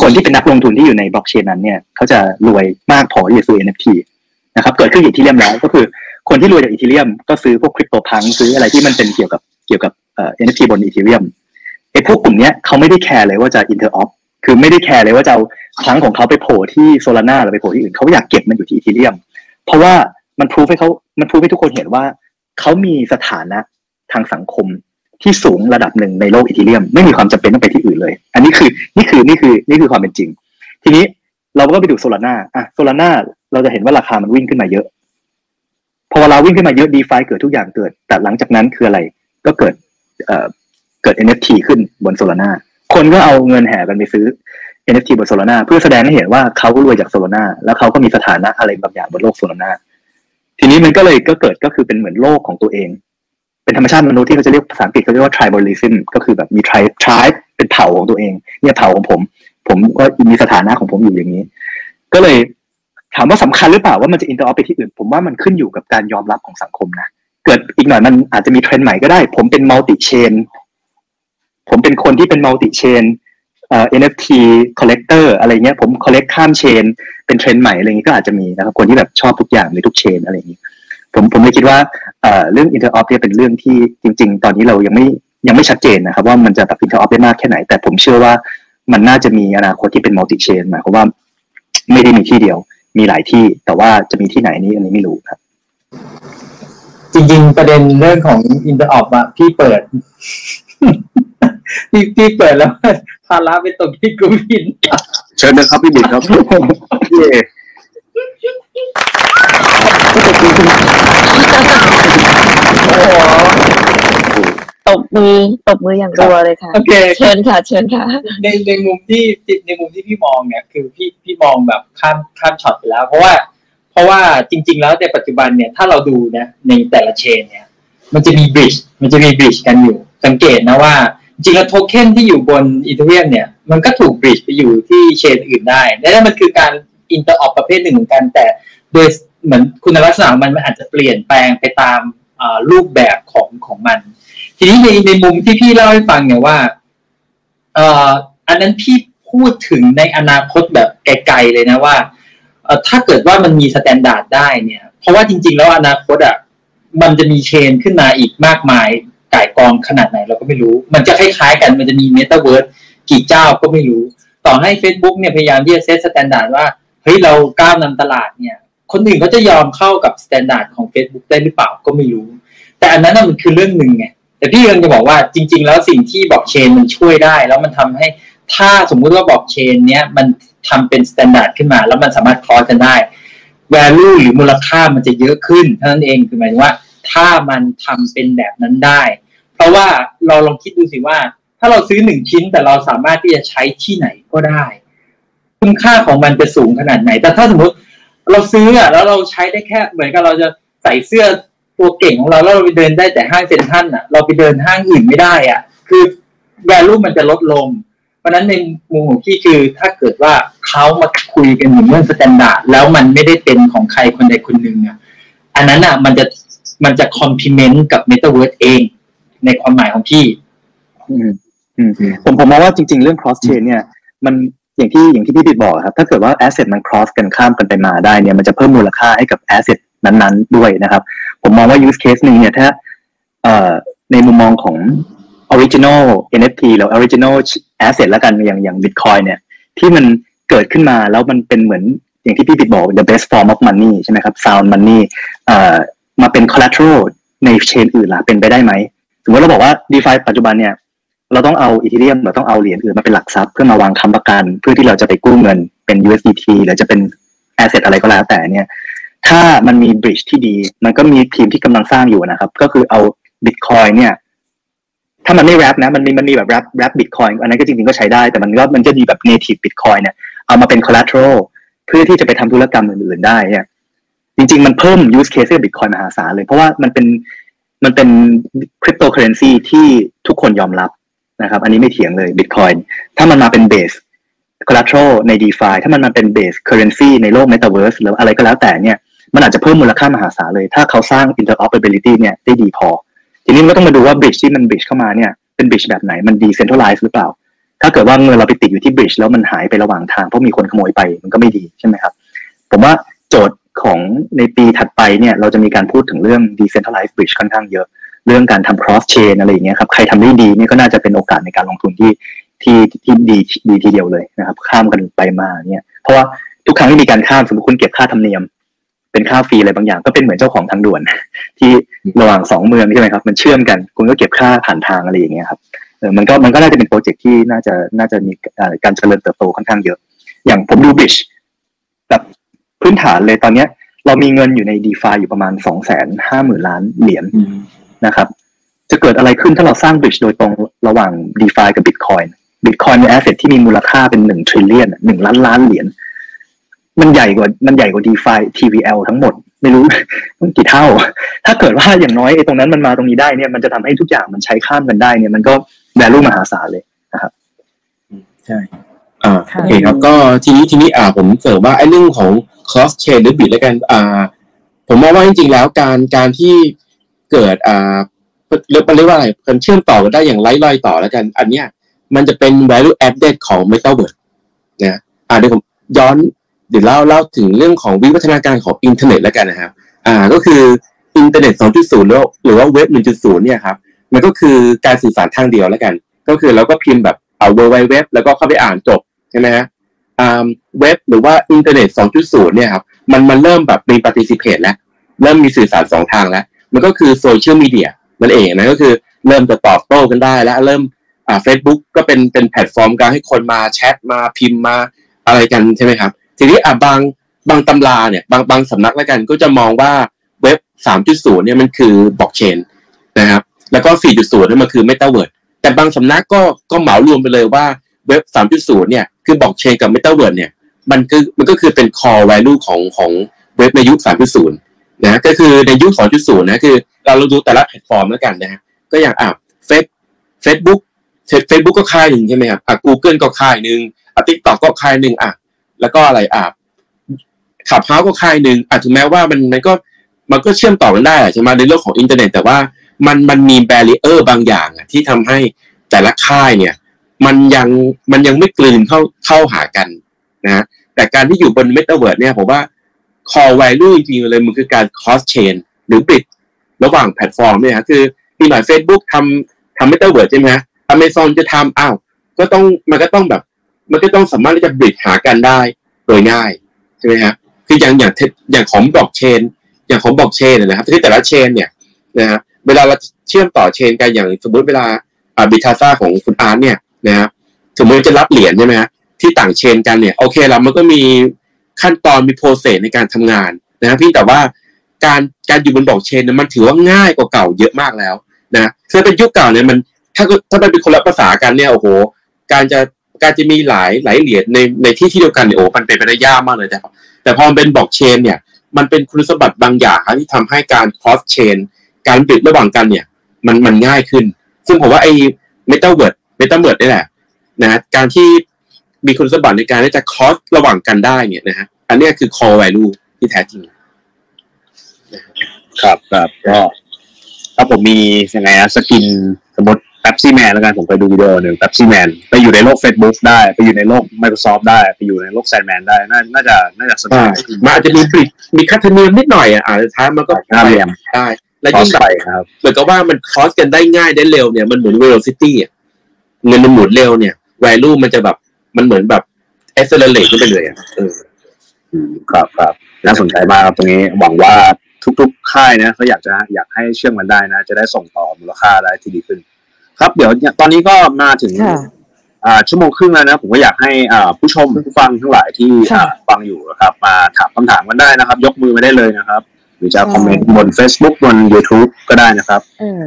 คนที่เป็นนักลงทุนที่อยู่ในบล็อกเชนนั้นเนี่ยเขาจะรวยมากพอที่จะซื้อ NFT นะครับเกิดขึ้น Ethereum แล้วก็คือคนที่รวยจาก Ethereum ก็ซื้อพวก CryptoPunks ซื้ออะไรที่มันเป็นเกี่ยวกับเกี่ยวกับเอ่อ NFT บน Ethereum ไอ้พวกกลุ่มเนี้ยเขาไม่ได้แคร์เลยว่าจะ interop คือไม่ได้แคร์เลยว่าจะเอาครั้งของเขาไปโผล่ที่ Solana หรือไปโผล่ที่อื่นเขาอยากเก็บมันอยู่ที่ Ethereumเพราะว่ามันพูดให้เขามันพูดให้ทุกคนเห็นว่าเขามีสถานะทางสังคมที่สูงระดับหนึ่งในโลกอีทีเรียม ไม่มีความจำเป็นต้องไปที่อื่นเลย อันนี้คือนี่คือนี่คือนี่คือความเป็นจริง ทีนี้ เราก็ไปดูโซลาร่าอะโซลาร่าเราจะเห็นว่าราคามันวิ่งขึ้นมาเยอะ พอเวลาวิ่งขึ้นมาเยอะดีฟาเกิดทุกอย่างเกิด แต่หลังจากนั้นคืออะไร ก็เกิดเอ่อเกิด NFT ขึ้นบนโซลาร่าคนก็เอาเงินแห่กันไปซื้อ NFT บน Solana เพื่อแสดงให้เห็นว่าเขาก็รวยจาก Solana แล้วเขาก็มีสถานะอะไรบางอย่างบนโลก Solana ทีนี้มันก็เลยก็เกิดก็คือเป็นเหมือนโลกของตัวเอง เป็นธรรมชาติมนุษย์ที่เขาจะเรียกภาษาอังกฤษเขาเรียกว่า tribalism ก็คือแบบมี tribe tribe เป็นเผ่าของตัวเอง เนี่ยเผ่าของผม ผมก็มีสถานะของผมอยู่อย่างนี้ ก็เลยถามว่าสำคัญหรือเปล่าว่ามันจะ interop ไปที่อื่น ผมว่ามันขึ้นอยู่กับการยอมรับของสังคมนะเกิดอีกหน่อยมันอาจจะมีเทรนด์ใหม่ก็ได้ ผมเป็น multi-chainผมเป็นคนที่เป็น multi-chain เอ่อ NFT collector อะไรเงี้ยผม collect ข้าม chain เป็นเทรนด์ใหม่อะไรเงี้ยก็อาจจะมีนะครับคนที่แบบชอบทุกอย่างในทุก chain อะไรอย่างนี้ ผมผมเลยคิดว่าเอ่อเรื่อง interop เนี่ยเป็นเรื่องที่จริง ๆ ตอนนี้เรายังไม่ยังไม่ชัดเจนนะครับ ว่ามันจะแบบ interop ได้มากแค่ไหน แต่ผมเชื่อว่า มันน่าจะมีอนาคตที่เป็น multi-chain หมายความว่าไม่ได้มีที่เดียว มีหลายที่ แต่ว่าจะมีที่ไหนนี้อันนี้ไม่รู้ครับ จริงๆ ประเด็นเรื่องของ interopอะพี่เปิดพี่พี่เปิดแล้วภาระไปตกที่กูวินเชิญนะครับพี่บิ๊กครับเย่โอ้โห ตบมือตบมืออย่างรัวเลยค่ะโอเคเชิญค่ะ เชิญค่ะ ในในมุมที่ในมุมที่พี่มองเนี่ยคือพี่พี่มองแบบข้ามข้ามช็อตไปแล้ว เพราะว่า เพราะว่าจริง ๆ แล้วในปัจจุบันเนี่ยถ้าเราดูนะในแต่ละ chain เนี่ย มันจะมี bridge มันจะมี bridge กันอยู่ สังเกตนะว่า จริงๆแล้วโทเค็นที่อยู่บน Ethereum เนี่ย มันก็ถูก bridge ไปอยู่ที่ chain อื่นได้และนั่นมันคือการ interop ประเภทหนึ่งเหมือนกันแต่โดยเหมือนคุณลักษณะของมันมันอาจจะเปลี่ยนแปลงไปตามอ่ารูปแบบของของมัน ทีนี้ในในมุมที่พี่เล่าให้ฟังเนี่ยว่า เอ่ออันนั้นพี่พูดถึงในอนาคตแบบไกลๆเลยนะว่าเอ่อถ้าเกิดว่ามันมี standard ได้เนี่ย เพราะว่าจริง ๆ แล้วอนาคตอะมันจะมี chain ขึ้นมาอีกมากมายก่ายกองขนาดไหนเราก็ไม่รู้ มันจะคล้ายๆกัน มันจะมีเมตาเวิร์สกี่เจ้าก็ไม่รู้ ต่อให้ Facebook เนี่ยพยายามที่จะ set standard ว่า เฮ้ยเราก้าวนำตลาดเนี่ย คนอื่นเขาจะยอมเข้ากับ standard ของ Facebook ได้หรือเปล่าก็ไม่รู้ แต่อันนั้นน่ะมันคือเรื่องหนึ่งไง แต่พี่กำลังจะบอกว่าจริง ๆ แล้วสิ่งที่บล็อกเชนมันช่วยได้ แล้วมันทำให้ถ้าสมมุติว่าบล็อกเชนเนี้ยมันทำเป็น standard ขึ้นมา แล้วมันสามารถ cross กันได้ value หรือมูลค่ามันจะเยอะขึ้นเท่านั้นเองคือหมายถึงว่า ถ้ามันทำเป็นแบบนั้นได้ เพราะว่าเราลองคิดดูสิว่า ถ้าเราซื้อหนึ่งชิ้นแต่เราสามารถที่จะใช้ที่ไหนก็ได้ คุณค่าของมันจะสูงขนาดไหน แต่ถ้าสมมติเราซื้ออะแล้วเราใช้ได้แค่เหมือนกับเราจะใส่เสื้อ ตัวเก่งของเราแล้วเราไปเดินได้แต่ห้างเซ็นทรัลอะเราไปเดินห้างอื่นไม่ได้อะ คือ value มันจะลดลง เพราะฉะนั้นในมุมของพี่คือถ้าเกิดว่าเขามาคุยกันถึงเรื่อง standard แล้วมันไม่ได้เป็นของใครคนใดคนหนึ่งอะอันนั้นอะมันจะมันจะ complement กับ metaverse เอง ในความหมายของพี่ผมผมมองว่าจริง ๆ เรื่อง cross chain เนี่ย มันอย่างที่อย่างที่พี่ปิดบอกครับ ถ้าเกิดว่า asset มัน cross กันข้ามกันไปมาได้เนี่ยมันจะเพิ่มมูลค่าให้กับ asset นั้นๆด้วยนะครับ ผมมองว่า use case หนึ่งเนี่ยถ้าในมุมมองของ original NFT หรือ original asset แล้วกันอย่างอย่าง bitcoin เนี่ย ที่มันเกิดขึ้นมาแล้วมันเป็นเหมือนอย่างที่พี่ปิดบอก the best form of money ใช่ไหมครับ sound money มาเป็น collateral ในเชนอื่นล่ะเป็นไปได้ไหมสมมติเราบอกว่า DeFi ปัจจุบันเนี่ย เราต้องเอาอีเทเรียมเราต้องเอาเหรียญอื่นมาเป็นหลักทรัพย์เพื่อมาวางค้ำประกัน เพื่อที่เราจะไปกู้เงินเป็น USDT หรือจะเป็น asset อะไรก็แล้วแต่เนี่ย ถ้ามันมี bridge ที่ดี มันก็มีทีมที่กำลังสร้างอยู่นะครับ ก็คือเอา Bitcoin เนี่ย ถ้ามันไม่แรปนะ มันมีมันมีแบบแรปแรป Bitcoin อันนั้นก็จริงๆก็ใช้ได้ แต่มันก็มันจะมีแบบ native Bitcoin เนี่ย เอามาเป็น collateral เพื่อที่จะไปทำธุรกรรมอื่นๆได้เนี่ย จริง ๆ มันเพิ่ม use case ให้ Bitcoin มหาศาลเลย เพราะว่ามันเป็นมันเป็นคริปโตเคอเรนซีที่ทุกคนยอมรับนะครับ อันนี้ไม่เถียงเลย Bitcoin ถ้ามันมาเป็นเบส collateral ใน DeFi ถ้ามันมาเป็นเบส currency ในโลก Metaverse หรืออะไรก็แล้วแต่เนี่ย มันอาจจะเพิ่มมูลค่ามหาศาลเลย ถ้าเขาสร้าง interoperability เนี่ยได้ดีพอ ทีนี้มันก็ต้องมาดูว่า bridge ที่มัน bridge เข้ามาเนี่ยเป็น bridge แบบไหนมัน decentralized หรือเปล่า ถ้าเกิดว่าเงินเราไปติดอยู่ที่ bridge แล้วมันหายไประหว่างทางเพราะมีคนขโมยไปมันก็ไม่ดีใช่ไหมครับ ผมว่าโจทย์ของในปีถัดไปเนี่ยเราจะมีการพูดถึงเรื่อง decentralized bridge ค่อนข้างเยอะ เรื่องการทำ cross chain อะไรอย่างเงี้ยครับใครทำได้ดีนี่ก็น่าจะเป็นโอกาสในการลงทุนที่ที่ที่ดีดีทีเดียวเลยนะครับ ข้ามกันไปมาเนี่ยเพราะว่าทุกครั้งที่มีการข้ามสมมติคุณเก็บค่าธรรมเนียม เป็นค่าฟรีอะไรบางอย่าง ก็เป็นเหมือนเจ้าของทางด่วน ที่ระหว่างสองเมืองใช่ไหมครับ มันเชื่อมกันคุณก็เก็บค่าผ่านทางอะไรอย่างเงี้ยครับเออมันก็มันก็น่าจะเป็นโปรเจกต์ที่น่าจะน่าจะมีการเจริญเติบโตค่อนข้างเยอะ อย่างผมดูบิชแบบพื้นฐานเลยตอนเนี้ย เรามีเงินอยู่ใน d e f าอยู่ประมาณสองแสนห้าหมื่นล้านเหรียญนะครับ จะเกิดอะไรขึ้นถ้าเราสร้างบริดจ์โดยตรงระหว่าง d e f ากับ Bitcoin Bitcoin เป็นแอสเซทที่มีมูลค่าเป็นหนึ่งทริลเลียนหนึ่งล้านล้านเหรียญ มันใหญ่กว่ามันใหญ่กว่า d e f า TVL ทั้งหมด ไม่รู้กี่เท่า ถ้าเกิดว่าอย่างน้อยไอ้ตรงนั้นมันมาตรงนี้ได้เนี่ยมันจะทำให้ทุกอย่างมันใช้ข้ามกันได้เนี่ยมันก็แวลูมหาศาลเลยนะครับใช่อ่าโอเคครับก็ทีนี้ทีนี้อ่าผมเสริมว่าไอ้เรื่องของ cross chain หรือ bridge แล้วกันอ่า ผมมองว่าจริงๆแล้วการการที่เกิดอ่าเรียกเรียกว่าอะไรกันเชื่อมต่อกันได้อย่างไร้รอยต่อแล้วกัน อันเนี้ยมันจะเป็น value added ของ metaverse นะอ่าเดี๋ยวผมย้อน เดี๋ยวเล่าเล่าถึงเรื่องของวิวัฒนาการของอินเทอร์เน็ตแล้วกันนะครับ อ่าก็คืออินเทอร์เน็ต 2.0แล้วหรือว่าเว็บ 1.0 เนี่ยครับ มันก็คือการสื่อสารทางเดียวแล้วกัน ก็คือเราก็พิมพ์แบบเอาเว็บเว็บแล้วก็เข้าไปอ่านจบใช่ไหมฮะเว็บหรือว่าอินเทอร์เน็ต 2.0 เนี่ยครับ มันมันเริ่มแบบมี participate แล้ว เริ่มมีสื่อสารสองทางแล้ว มันก็คือโซเชียลมีเดียนั่นเองนะก็คือเริ่มจะตอบโต้กันได้แล้ว เริ่มอ่าเฟซบุ๊กก็เป็นเป็นแพลตฟอร์มการให้คนมาแชทมาพิมพ์มาอะไรกันใช่ไหมครับ ทีนี้อ่าบางบางตำราเนี่ยบางบางสำนักแล้วกันก็จะมองว่าเว็บ 3.0 เนี่ยมันคือบล็อกเชนนะครับแล้วก็ 4.0นี่มันคือเมตาเวิร์สแต่บางสำนักก็ก็เหมารวมไปเลยว่าเว็บ 3.0 เนี่ยคือบล็อกเชนกับเมตาเวิร์สเนี่ยมันคือมันก็คือเป็น core value ของของเว็บในยุค 3.0 นะก็คือในยุค 2.0 นะคือเราเราดูแต่ละแพลตฟอร์มแล้วกันนะฮะก็อย่างอะเฟซ Facebook Facebook ก็ค่ายหนึ่งใช่ไหมครับอะกูเกิลก็ค่ายหนึ่งอะ TikTok ก็ค่ายหนึ่งอะ แล้วก็อะไรอะ Clubhouse ก็ค่ายหนึ่งอะถึงแม้ว่ามันมันก็มันก็เชื่อมต่อกันได้ใช่ไหมในเรื่องของอินเทอร์เน็ตแต่ว่ามันมันมี barrier บางอย่างอะที่ทำให้แต่ละค่ายเนี่ย มันยังมันยังไม่กลืนเข้าเข้าหากันนะแต่การที่อยู่บนเมตาเวิร์สเนี่ยผมว่า core value จริงๆเลยมันคือการ cross chain หรือ bridge ระหว่างแพลตฟอร์มเนี่ยคือมีหน่อย Facebook ทำทำเมตาเวิร์สใช่ไหมฮะอเมซอนจะทำอ้าวก็ต้องมันก็ต้องแบบ มันก็ต้องสามารถที่จะ bridge หากันได้โดยง่ายใช่ไหมฮะคืออย่างอย่างอย่างของบล็อกเชน อย่างของบล็อกเชนนะครับที่แต่ละ chain เนี่ยนะฮะเวลาเราเชื่อมต่อ chain กันอย่างสมมติเวลาอ่า Bitazza ของคุณอาร์ตเนี่ยนะครับสมมติจะรับเหรียญใช่ไหมฮะที่ต่าง chain กันเนี่ยโอเคแล้วมันก็มีขั้นตอนมี process ในการทำงานนะพี่แต่ว่าการการอยู่บนบล็อกเชนเนี่ยมันถือว่าง่ายกว่าเก่าเยอะมากแล้วนะคือเป็นยุคเก่าเนี่ยมันถ้าถ้ามันเป็นคนละภาษากันเนี่ยโอ้โห การจะ การจะมีหลายหลายเหรียญในในที่ที่เดียวกันเนี่ยโอ้มันเป็นไปได้ยากมากเลยแต่แต่พอมันเป็นบล็อกเชนเนี่ยมันเป็นคุณสมบัติบางอย่างที่ทำให้การ cross chain การบิดระหว่างกันเนี่ย มันมันง่ายขึ้น ซึ่งผมว่าไอ้ metal word metal word นี่แหละ นะการที่มีคุณสมบัติในการที่จะ cross ระหว่างกันได้เนี่ยนะฮะอันนี้คือ core value ที่แท้จริง ครับครับก็ถ้าผมมียังไงอะสกินสมมติ ป๊บซี่แมนแล้วกันผมไปดูวิดีโอหนึ่งแป๊บซี่แมนไปอยู่ในโลก Facebook ได้ ไปอยู่ในโลก Microsoft ได้ ไปอยู่ในโลกแซนแมนได้ น่าจะน่าจะสนุกมันอาจจะมีปิดมีค่าธรรมเนียมนิดหน่อยอะอ่าท้ายมันก็ค่าธรรมเนียมได้ แล้วขอยิ่งแบบใส่ครับเหมือนกับว่ามันคอสกันได้ง่ายได้เร็วเนี่ยมันเหมือน velocity อะเงินมันหมุนเร็วเนี่ย value มันจะแบบมันเหมือนแบบ accelerate ขึ้นไปเลยอะเอออืมครับครับน่าสนใจมากครับตรงนี้หวังว่าทุกๆค่ายนะเขาอยากจะอยากให้เชื่อมกันได้นะ จะได้ส่งต่อมูลค่าได้ที่ดีขึ้น ครับเดี๋ยวเนี่ยตอนนี้ก็มาถึงค่ะอ่าชั่วโมงครึ่งแล้วนะ ผมก็อยากให้อ่าผู้ชมผู้ฟังทั้งหลายที่ค่ะอ่าฟังอยู่นะครับ มาถามคำถามกันได้นะครับ ยกมือมาได้เลยนะครับ หรือจะคอมเมนต์บน Facebook บน YouTube ก็ได้นะครับเออ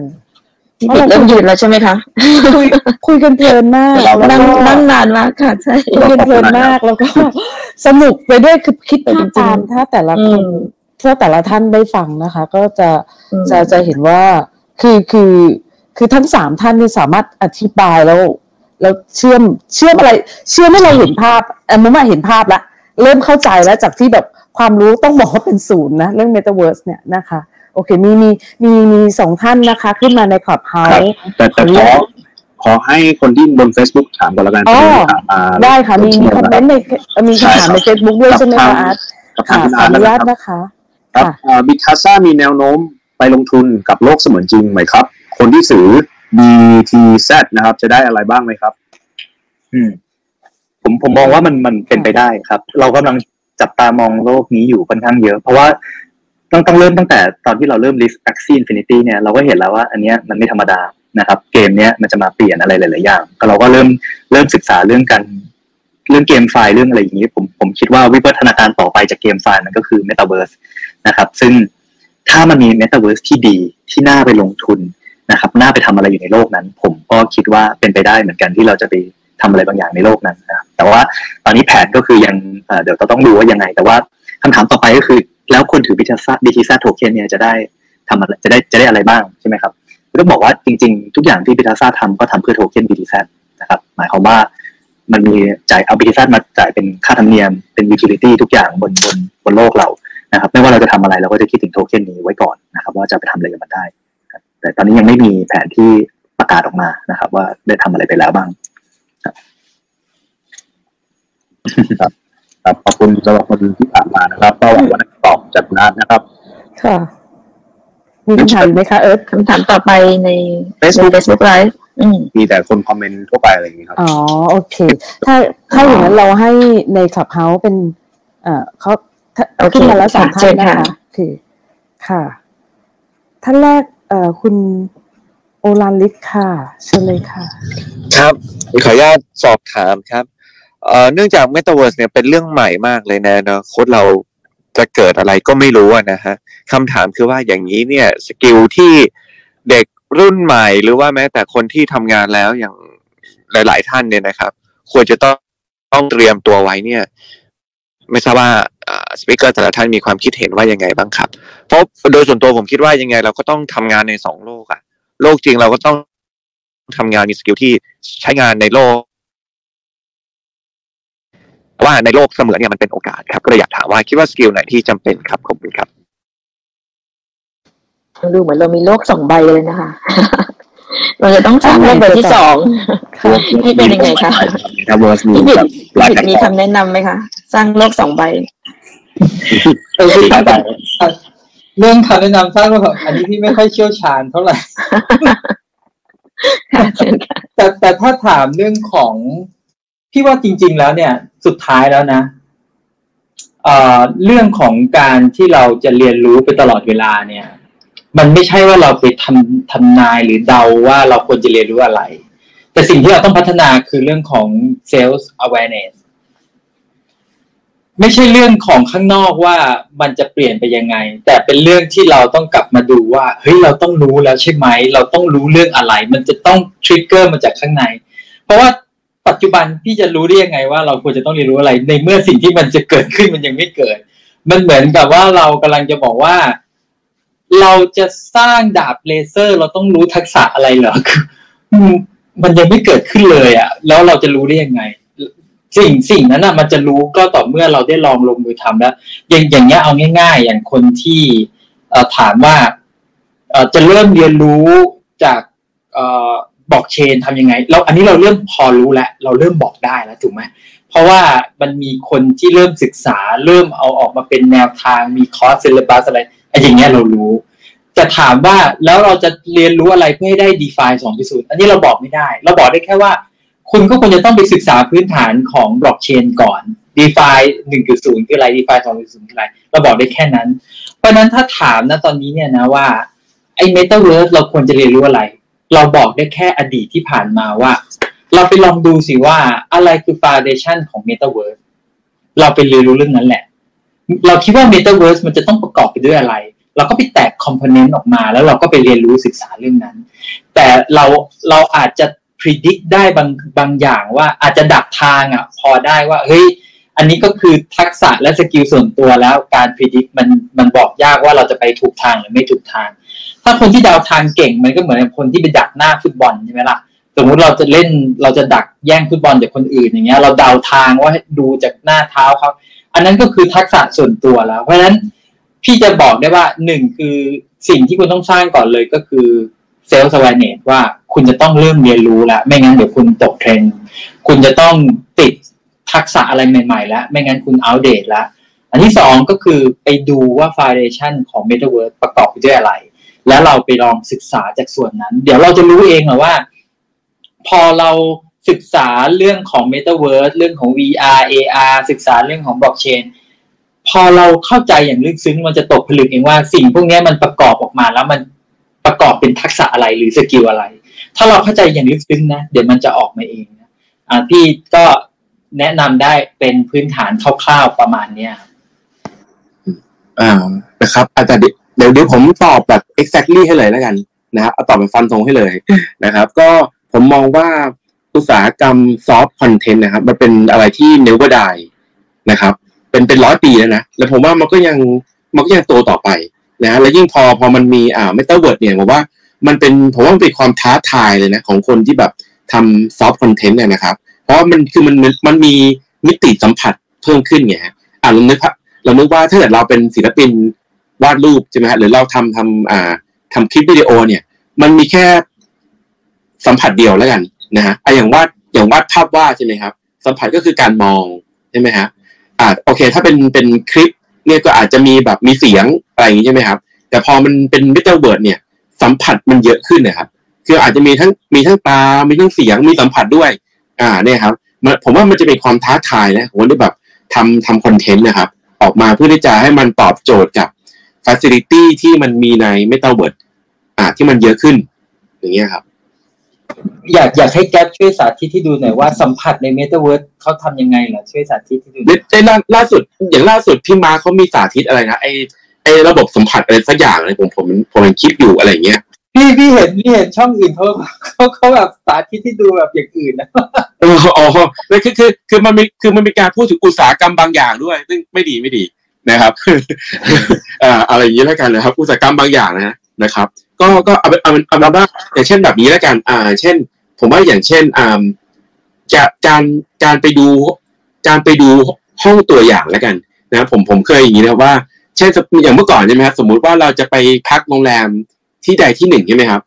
พี่บิ๊กเริ่มยืนแล้วใช่ไหมคะคุยคุยกันเพลินมากเราแล้วนั่งก็นั่งนานมากค่ะใช่คุยกันเพลินมากแล้วก็สนุกไปด้วยคือคิดแต่จริภางพๆตามถ้าแต่ละอืคนมถ้าแต่ละท่านได้ฟังนะคะ ก็จะอืมจะจะเห็นว่าคือคือ คือทั้งสามท่านนี่สามารถอธิบายแล้ว แล้วเชื่อมเชื่อมอะไร เชื่อมให้เราเห็นภาพเออมุมาเห็นภาพละเริ่มเข้าใจแล้วจากที่แบบความรู้ต้องบอกว่าเป็นศูนย์นะเรื่อง Metaverse เนี่ยนะคะโอเคมีมีมีมีสองท่านนะคะ ขึ้นมาใน Clubhouse แต่แต่ขอขอให้คนที่บน Facebook ถามก่อนแล้วกันอ๋อถามมาได้ค่ะ มีมีคอมเมนต์ในเอ่อมีคำถามใน Facebook ด้วยใช่ไหมคะอาร์ตกับทางค่ะคุณขออาอร์ตนุแล้วญานะตครับนะคะครับค่ะบิคาซ่ามีแนวโน้มไปลงทุนกับโลกเสมือนจริงไหมครับ คนที่ซื้อ BTZ นะครับ จะได้อะไรบ้างไหมครับ อืม ผมผมมองว่ามันมันเป็นไปได้ครับ เรากำลังจับตามองโลกนี้อยู่ค่อนข้างเยอะ เพราะว่าต้องต้องเริ่มตั้งแต่ตอนที่เราเริ่ม list Axie Infinity เนี่ยเราก็เห็นแล้วว่าอันเนี้ยมันไม่ธรรมดานะครับ เกมเนี้ยมันจะมาเปลี่ยนอะไรหลาย ๆ อย่างก็เราก็เริ่มเริ่มศึกษาเรื่องการเรื่องเกมไฟล์เรื่องอะไรอย่างนี้ ผมผมคิดว่าวิวัฒนาการต่อไปจากเกมไฟล์มันก็คือ Metaverse นะครับ ซึ่งถ้ามันมี Metaverse ที่ดีที่น่าไปลงทุน นะครับน่าไปทำอะไรอยู่ในโลกนั้น ผมก็คิดว่าเป็นไปได้เหมือนกันที่เราจะไปทำอะไรบางอย่างในโลกนั้นนะครับแต่ว่าตอนนี้แผนก็คือยังเเดี๋ยวต้องดูว่ายังไง แต่ว่าคำถามต่อไปก็คือ แล้วคนถือบิทซ่าบิทซ่าโทเค็นเนี่ยจะได้ทำอะไรจะได้จะได้อะไรบ้างใช่ไหมครับก็บอกว่าจริงๆ ทุกอย่างที่ Bitazza ทำก็ทำเพื่อโทเค็น Bitazza นะครับหมายความว่ามันมีจ่ายเอา Bitazza มาจ่ายเป็นค่าธรรมเนียมเป็น utility ทุกอย่างบนบนบนโลกเรานะครับ ไม่ว่าเราจะทำอะไรเราก็จะคิดถึงโทเค็นนี้ไว้ก่อนนะครับ ว่าจะไปทำอะไรกับมันได้ แต่ตอนนี้ยังไม่มีแผนที่ประกาศออกมานะครับ ว่าได้ทำอะไรไปแล้วบ้างครับขอบคุณสำหรับคนที่ถามมานะครับ ก็หวังว่าจะตอบจากคุณอาร์ตนะครับค่ะมีคำถามอีกไหมคะเอิร์ธคำถามต่อไปใน Facebook ใน Facebook Live อืมมีแต่คนคอมเมนต์ทั่วไปอะไรอย่างนี้ครับ อ๋อ โอเค ถ้าถ้าอย่างนั้นเราให้ในคลับเฮาส์เป็น เอ่อเขาถ้าโอเคขึ้นมาแล้วสองค่ะท่านนะเชิญค่ะคะโอเคค่ะ ท่านแรก เอ่อคุณโอลานลิศค่ะ เชิญเลยค่ะ ครับขออนุญาตสอบถามครับเอ่อเนื่องจาก Metaverse เนี่ยเป็นเรื่องใหม่มากเลยนะเนอะโค้ดเราจะเกิดอะไรก็ไม่รู้นะฮะคำถามคือว่าอย่างนี้เนี่ย skill ที่เด็กรุ่นใหม่หรือว่าแม้แต่คนที่ทำงานแล้วอย่างหลาย ๆ ท่านเนี่ยนะครับ ควรจะต้องต้องเตรียมตัวไว้เนี่ย ไม่ทราบว่า speaker แต่ละท่านมีความคิดเห็นว่ายังไงบ้างครับเพราะโดยส่วนตัวผมคิดว่ายังไง เราก็ต้องทำงานในสองโลกอะโลกจริงเราก็ต้องทำงานมี skill ที่ใช้งานในโลกแต่ว่าในโลกเสมือนเนี่ยมันเป็นโอกาสครับ ก็เลยอยากถามว่าคิดว่าสกิลไหนที่จำเป็นครับขอบคุณครับดูเหมือนเรามีโลกสองใบเลยนะคะเราจะต้องสร้างโลกใบที่สองค่ะให้เป็นยังไงคะ Metaverse มีพี่บิดแบบหลายพี่แพลบิดตมีฟอร์มคำแนะนำไหมคะ สร้างโลกสองใบ เออเรื่องคำแนะนำสร้างว่าแบบอันนี้พี่ไม่ค่อยเชี่ยวชาญเท่าไหร่แต่แต่ถ้าถามเรื่องของพี่ว่าจริง ๆ แล้วเนี่ย สุดท้ายแล้วนะเอ่อเรื่องของการที่เราจะเรียนรู้ไปตลอดเวลาเนี่ย มันไม่ใช่ว่าเราไปทำทำนายหรือเดาว่าเราควรจะเรียนรู้อะไร แต่สิ่งที่เราต้องพัฒนาคือเรื่องของ sales awareness ไม่ใช่เรื่องของข้างนอกว่ามันจะเปลี่ยนไปยังไง แต่เป็นเรื่องที่เราต้องกลับมาดูว่าเฮ้ยเราต้องรู้แล้วใช่ไหม เราต้องรู้เรื่องอะไร มันจะต้องทริกเกอร์มาจากข้างใน เพราะว่าปัจจุบันพี่จะรู้ได้ยังไงว่าเราควรจะต้องเรียนรู้อะไร ในเมื่อสิ่งที่มันจะเกิดขึ้นมันยังไม่เกิด มันเหมือนกับว่าเรากำลังจะบอกว่า เราจะสร้างดาบเลเซอร์ เราต้องรู้ทักษะอะไรเหรอมมันยังไม่เกิดขึ้นเลยอะ่ะแล้วเราจะรู้ได้ยังไง สิ่งสิ่งนั้นอะมันจะรู้ก็ต่อเมื่อเราได้ลองลงมือทำแล้ว อย่างอย่างเงี้ยเอาง่าย ๆ อย่างคนที่เอถามว่าเอจะเริ่มเรียนรู้จากเอบล็อกเชนทำยังไงเราอันนี้เราเริ่มพอรู้แล้วเราเริ่มบอกได้แล้วถูกไหมเพราะว่ามันมีคนที่เริ่มศึกษาเริ่มเอาออกมาเป็นแนวทางมีคอร์ส syllabus อะไรไอ้อย่างเงี้ยเรารู้ จะถามว่าแล้วเราจะเรียนรู้อะไรเพื่อให้ได้ DeFi 2.0 อันนี้เราบอกไม่ได้ เราบอกได้แค่ว่า คุณก็ควรจะต้องไปศึกษาพื้นฐานของบล็อกเชนก่อน DeFi 1.0 คืออะไร DeFi 2.0 คืออะไร เราบอกได้แค่นั้น เพราะนั้นถ้าถามนะตอนนี้เนี่ยนะว่า ไอ้ Metaverse เราควรจะเรียนรู้อะไร เราบอกได้แค่อดีตที่ผ่านมาว่า เราไปลองดูสิว่าอะไรคือ foundation ของ Metaverse เราไปเรียนรู้เรื่องนั้นแหละ เราคิดว่า Metaverse มันจะต้องประกอบไปด้วยอะไร เราก็ไปแตก component ออกมา แล้วเราก็ไปเรียนรู้ศึกษาเรื่องนั้น แต่เราเราอาจจะ predict ได้บางบางอย่างว่าอาจจะดักทางอะ พอได้ว่าเฮ้ยอันนี้ก็คือทักษะและสกิลส่วนตัวแล้วการ predict มันมันบอกยากว่าเราจะไปถูกทางหรือไม่ถูกทาง ถ้าคนที่เดาทางเก่งมันก็เหมือนคนที่ไปดักหน้าฟุตบอลใช่ไหมล่ะสมมุติเราจะเล่นเราจะดักแย่งฟุตบอลจากคนอื่นอย่างเงี้ย เราเดาทางว่าดูจากหน้าเท้าเขาอันนั้นก็คือทักษะส่วนตัวแล้ว เพราะฉะนั้นพี่จะบอกได้ว่าหนึ่งคือสิ่งที่คุณต้องสร้างก่อนเลยก็คือเซลล์สว r เน s ว่า คุณจะต้องเริ่มเรียนรู้แล้วไม่งั้นเดี๋ยวคุณตกเทรนด์คุณจะต้องติดทักษะอะไรใหม่ๆแล้วไม่งั้นคุณอัปเดตแล้วอันที่สองก็คือไปดูว่า foundation ของ Metaverse ประกอบไปด้วยอะไร แล้วเราไปลองศึกษาจากส่วนนั้น เดี๋ยวเราจะรู้เองเหรอว่า พอเราศึกษาเรื่องของ Metaverse เรื่องของ VR AR ศึกษาเรื่องของ Blockchain พอเราเข้าใจอย่างลึกซึ้งมันจะตกผลึกเองว่าสิ่งพวกนี้มันประกอบออกมาแล้วมันประกอบเป็นทักษะอะไรหรือสกิลอะไร ถ้าเราเข้าใจอย่างลึกซึ้งนะ เดี๋ยวมันจะออกมาเองนะอ่าพี่ก็แนะนำได้เป็นพื้นฐานคร่าวๆประมาณเนี้ยอ่านะครับอาจจะเดี๋ยวเดี๋ยวผมตอบแบบ exactly ให้เลยแล้วกันนะครับเอาตอบเป็นฟันธงให้เลยนะครับ ก็ผมมองว่าอุตสาหกรรมsoft content นะครับ มันเป็นอะไรที่ never die นะครับ เป็นเป็นร้อยปีแล้วนะ แล้วผมว่ามันก็ยังมันก็ยังโตต่อไปนะ แล้วยิ่งพอพอมันมีอ่าเมตาเวิร์ดเนี่ยผมว่า มันเป็นผมว่ามันเป็นความท้าทายเลยนะของคนที่แบบทำ soft content เนี่ยนะครับ เพราะมันคือมันมันมีมิติสัมผัสเพิ่มขึ้นไงฮะอ่าเรานึกเรานึกว่าถ้าเกิดเราเป็นศิลปินวาดรูปใช่ไหมฮะหรือเราทำทำอ่าทำคลิปวิดีโอเนี่ย มันมีแค่สัมผัสเดียวแล้วกันนะฮะไออย่างวาดอย่างวาดภาพวาดใช่ไหมครับ สัมผัสก็คือการมองใช่ไหมฮะอ่าโอเค ถ้าเป็นเป็นคลิปเนี่ยก็อาจจะมีแบบมีเสียงอะไรอย่างนี้ใช่ไหมครับ แต่พอมันเป็นมิเตอร์เวิร์ดเนี่ย สัมผัสมันเยอะขึ้นนะครับ คืออาจจะมีทั้งมีทั้งตา มีทั้งเสียง มีสัมผัสด้วย อ่าเนี่ยครับผมว่ามันจะเป็นความท้าทายนะผมที่แบบทำทำคอนเทนต์นะครับ ออกมาเพื่อที่จะให้มันตอบโจทย์กับfacility ที่มันมีในเมตาเวิร์ดอ่าที่มันเยอะขึ้น อย่างเงี้ยครับ อยากอยากให้แก๊ปช่วยสาธิตที่ดูหน่อยว่าสัมผัสในเมตาเวิร์สเขาทำยังไงเหรอช่วยสาธิตที่ดูในล่าล่าสุด อย่างล่าสุดพี่มาเขามีสาธิตอะไรนะไอ ไอระบบสัมผัสอะไรสักอย่างเลยผมผมผมมันคิดอยู่อะไรเงี้ยพี่พี่เห็นพี่เห็นช่องอื่นเขาเขาเขาแบบสาธิตที่ดูแบบอย่างอื่นนะเอออ๋อคือคือคือมันมีคือมันมีการพูดถึงอุตสาหกรรมบางอย่างด้วย ซึ่งไม่ดีไม่ดีนะครับอ่าอะไรอย่างนี้แล้วกันนะครับ อุตสาหกรรมบางอย่างนะนะครับ ก็ก็เอาเอาเอาเป็นว่าอย่างเช่นแบบนี้แล้วกัน อ่า เช่น ผมว่าอย่างเช่นอ่าจะการการไปดู การไปดูห้องตัวอย่างแล้วกันนะผมผมเคยอย่างนี้นะว่า เช่นอย่างเมื่อก่อนใช่ไหมครับสมมุติว่าเราจะไปพักโรงแรมที่ใดที่หนึ่งใช่ไหมครับ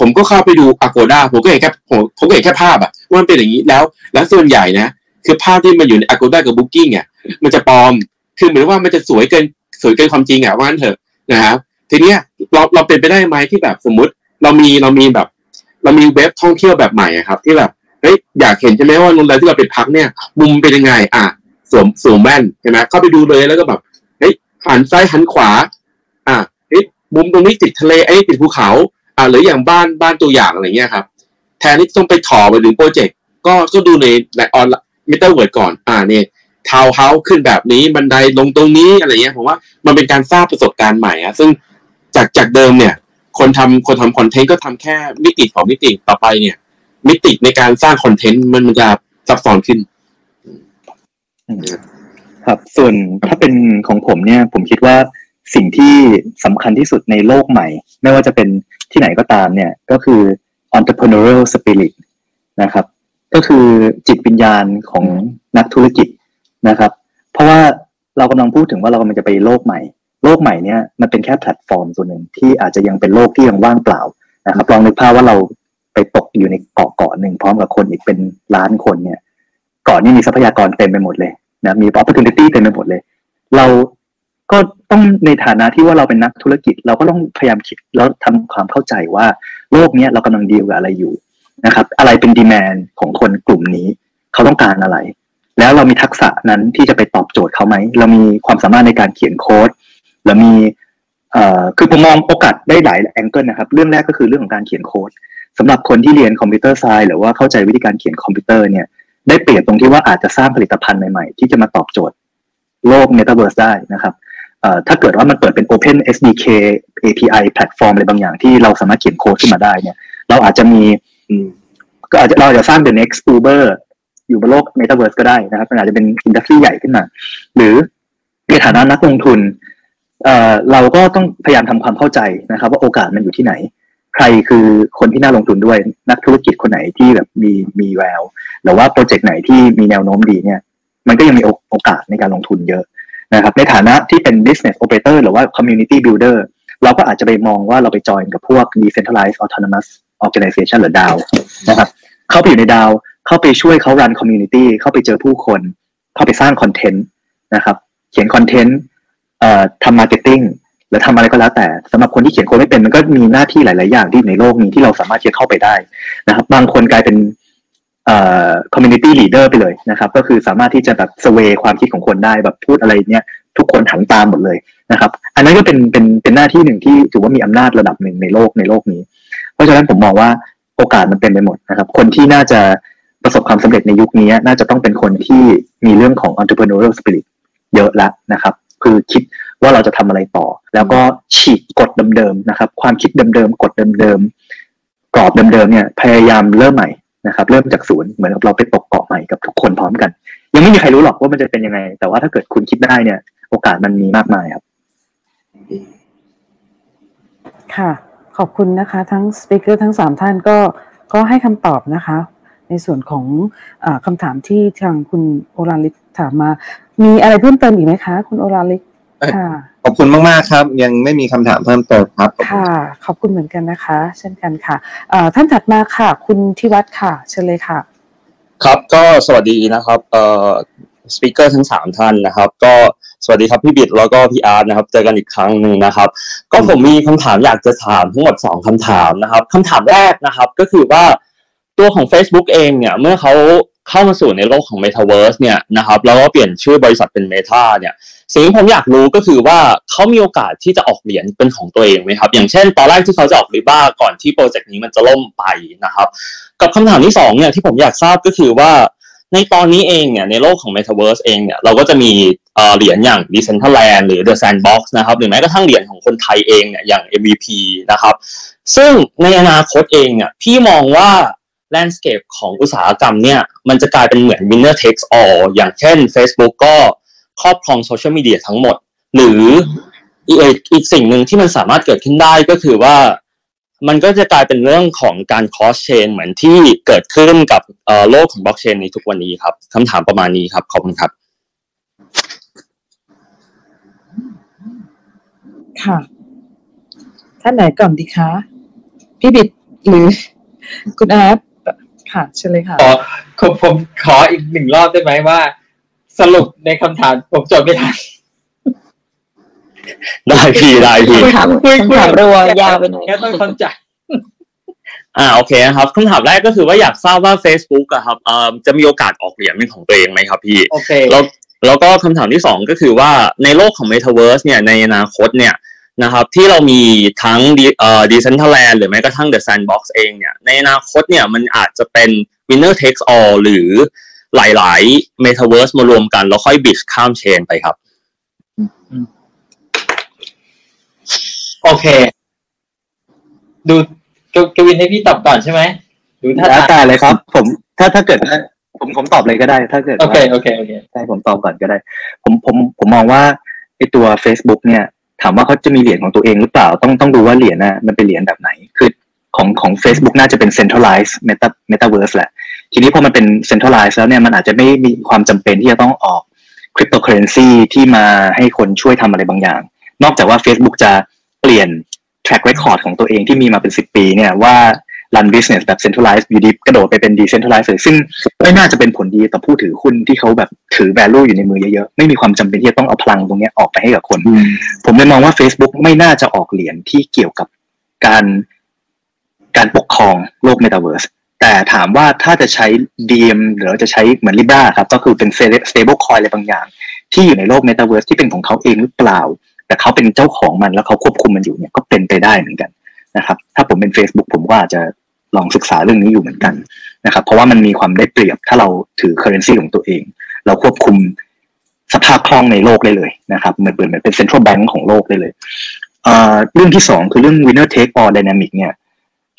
ผมก็เข้าไปดู Agoda ผมก็เห็นแค่ผมผมก็เห็นแค่ภาพอะว่ามันเป็นอย่างนี้แล้ว แล้วส่วนใหญ่นะ คือภาพที่มันอยู่ใน Agoda กับ Booking อะมันจะปลอมคือเหมือนว่ามันจะสวยเกินสวยเกินความจริงอะว่างั้นเถอะนะครับทีเนี้ยเราเราเป็นไปได้ไหมที่แบบสมมุติเรามีเรามีแบบ เรามีเว็บท่องเที่ยวแบบใหม่ครับ ที่แบบเฮ้ยอยากเห็นใช่ไหมว่าโรงแรมที่เราไปพักเนี่ย มุมเป็นยังไง อะสวมสวมแว่นใช่ไหมเข้าไปดูเลยแล้วก็แบบ หันซ้ายหันขวา อะเฮ้ยมุมตรงนี้ติดทะเลไอ้ติดภูเขา อ่าหรืออย่างบ้านบ้านตัวอย่างอะไรเงี้ยครับ แทนที่ต้องไปถอไปถึงโปรเจกต์ก็ก็ดูในใน on Metaverse ก่อน อ่าเนี่ยทาวน์เฮาส์ขึ้นแบบนี้บันไดลงตรงนี้อะไรเงี้ยผมว่ามันเป็นการสร้างประสบการณ์ใหม่อะซึ่งจากจากเดิมเนี่ย คนทำคนทำคอนเทนต์ก็ทำแค่มิติของมิติต่อไปเนี่ย มิติในการสร้างคอนเทนต์มันมันจะซับซ้อนขึ้น ครับ ส่วนถ้าเป็นของผมเนี่ย ผมคิดว่าสิ่งที่สำคัญที่สุดในโลกใหม่ ไม่ว่าจะเป็นที่ไหนก็ตามเนี่ย ก็คือ entrepreneurial spirit นะครับ ก็คือจิตวิญญาณของนักธุรกิจนะครับ เพราะว่าเรากำลังพูดถึงว่าเรากำลังจะไปโลกใหม่ โลกใหม่เนี่ยมันเป็นแค่แพลตฟอร์มตัวหนึ่งที่อาจจะยังเป็นโลกที่ยังว่างเปล่านะครับลองนึกภาพว่าเราไปตกอยู่ในเกาะเกาะหนึ่งพร้อมกับคนอีกเป็นล้านคนเนี่ยเกาะนี้มีทรัพยากรเต็มไปหมดเลย นะมี opportunity เต็มไปหมดเลย เราก็ต้องในฐานะที่ว่าเราเป็นนักธุรกิจ เราก็ต้องพยายามคิดแล้วทำความเข้าใจว่าโลกนี้เรากำลังดีลกับอะไรอยู่นะครับ อะไรเป็น demand ของคนกลุ่มนี้ เขาต้องการอะไร แล้วเรามีทักษะนั้นที่จะไปตอบโจทย์เขาไหม เรามีความสามารถในการเขียนโค้ดเรามีเอ่อคือผมมองโอกาสได้หลาย angle นะครับ เรื่องแรกก็คือเรื่องของการเขียนโค้ดสำหรับคนที่เรียน computer science หรือว่าเข้าใจวิธีการเขียนคอมพิวเตอร์เนี่ย ได้เปรียบตรงที่ว่าอาจจะสร้างผลิตภัณฑ์ใหม่ๆ ที่จะมาตอบโจทย์โลก Metaverse ได้นะครับถ้าเกิดว่ามันเปิดเป็น Open SDK API แพลตฟอร์มอะไรบางอย่างที่เราสามารถเขียนโค้ดขึ้นมาได้เนี่ย เราอาจจะมีก็อาจจะเราจะสร้าง the next Uber อยู่บนโลก Metaverse ก็ได้นะครับมันอาจจะเป็น industry ใหญ่ขึ้นมา หรือในฐานะนักลงทุน เราก็ต้องพยายามทำความเข้าใจนะครับ ว่าโอกาสมันอยู่ที่ไหน ใครคือคนที่น่าลงทุนด้วยนักธุรกิจคนไหนที่แบบมีมีแววหรือว่าโปรเจกต์ไหนที่มีแนวโน้มดีเนี่ย มันก็ยังมีโอกาสในการลงทุนเยอะนะครับ ในฐานะที่เป็น business operator หรือว่า community builder เราก็อาจจะไปมองว่าเราไปจอยกับพวก decentralized autonomous organization หรือ DAO นะครับ เข้าไปอยู่ใน DAO เข้าไปช่วยเขา run community เข้าไปเจอผู้คน เข้าไปสร้างคอนเทนต์นะครับ เขียนคอนเทนต์เอ่อทำ marketing หรือทำอะไรก็แล้วแต่สำหรับคนที่เขียนโค้ดไม่เป็นมันก็มีหน้าที่หลาย ๆ อย่างที่ในโลกนี้ที่เราสามารถที่จะเข้าไปได้นะครับ บางคนกลายเป็นเอ่อ community leader ไปเลยนะครับ ก็คือสามารถที่จะแบบสเวความคิดของคนได้แบบพูดอะไรเนี่ยทุกคนหันตามหมดเลยนะครับ อันนั้นก็เป็นเป็นเป็นหน้าที่หนึ่งที่ถือว่ามีอำนาจระดับหนึ่งในโลกในโลกนี้ เพราะฉะนั้นผมมองว่าโอกาสมันเต็มไปหมดนะครับ คนที่น่าจะประสบความสำเร็จในยุคนี้ น่าจะต้องเป็นคนที่มีเรื่องของ entrepreneurial spirit เยอะล้วนะครับ คือคิด ว่าเราจะทำอะไรต่อ แล้วก็ฉีกกฎเดิมๆนะครับ ความคิดเดิมๆกฎเดิมๆกรอบเดิมๆเนี่ยพยายามเริ่มใหม่นะครับเริ่มจากศูนย์เหมือนกับเราไปตกเกาะใหม่กับทุกคนพร้อมกัน ยังไม่มีใครรู้หรอกว่ามันจะเป็นยังไง แต่ว่าถ้าเกิดคุณคิดได้เนี่ย โอกาสมันมีมากมายครับ ค่ะ ขอบคุณนะคะ ทั้งสปิเกอร์ทั้งสามท่านก็ก็ให้คำตอบนะคะ ในส่วนของอคำถามที่ทางคุณโอราลิกถามมา มีอะไรเพิ่มเติมอีกไหมคะ คุณโอราลิก ขอบคุณมาก ๆ ครับ ยังไม่มีคำถามเพิ่มเติมครับ ค่ะ ขอบคุณเหมือนกันนะคะ เช่นกันค่ะท่านถัดมาค่ะ คุณทิวัฒน์ค่ะ เชิญเลยค่ะ ครับก็สวัสดีนะครับเอ่อสปิเกอร์ทั้งสามท่านนะครับ ก็สวัสดีครับพี่บิดแล้วก็พี่อาร์ตนะครับ เจอกันอีกครั้งหนึ่งนะครับ ก็ผมมีคำถามอยากจะถามทั้งหมดสองคำถามนะครับคำถามแรกนะครับ ก็คือว่าตัวของ Facebook เองเนี่ย เมื่อเขา เข้ามาสู่ในโลกของ Metaverse เนี่ยนะครับแล้วก็เปลี่ยนชื่อบริษัทเป็น Meta เนี่ยสิ่งที่ผมอยากรู้ก็คือว่าเขามีโอกาสที่จะออกเหรียญเป็นของตัวเองไหมครับ อย่างเช่น ตอนแรกที่เขาจะออกริบ้าก่อนที่โปรเจกต์นี้มันจะล่มไปนะครับ กับคำถามที่สองเนี่ยที่ผมอยากทราบก็คือว่า ในตอนนี้เองเนี่ยในโลกของ Metaverse เองเนี่ยเราก็จะมีเหรียญอย่าง Decentraland หรือ The Sandbox นะครับหรือแม้กระทั่งเหรียญของคนไทยเองเนี่ยอย่าง MVP นะครับซึ่งในอนาคตเองเนี่ยพี่มองว่า landscape ของอุตสาหกรรมเนี่ย มันจะกลายเป็นเหมือน winner takes all อย่างเช่น Facebook ก็ครอบครองโซเชียลมีเดียทั้งหมด หรืออีกอีกสิ่งหนึ่งที่มันสามารถเกิดขึ้นได้ก็คือว่ามันก็จะกลายเป็นเรื่องของการ cross chain เหมือนที่เกิดขึ้นกับโลกของ blockchain ในทุกวันนี้ครับคำถามประมาณนี้ครับขอบคุณครับ ค่ะท่านไหนก่อนดีคะ พี่บิดหรือคุณอาร์ ค่ะเชิญเลยค่ะขอผมผมขออีกหนึ่งรอบได้ไหมว่า สรุปในคำถามผมจดไม่ทันได้พี่ได้พี่ถามคำถามรัวยาวไปหน่อยแค่ต้องเข้าใจอ่าโอเคนะครับคำถามแรกก็คือว่าอยากทราบว่า Facebook อะครับเอ่อจะมีโอกาสออกเหรียญเป็นของตัวเองไหมครับพี่โอเคแล้วแล้วก็คำถามที่สองก็คือว่าในโลกของ Metaverse เนี่ยในอนาคตเนี่ย นะครับที่เรามีทั้งเอ่อ Decentraland หรือแม้กระทั่ง The Sandbox เองเนี่ยในอนาคตเนี่ยมันอาจจะเป็น winner takes all หรือหลายๆ Metaverse มารวมกัน แล้วค่อยบิดข้ามเชนไปครับ โอเค ดูกวินให้พี่ตอบก่อนใช่ไหมดูถ้าแล้วแต่เลยครับ ผมถ้าถ้าเกิดผมผมตอบเลยก็ได้ ถ้าเกิดโอเคโอเคโอเคใช่ผมตอบก่อนก็ได้ ผมผมผมมองว่าไอตัว Facebook เนี่ย ถามว่าเขาจะมีเหรียญของตัวเองหรือเปล่าต้องต้องดูว่าเหรียญน่ะมันเป็นเหรียญแบบไหนคือของของ Facebook น่าจะเป็น centralized meta metaverse แหละ ทีนี้พอมันเป็น centralized แล้วเนี่ยมันอาจจะไม่มีความจำเป็นที่จะต้องออกคริปโตเคอเรนซีที่มาให้คนช่วยทำอะไรบางอย่าง นอกจากว่า Facebook จะเปลี่ยน track record ของตัวเองที่มีมาเป็นสิบปีเนี่ยว่า run business แบบ centralized อยู่ดีกระโดดไปเป็น decentralized เลยซึ่งไม่น่าจะเป็นผลดีต่อผู้ถือหุ้นที่เขาแบบถือ value อยู่ในมือเยอะๆ ไม่มีความจำเป็นที่จะต้องเอาพลังตรงนี้ออกไปให้กับคน ผมเลยมองว่า Facebook ไม่น่าจะออกเหรียญที่เกี่ยวกับการการปกครองโลก Metaverse แต่ถามว่าถ้าจะใช้ DM หรือจะใช้เหมือน Libra ครับ ก็คือเป็น stable coin อะไรบางอย่าง ที่อยู่ในโลก Metaverse ที่เป็นของเขาเองหรือเปล่า แต่เขาเป็นเจ้าของมันแล้วเขาควบคุมมันอยู่เนี่ยก็เป็นไปได้เหมือนกันนะครับ ถ้าผมเป็น Facebook ผมก็อาจจะ ลองศึกษาเรื่องนี้อยู่เหมือนกันนะครับเพราะว่ามันมีความได้เปรียบถ้าเราถือ currency ของตัวเอง เราควบคุมสภาพคล่องในโลกได้เลยนะครับเหมือนเหมือนเป็น central bank ของโลกได้เลยเรื่องที่สองคือเรื่อง winner take all dynamic เนี่ย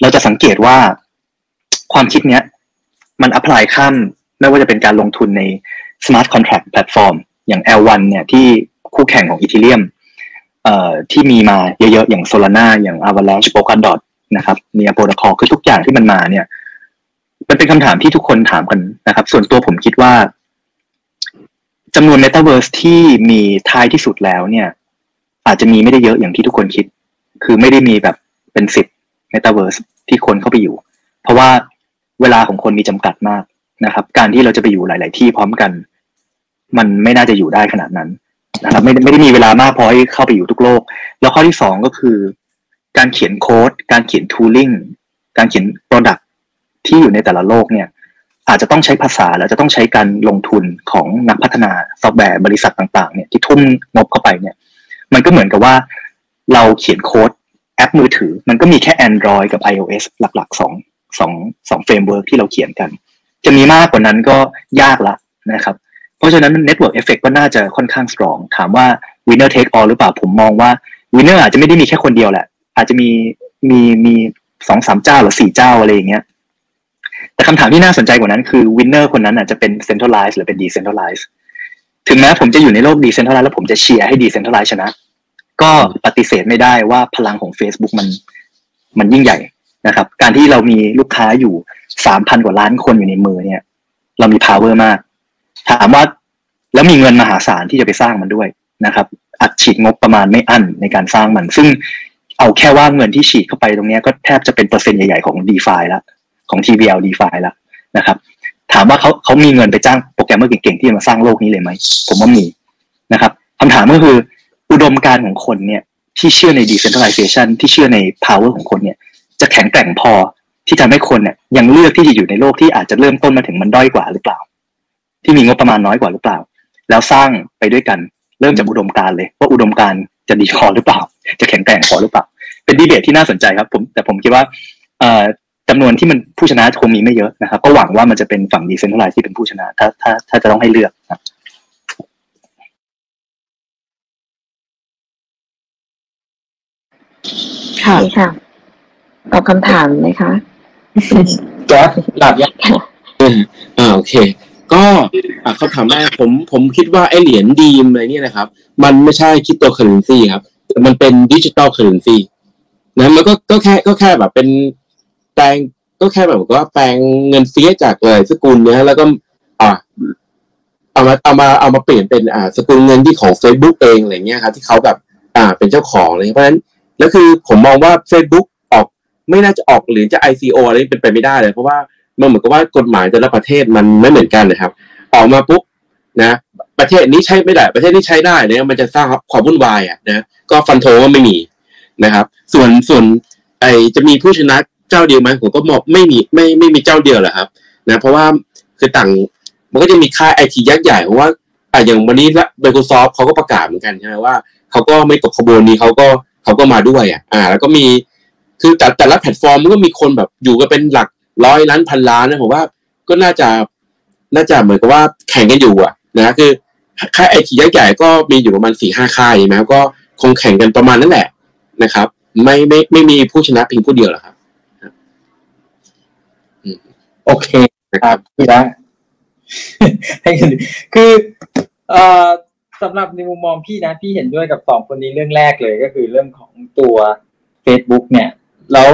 เราจะสังเกตว่าความคิดเนี้ย มัน apply ข้ามไม่ว่าจะเป็นการลงทุนใน smart contract platform อย่าง L1 เนี่ยที่คู่แข่งของ Ethereum เอ่อที่มีมาเยอะๆ อย่าง Solana อย่าง Avalanche Polkadot นะครับมี Protocol คือทุกอย่างที่มันมาเนี่ย มันเป็นคำถามที่ทุกคนถามกันนะครับ ส่วนตัวผมคิดว่าจำนวน Metaverse ที่มีท้ายที่สุดแล้วเนี่ย อาจจะมีไม่ได้เยอะอย่างที่ทุกคนคิด คือไม่ได้มีแบบเป็นสิบ Metaverse ที่คนเข้าไปอยู่ เพราะว่าเวลาของคนมีจำกัดมากนะครับ การที่เราจะไปอยู่หลาย ๆ ที่พร้อมกัน มันไม่น่าจะอยู่ได้ขนาดนั้นนะครับไม่ไม่ได้มีเวลามากพอให้เข้าไปอยู่ทุกโลก แล้วข้อที่สองก็คือ การเขียนโค้ด การเขียน tooling การเขียน product ที่อยู่ในแต่ละโลกเนี่ยอาจจะต้องใช้ภาษาแล้วจะต้องใช้การลงทุนของนักพัฒนาซอฟต์แวร์บริษัทต่างๆเนี่ยที่ทุ่มงบเข้าไปเนี่ย มันก็เหมือนกับว่าเราเขียนโค้ดแอปมือถือ มันก็มีแค่ Android กับ iOS หลักๆสองสองสอง framework ที่เราเขียนกัน จะมีมากกว่านั้นก็ยากละนะครับ เพราะฉะนั้น Network Effect ก็น่าจะค่อนข้าง strong ถามว่า winner take all หรือเปล่าผมมองว่า winner อาจจะไม่ได้มีแค่คนเดียวแหละ อาจจะมีมีมีสองสามเจ้าหรือสี่เจ้าอะไรอย่างเงี้ย แต่คำถามที่น่าสนใจกว่านั้นคือ winner คนนั้นอาจจะเป็น centralized หรือเป็น decentralized ถึงแม้ผมจะอยู่ในโลก decentralized แล้วผมจะเชียร์ให้ decentralized ชนะ ก็ปฏิเสธไม่ได้ว่าพลังของ Facebook มันมันยิ่งใหญ่นะครับ การที่เรามีลูกค้าอยู่สามพันกว่าล้านคนอยู่ในมือเนี่ย เรามี power มาก ถามว่าแล้วมีเงินมหาศาลที่จะไปสร้างมันด้วยนะครับ อัดฉีดงบประมาณไม่อั้นในการสร้างมัน ซึ่ง เอาแค่ว่าเงินที่ฉีดเข้าไปตรงนี้ก็แทบจะเป็นเปอร์เซ็นต์ใหญ่ๆ ของ d e f าแล้วของ TVL d e f าแล้วนะครับ ถามว่าเขาเขามีเงินไปจ้างโปรแกรมเมอร์เก่งๆ ที่มาสร้างโลกนี้เลยไหม ผมว่ามีนะครับคำถามก็คืออุดมการของคนเนี่ยที่เชื่อใน decentralization ที่เชื่อใน power ของคนเนี่ยจะแข็งแกร่งพอที่จะให้คนเนี่ยยังเลือกที่จะอยู่ในโลกที่อาจจะเริ่มต้นมาถึงมันด้อยกว่าหรือเปล่า ที่มีงบประมาณน้อยกว่าหรือเปล่า แล้วสร้างไปด้วยกันเริ่มจากอุดมการเลยว่าอุดมการ จะดีพอหรือเปล่า จะแข็งแกร่งพอหรือเปล่า เป็นดีเบตที่น่าสนใจครับ ผมแต่ผมคิดว่าจำนวนที่มันผู้ชนะคงมีไม่เยอะนะครับ ก็หวังว่ามันจะเป็นฝั่ง decentralized ที่เป็นผู้ชนะ ถ้าถ้าถ้าจะต้องให้เลือกนะค่ะค่ะตอบคำถามไหมคะแก๊ปหลับยังอ่าโอเค ก็คำถามแรกผมผมคิดว่าไอเหรียญ Diem อะไรเนี่ยนะครับ มันไม่ใช่คิดตัวเคอเรนซีครับแต่มันเป็น digital currencyนะมันก็ก็แค่ก็แค่แบบเป็นแปลงก็แค่แบบว่าแปลงเงินเฟียจากเลยสกุลเนี้ยแล้วก็อ่าเอามาเอามาเอามาเปลี่ยนเป็นอ่าสกุลเงินที่ของ Facebook เองอะไรเงี้ยครับที่เขาแบบอ่าเป็นเจ้าของเลยเพราะฉะนั้นแล้วคือผมมองว่า Facebook ออกไม่น่าจะออกหรือจะ ICO อะไรเป็นไปไม่ได้เลยเพราะว่า มันเหมือนกับว่ากฎหมายแต่ละประเทศมันไม่เหมือนกันนะครับ ออกมาปุ๊บนะประเทศนี้ใช้ไม่ได้ ประเทศนี้ใช้ได้เนี่ยมันจะสร้างความวุ่นวายอะนะก็ฟันโทว่าไม่มีนะครับ ส่วนส่วนไอจะมีผู้ชนะเจ้าเดียวไหมผมก็บอกไม่มีไม่ไม่มีเจ้าเดียวแหละครับนะเพราะว่าคือต่างมันก็จะมีค่ายไอทียักษ์ใหญ่เพราะว่าอะอย่างวันนี้ละ Microsoft เขาก็ประกาศเหมือนกันใช่ไหมว่าเขาก็ไม่ตกขบวนนี้เขาก็เขาก็มาด้วยอะอ่า แล้วก็มีคือแต่แต่ละแพลตฟอร์มมันก็มีคนแบบอยู่กันเป็นหลัก ร้อยล้านพันล้านนะผมว่าก็น่าจะน่าจะเหมือนกับว่าแข่งกันอยู่อะนะคือค่ายไอทียักษ์ใหญ่ก็มีอยู่ประมาณสี่ห้าค่ายใช่ไหมก็คงแข่งกันประมาณนั่นแหละนะครับ ไม่ไม่ไม่มีผู้ชนะเพียงผู้เดียวหรอกครับโอเคครับพี่นะให้คือเอ่อสำหรับในมุมมองพี่นะ พี่เห็นด้วยกับสองคนนี้เรื่องแรกเลยก็คือเรื่องของตัว Facebook เนี่ย แล้ว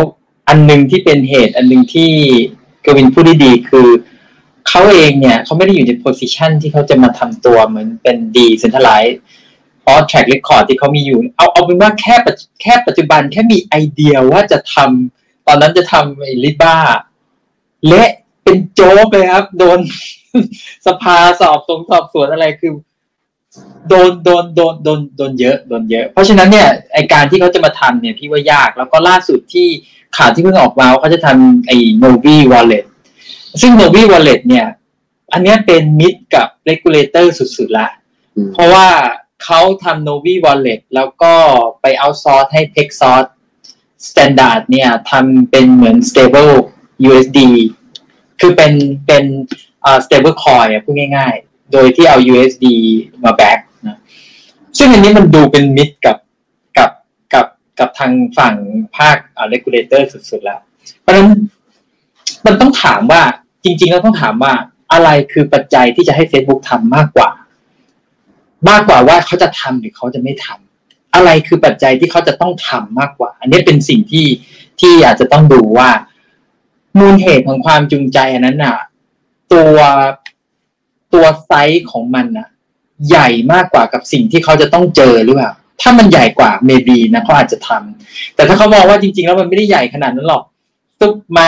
อันหนึ่งที่เป็นเหตุ อันหนึ่งที่กวินพูดได้ดีคือเขาเองเนี่ยเขาไม่ได้อยู่ใน position ที่เขาจะมาทำตัวเหมือนเป็น decentralized เพราะ track record ที่เขามีอยู่ เอาเอาเป็นว่าแค่แค่ปัจจุบันแค่มีไอเดียว่าจะทำตอนนั้นจะทำไอ้ Libra เละเป็นโจ๊กเลยครับ โดนสภาสอบสงสอบสวนอะไรคือโดนโดนโดนโดนโดนเยอะโดนเยอะ เพราะฉะนั้นเนี่ยไอการที่เขาจะมาทำเนี่ยพี่ว่ายากแล้วก็ล่าสุดที่ ข่าวที่เพิ่งออกมาว่าเขาจะทำไอ้ Novi Wallet ซึ่ง Novi Wallet เนี่ย อันนี้เป็นมิดกับ regulator สุดๆละ เพราะว่าเขาทำ Novi Wallet แล้วก็ไปเอาซอร์สให้ Pexos Standard เนี่ยทำเป็นเหมือน stable USD คือเป็นเป็นอ่า stable coin พูดง่ายๆ โดยที่เอา USD มาแบ็กนะ ซึ่งอันนี้มันดูเป็นมิดกับกับ กับทางฝั่งภาคอ่า regulator สุดๆแล้ว เพราะฉะนั้นมันต้องถามว่าจริงๆแล้วต้องถามว่าอะไรคือปัจจัยที่จะให้ Facebook ทำมากกว่า มากกว่าว่าเขาจะทำหรือเขาจะไม่ทำอะไรคือปัจจัยที่เขาจะต้องทำมากกว่า อันนี้เป็นสิ่งที่ที่อาจจะต้องดูว่า มูลเหตุของความจูงใจอันนั้นน่ะ ตัวตัวไซส์ของมันน่ะ ใหญ่มากกว่ากับสิ่งที่เขาจะต้องเจอหรือเปล่า ถ้ามันใหญ่กว่า maybe นะเขาอาจจะทำแต่ถ้าเขามองว่าจริง ๆ แล้วมันไม่ได้ใหญ่ขนาดนั้นหรอกซุปมา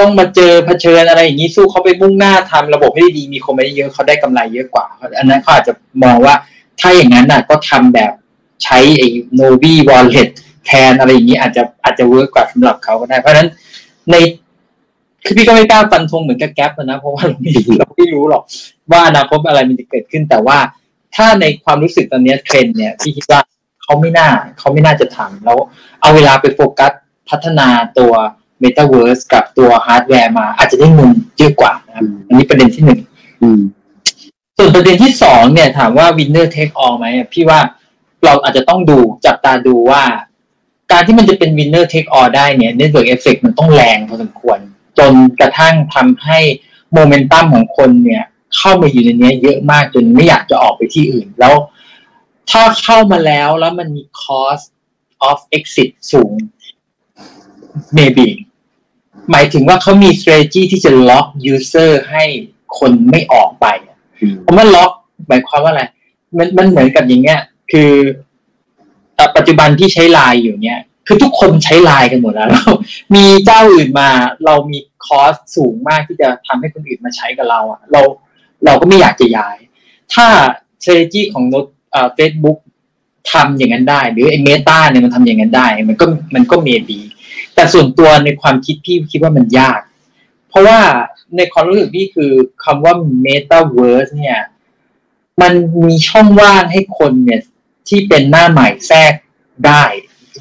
ต้องมาเจอเผชิญอะไรอย่างนี้สู้เขาไปมุ่งหน้าทำระบบให้ดีมีคนไม่ได้เยอะเขาได้กำไรเยอะกว่า อันนั้นเขาอาจจะมองว่าถ้าอย่างนั้นน่ะก็ทำแบบใช้ไอ้ Novi Wallet แทนอะไรอย่างนี้อาจจะอาจจะเวิร์กกว่าสำหรับเขาก็ได้ เพราะฉะนั้นในคือพี่ก็ไม่กล้าฟันธงเหมือนกับแก๊ปนะเพราะว่าเราไม่เราไม่รู้หรอกว่าอนาคตอะไรมันจะเกิดขึ้น แต่ว่าถ้าในความรู้สึกตอนนี้เทรนด์เนี่ยพี่คิดว่า เขาไม่น่าเขาไม่น่าจะทำแล้วเอาเวลาไปโฟกัสพัฒนาตัว Metaverse กับตัวฮาร์ดแวร์มา อาจจะได้เงินเยอะกว่านะครับอันนี้ประเด็นที่หนึ่งส่วนประเด็นที่สองเนี่ยถามว่า winner take all ไหมพี่ว่าเราอาจจะต้องดูจับตาดูว่า การที่มันจะเป็น winner take all ได้เนี่ย network effect มันต้องแรงพอสมควร จนกระทั่งทำให้โมเมนตัมของคนเนี่ย เข้ามาอยู่ในนี้เยอะมากจนไม่อยากจะออกไปที่อื่น แล้ว ถ้าเข้ามาแล้วแล้วมันมี cost of exit สูง maybe หมายถึงว่าเขามี strategy ที่จะล็อก user ให้คนไม่ออกไปเพราะว่าล็อกหมายความว่าอะไร มันมันเหมือนกับอย่างเงี้ย คือปัจจุบันที่ใช้ไลน์อยู่เนี้ยคือทุกคนใช้ไลน์กันหมดแล้ว มีเจ้าอื่นมา เรามี cost สูงมากที่จะทำให้คนอื่นมาใช้กับเราอะ เราเราก็ไม่อยากจะย้าย ถ้า strategy ของโน้ต เฟซบุ๊กทำอย่างนั้นได้ หรือไอ้เมตาเนี่ยมันทำอย่างนั้นได้ มันก็มันก็ maybe แต่ส่วนตัวในความคิดพี่คิดว่ามันยาก เพราะว่าในความรู้สึกพี่คือคำว่า Metaverse เนี่ย มันมีช่องว่างให้คนเนี่ยที่เป็นหน้าใหม่แทรกได้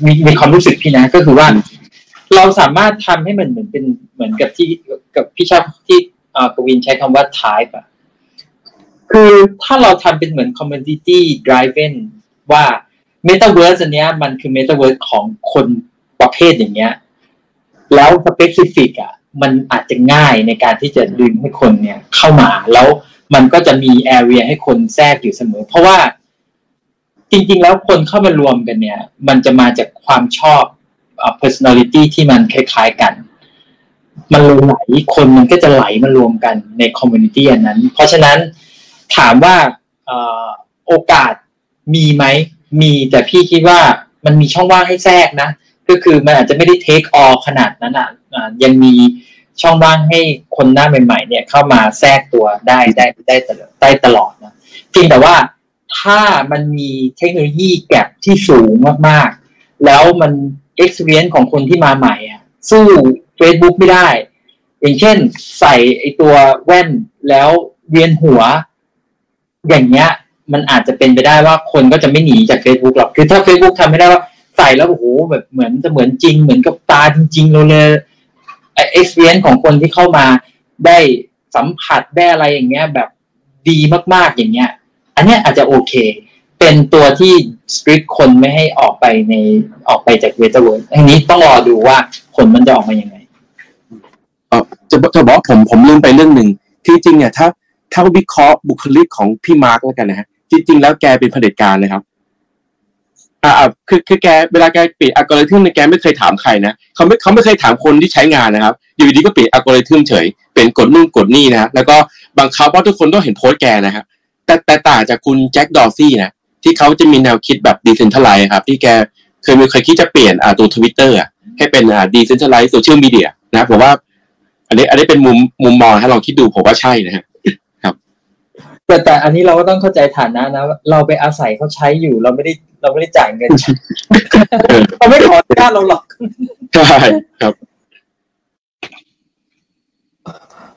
มีมีความรู้สึกพี่นะก็คือว่า เราสามารถทำให้มันเหมือนเป็นเหมือนกับที่กับพี่ชอบที่กวินใช้คำว่า type อะ คือถ้าเราทำเป็นเหมือน community driven ว่า Metaverse อันเนี้ยมันคือ Metaverse ของคนประเภทอย่างเงี้ย แล้วสเปซิฟิกอะ มันอาจจะง่ายในการที่จะดึงให้คนเนี่ยเข้ามา แล้วมันก็จะมีแอเรียให้คนแทรกอยู่เสมอ เพราะว่าจริง ๆ แล้วคนเข้ามารวมกันเนี่ย มันจะมาจากความชอบอ personality ที่มันคล้ายๆกัน มันไหลคนมันก็จะไหลมารวมกันในคอมมูนิตี้อันนั้น เพราะฉะนั้น ถามว่าโอกาสมีไหม มีแต่พี่คิดว่ามันมีช่องว่างให้แทรกนะ ก็คือมันอาจจะไม่ได้ take all ขนาดนั้นอะยังมีช่องว่างให้คนหน้าใหม่ๆ เนี่ยเข้ามาแทรกตัวได้ได้ได้ตลอดได้ตลอดนะเพียงแต่ว่าถ้ามันมีเทคโนโลยีแกลบที่สูงมากๆ แล้วมัน experience ของคนที่มาใหม่อะสู้ Facebook ไม่ได้ อย่างเช่นใส่ไอตัวแว่นแล้วเวียนหัว อย่างเงี้ย มันอาจจะเป็นไปได้ว่าคนก็จะไม่หนีจาก Facebook หรอก คือถ้า Facebook ทำไม่ได้ว่าใส่แล้วโอ้โหแบบเหมือนจะเหมือนจริง เหมือนกับตาจริงๆเราเลย experience ของคนที่เข้ามาได้สัมผัสได้อะไรอย่างเงี้ย แบบดีมากๆอย่างเงี้ย อันเนี้ยอาจจะโอเค เป็นตัวที่ restrict คนไม่ให้ออกไปในออกไปจากเมตาเวิร์สอันนี้ต้องรอดูว่าผลมันจะออกมายังไงเออจะจะบอกผมผมลืมไปเรื่องหนึ่งที่จริงเนี่ยถ้า ถ้าวิเคราะห์บุคลิกของพี่มาร์กแล้วกันนะฮะจริง ๆ แล้วแกเป็นเผด็จการเลยครับ อ่าคือคือแกเวลาแกปิดอัลกอริทึมเนี่ยแกไม่เคยถามใครนะเขาไม่เขาไม่เคยถามคนที่ใช้งานนะครับ อยู่ดีก็ปิดอัลกอริทึมเฉยเป็นกดนู่นกดนี่นะแล้วก็บังคับว่าทุกคนต้องเห็นโพสต์แกนะครับแต่แต่ต่างจากคุณแจ็คดอร์ซี่นะที่เขาจะมีแนวคิดแบบ decentralized ครับ ที่แกเคยมีเคยคิดจะเปลี่ยนอ่าตัวทวิตเตอร์ให้เป็นอ่า decentralized social media นะผมว่า อันนี้อันนี้เป็นมุมมุมมองถ้าลองคิดดูผมว่าใช่นะครับ แต่แต่อันนี้เราก็ต้องเข้าใจฐานะนะ เราไปอาศัยเขาใช้อยู่ เราไม่ได้เราไม่ได้จ่ายเงินเขาไม่ขออนุญาตเราหรอกใช่ครับ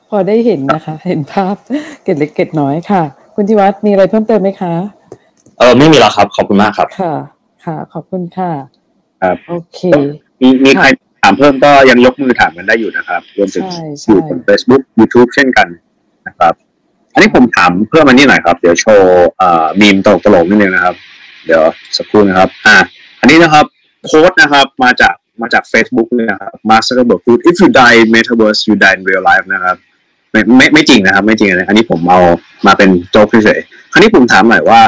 พอได้เห็นนะคะ เห็นภาพเกตเล็กเกตน้อยค่ะ คุณทิวัฒน์มีอะไรเพิ่มเติมไหมคะ เออไม่มีแล้วครับ ขอบคุณมากครับ ค่ะ ค่ะ ขอบคุณค่ะ ครับ โอเค มีมีใครถามเพิ่มก็ยังยกมือถามกันได้อยู่นะครับรวมถึงใช่อใช่ยู่บน Facebook YouTube เช่นกันนะครับ อันนี้ผมถามเพิ่มมานี่หน่อยครับ เดี๋ยวโชว์มีมตลกตลกนิดนึงนะครับ เดี๋ยวสักครู่นะครับ อ่า อันนี้นะครับโค้ดนะครับมาจากมาจาก Facebook เนี่ยนะครับมาสเตอร์บอกพูด if you die in metaverse you die in real life นะครับไม่ไม่ไม่จริงนะครับ ไม่จริงนะอันนี้ผมเอามาเป็นโจ๊กเฉยๆคราวนี้ผมถามหน่อยว่า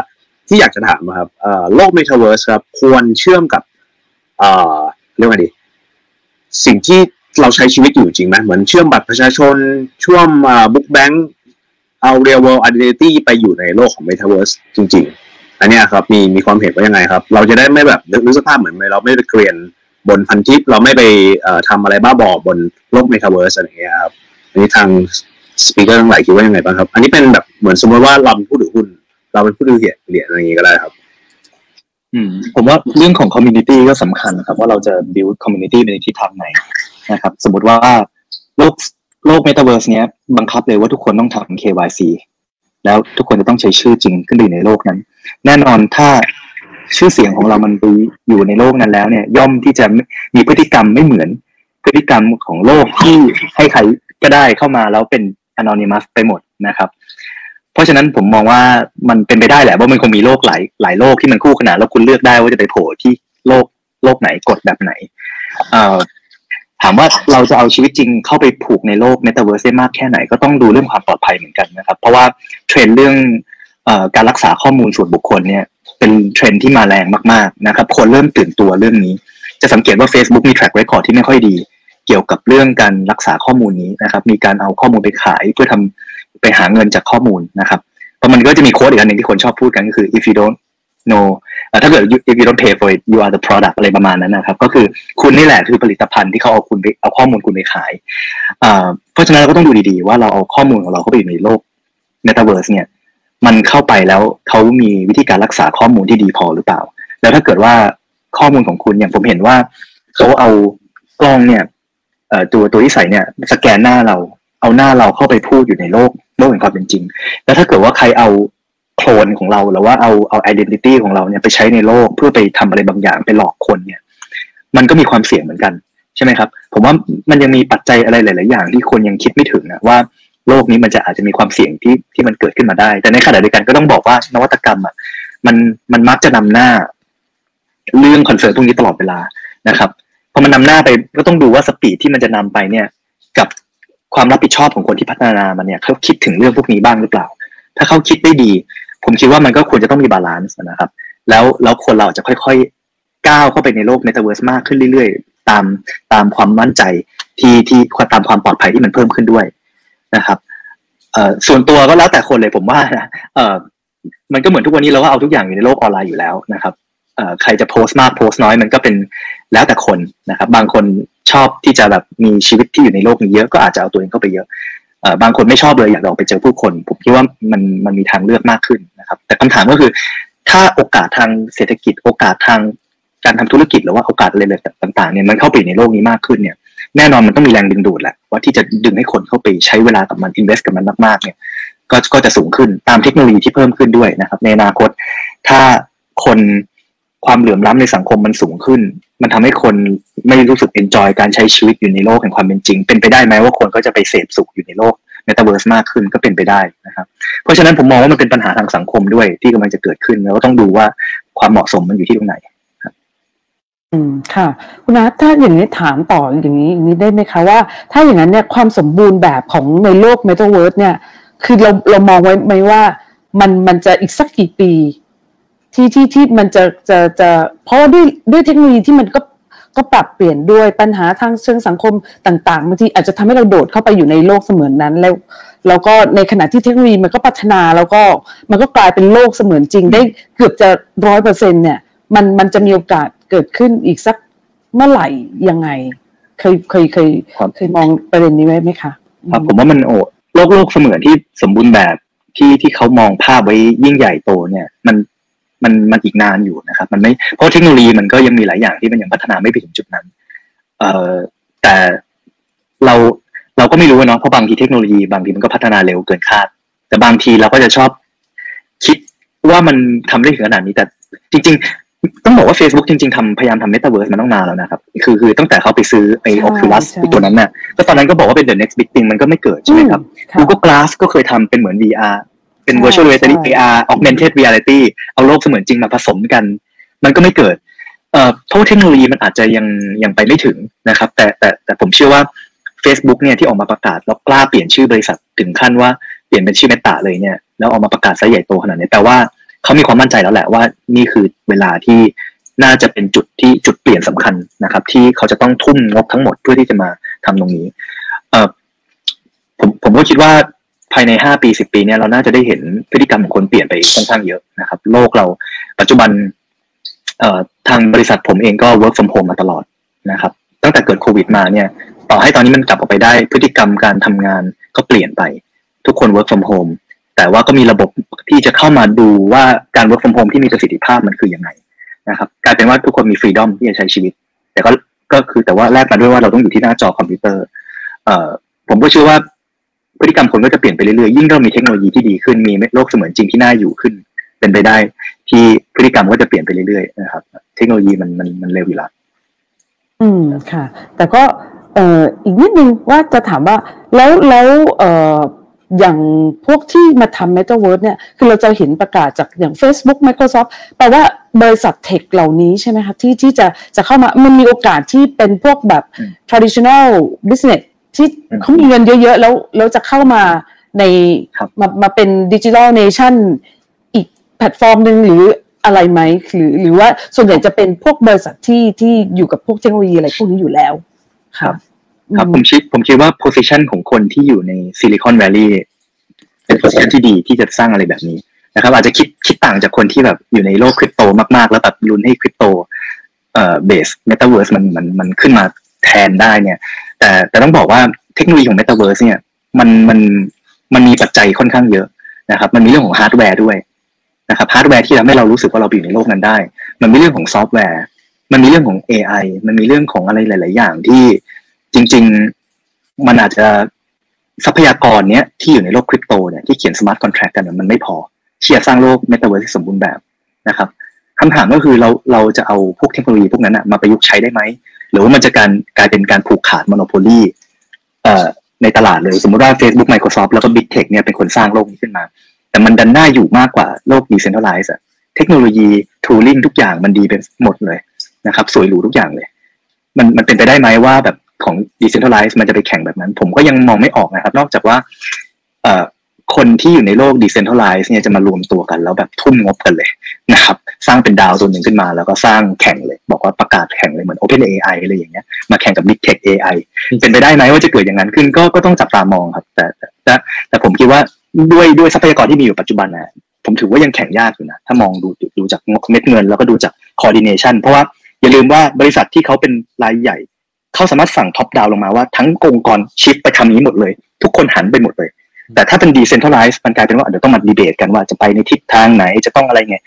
ที่อยากจะถามนะครับโลก metaverse ครับ ควรเชื่อมกับเอ่อเรียกว่าไงดี สิ่งที่เราใช้ชีวิตอยู่จริงไหมเหมือนเชื่อมบัตรประชาชนช่วมบุ๊กแบงค์ เอา real world identity ไปอยู่ในโลกของ metaverse จริง ๆ อันนี้ครับมีมีความเห็นว่ายังไงครับ เราจะได้ไม่แบบนึกสภาพเหมือนเราไม่ไปเกรียนบนพันทิปเราไม่ไปเอ่อทำอะไรบ้าบอบนโลก metaverse อะไรอย่างเงี้ยครับอันนี้ทางสปีกเกอร์ทั้งหลายคิดว่ายังไงบ้างครับ อันนี้เป็นแบบเหมือนสมมติว่าเราเป็นผู้ถือหุ้น เราเป็นผู้ดูเหรียญเหรียญอะไรอย่างนี้ก็ได้ครับ อืม ผมว่าเรื่องของ community ก็สำคัญนะครับ ว่าเราจะ build community ไปในทิศทางไหนนะครับ สมมติว่าโลก โลก metaverse เนี้ยบังคับเลยว่าทุกคนต้องทำ KYC แล้วทุกคนจะต้องใช้ชื่อจริงขึ้นอยู่ในโลกนั้น แน่นอนถ้าชื่อเสียงของเรามันไปอยู่ในโลกนั้นแล้วเนี่ย ย่อมที่จะมีพฤติกรรมไม่เหมือนพฤติกรรมของโลกที่ให้ใครก็ได้เข้ามาแล้วเป็น anonymous ไปหมดนะครับ เพราะฉะนั้นผมมองว่ามันเป็นไปได้แหละว่ามันคงมีโลกหลายหลายโลกที่มันคู่ขนานแล้วคุณเลือกได้ว่าจะไปโผล่ที่โลกโลกไหนกฎแบบไหน เอ่อ ถามว่าเราจะเอาชีวิตจริงเข้าไปผูกในโลกเมตาเวิร์สได้มากแค่ไหนก็ต้องดูเรื่องความปลอดภัยเหมือนกันนะครับ เพราะว่าเทรนด์เรื่องอการรักษาข้อมูลส่วนบุคคลเนี่ยเป็นเทรนด์ที่มาแรงมากๆนะครับคนเริ่มตื่นตัวเรื่องนี้ จะสังเกตว่า Facebook มี track record ที่ไม่ค่อยดี เกี่ยวกับเรื่องการรักษาข้อมูลนี้นะครับ มีการเอาข้อมูลไปขายเพื่อทำไปหาเงินจากข้อมูลนะครับเพราะมันก็จะมีโค้ดอีกอันหนึ่งที่คนชอบพูดกันก็คือ if you don't know ถ้าเกิด if you don't pay for it you are the product อะไรประมาณนั้นนะครับ ก็คือคุณนี่แหละคือผลิตภัณฑ์ที่เขาเอาคุณไปเอาข้อมูลคุณไปขายเพราะฉะนั้นเราก็ต้องดูดีๆ ว่าเราเอาข้อมูลของเราเข้าไปอยู่ในโลก Metaverse เนี่ย มันเข้าไปแล้วเขามีวิธีการรักษาข้อมูลที่ดีพอหรือเปล่า แล้วถ้าเกิดว่าข้อมูลของคุณอย่างผมเห็นว่าเขาเอากล้องเนี่ยตัวตัวที่ใส่เนี่ยสแกนหน้าเราเอาหน้าเราเข้าไปพูดอยู่ในโลกโลกแห่งความเป็นจริง แล้วถ้าเกิดว่าใครเอา โคลนของเราหรือว่าเอาเอาไอดีนิตี้ของเราเนี่ยไปใช้ในโลกเพื่อไปทำอะไรบางอย่างไปหลอกคนเนี่ย มันก็มีความเสี่ยงเหมือนกันใช่ไหมครับ ผมว่ามันยังมีปัจจัยอะไรหลาย ๆ อย่างที่คนยังคิดไม่ถึงนะว่าโลกนี้มันจะอาจจะมีความเสี่ยงที่ที่มันเกิดขึ้นมาได้ แต่ในขณะเดียวกันก็ต้องบอกว่านวัตกรรมอะมันมันมักจะนำหน้าเรื่อง concern พวกนี้ตลอดเวลานะครับพอมันนำหน้าไปก็ต้องดูว่า speed ที่มันจะนำไปเนี่ยกับความรับผิดชอบของคนที่พัฒนามันเนี่ยเขาคิดถึงเรื่องพวกนี้บ้างหรือเปล่า ถ้าเขาคิดได้ดี ผมคิดว่ามันก็ควรจะต้องมี balance นะครับ แล้วแล้วคนเราจะค่อยๆก้าวเข้าไปในโลกเมตาเวิร์สมากขึ้นเรื่อยๆ ตามตามความมั่นใจที่ที่ตามความปลอดภัยที่มันเพิ่มขึ้นด้วยนะครับเอ่อส่วนตัวก็แล้วแต่คนเลยผมว่านะเอ่อมันก็เหมือนทุกวันนี้เราก็เอาทุกอย่างอยู่ในโลกออนไลน์อยู่แล้วนะครับเออใครจะโพสต์มากโพสต์น้อยมันก็เป็นแล้วแต่คนนะครับ บางคนชอบที่จะแบบมีชีวิตที่อยู่ในโลกนี้เยอะก็อาจจะเอาตัวเองเข้าไปเยอะ บางคนไม่ชอบเลยอยากออกไปเจอผู้คน ผมคิดว่ามันมันมีทางเลือกมากขึ้นนะครับ แต่คำถามก็คือ ถ้าโอกาสทางเศรษฐกิจ โอกาสทางการทำธุรกิจหรือว่าโอกาสอะไรต่างๆเนี่ยมันเข้าไปในโลกนี้มากขึ้นเนี่ยแน่นอนมันต้องมีแรงดึงดูดแหละว่าที่จะดึงให้คนเข้าไปใช้เวลากับมันอินเวสต์กับมันมากๆเนี่ยก็ก็จะสูงขึ้นตามเทคโนโลยีที่เพิ่มขึ้นด้วยนะครับ ในอนาคต ถ้าคนความเหลื่อมล้ำในสังคมมันสูงขึ้น มันทำให้คนไม่รู้สึก enjoy การใช้ชีวิตอยู่ในโลกแห่งความเป็นจริง เป็นไปได้ไหมว่าคนก็จะไปเสพสุขอยู่ในโลกเมตาเวิร์สมากขึ้นก็เป็นไปได้นะครับ เพราะฉะนั้นผมมองว่ามันเป็นปัญหาทางสังคมด้วยที่กำลังจะเกิดขึ้นแล้วก็ต้องดูว่าความเหมาะสมมันอยู่ที่ตรงไหนอืมค่ะ คุณนัทถ้าอย่างนี้ถามต่ออย่างนี้อย่างนี้ได้ไหมคะว่า ถ้าอย่างนั้นเนี่ยความสมบูรณ์แบบของในโลกเมตาเวิร์สเนี่ย คือเราเรามองไว้ไหมว่ามันมันจะอีกสักกี่ปี ที่ที่ที่มันจะจะจะเพราะด้วยด้วยเทคโนโลยีที่มันก็ก็ปรับเปลี่ยนด้วยปัญหาทางเชิงสังคมต่างๆบางทีอาจจะทำให้เราโดดเข้าไปอยู่ในโลกเสมือนนั้นแล้วแล้วก็ในขณะที่เทคโนโลยีมันก็พัฒนาแล้วก็มันก็กลายเป็นโลกเสมือนจริง ได้เกือบจะร้อยเปอร์เซ็นเนี่ย มันมันจะมีโอกาสเกิดขึ้นอีกสักเมื่อไหร่ยังไง เคยเคยเคยเคยมองประเด็นนี้ไว้ไหมคะครับผมว่ามันโอ้โลกโลกเสมือนที่สมบูรณ์แบบที่ที่เขามองภาพไว้ยิ่งใหญ่โตเนี่ย มัน มันมันอีกนานอยู่นะครับ มันไม่เพราะเทคโนโลยีมันก็ยังมีหลายอย่างที่มันยังพัฒนาไม่ไปถึงจุดนั้น เอ่อแต่เราเราก็ไม่รู้เนาะเพราะบางทีเทคโนโลยีบางทีมันก็พัฒนาเร็วเกินคาด แต่บางทีเราก็จะชอบคิดว่ามันทำได้ถึงขนาดนี้แต่จริง ๆ ต้องบอกว่า Facebook จริง ๆทำพยายามทำเมตาเวิร์สมาตั้งนานแล้วนะครับ คือคือตั้งแต่เขาไปซื้อไอ้ Oculus ตัวนั้นน่ะก็ตอนนั้นก็บอกว่าเป็น the next big thing มันก็ไม่เกิดใช่ไหมครับ Google Glass ก็เคยทำเป็นเหมือน VR เป็น virtual reality AR augmented reality เอาโลกเสมือนจริงมาผสมกัน มันก็ไม่เกิดเอ่อเพราะเทคโนโลยีมันอาจจะยังยังไปไม่ถึงนะครับ แต่แต่แต่ผมเชื่อว่า Facebook เนี่ยที่ออกมาประกาศแล้วกล้าเปลี่ยนชื่อบริษัทถึงขั้นว่าเปลี่ยนเป็นชื่อเมตาเลยเนี่ยแล้วออกมาประกาศซะใหญ่โตขนาดนี้แปลว่าเขามีความมั่นใจแล้วแหละว่านี่คือเวลาที่น่าจะเป็นจุดที่จุดเปลี่ยนสำคัญนะครับ ที่เขาจะต้องทุ่มงบทั้งหมดเพื่อที่จะมาทำตรงนี้ เอ่อผมผมก็คิดว่า ภายในห้าปีสิบปีเนี่ยเราน่าจะได้เห็นพฤติกรรมของคนเปลี่ยนไปค่อนข้างเยอะนะครับ โลกเราปัจจุบันเอ่อทางบริษัทผมเองก็ work from home มาตลอดนะครับ ตั้งแต่เกิดโควิดมาเนี่ย ต่อให้ตอนนี้มันกลับออกไปได้พฤติกรรมการทำงานก็เปลี่ยนไป ทุกคน work from home แต่ว่าก็มีระบบที่จะเข้ามาดูว่าการ work from home ที่มีประสิทธิภาพมันคือยังไงนะครับกลายเป็นว่าทุกคนมี freedom ที่จะใช้ชีวิต แต่ก็ก็คือแต่ว่าแลกมาด้วยว่าเราต้องอยู่ที่หน้าจอคอมพิวเตอร์เอ่อผมก็เชื่อว่า พฤติกรรมคนก็จะเปลี่ยนไปเรื่อยๆยิ่งเรามีเทคโนโลยีที่ดีขึ้นมีโลกเสมือนจริงที่น่าอยู่ขึ้น เป็นไปได้ ที่พฤติกรรมก็จะเปลี่ยนไปเรื่อยๆนะครับ เทคโนโลยีมันมันมันเร็วอยู่แล้วอืมค่ะ แต่ก็เอ่ออีกนิดนึงว่าจะถามว่าแล้วแล้วเอ่ออย่างพวกที่มาทำ Metaverse เนี่ย คือเราจะเห็นประกาศจากอย่าง Facebook Microsoft แปลว่าบริษัทเทคเหล่านี้ใช่ไหมคะที่ที่จะจะเข้ามา มันมีโอกาสที่เป็นพวกแบบ traditional business ที่เขามีเงินเยอะๆ แล้วแล้วจะเข้ามาในมามาเป็นดิจิทัลเนชั่นอีกแพลตฟอร์มหนึ่งหรืออะไรไหมหรือหรือว่าส่วนใหญ่จะเป็นพวกบริษัทที่ที่อยู่กับพวกเทคโนโลยีอะไรพวกนี้อยู่แล้วครับครับผมคิดผมคิดว่า position ของคนที่อยู่ในซิลิคอนแวลลีย์เป็น position ที่ดีที่จะสร้างอะไรแบบนี้นะครับ อาจจะคิดคิดต่างจากคนที่แบบอยู่ในโลกคริปโตมากๆ แล้วแบบลุ้นให้คริปโตเอ่อ based metaverse มันมันมันขึ้นมาแทนได้เนี่ย แต่แต่ต้องบอกว่าเทคโนโลยีของเมตาเวิร์สเนี่ย มันมันมันมีปัจจัยค่อนข้างเยอะนะครับ มันมีเรื่องของฮาร์ดแวร์ด้วยนะครับฮาร์ดแวร์ที่ทำให้เรารู้สึกว่าเราอยู่ในโลกนั้นได้ มันมีเรื่องของซอฟต์แวร์ มันมีเรื่องของ AI มันมีเรื่องของอะไรหลาย ๆ อย่างที่จริง ๆ มันอาจจะทรัพยากรเนี้ยที่อยู่ในโลกคริปโตเนี่ยที่เขียน smart contract กันมันไม่พอที่จะสร้างโลกเมตาเวิร์สที่สมบูรณ์แบบนะครับคำถามก็คือเราเราจะเอาพวกเทคโนโลยีพวกนั้นมาประยุกต์ใช้ได้ไหม หรือว่ามันจะการกลายเป็นการผูกขาดมโนโพลีในตลาดเลย สมมติว่า Facebook Microsoft แล้วก็ Big Tech เนี่ยเป็นคนสร้างโลกนี้ขึ้นมา แต่มันดันหน่าอยู่มากกว่าโลก decentralized อะเทคโนโลยี tooling ทุกอย่างมันดีเป็นหมดเลยนะครับ สวยหรูทุกอย่างเลย มันมันเป็นไปได้ไหมว่าแบบของ decentralized มันจะไปแข่งแบบนั้น ผมก็ยังมองไม่ออกนะครับ นอกจากว่า คนที่อยู่ในโลก decentralized เนี่ยจะมารวมตัวกันแล้วแบบทุ่มงบกันเลยนะครับ สร้างเป็นดาวตัวหนึ่งขึ้นมา แล้วก็สร้างแข่งเลย บอกว่าประกาศแข่งเลยเหมือน Open AI อะไรอย่างเงี้ยมาแข่งกับ Big Tech AI เป็นไปได้ไหมว่าจะเกิดอย่างนั้นขึ้นก็ก็ต้องจับตามองครับ แต่แต่แต่ผมคิดว่าด้วยด้วยทรัพยากรที่มีอยู่ปัจจุบันนะผมถือว่ายังแข่งยากอยู่นะ ถ้ามองดูดูจากเม็ดเงิน แล้วก็ดูจาก coordination เพราะว่าอย่าลืมว่าบริษัทที่เขาเป็นรายใหญ่เขาสามารถสั่งท็อปดาวลงมาว่าทั้งองค์กรชิปไปทำนี้หมดเลย ทุกคนหันไปหมดเลย แต่ถ้าเป็น decentralized มันกลายเป็นว่าเดี๋ยวต้องมาดีเบตกันว่าจะไปในทิศทางไหนจะต้องอะไรไง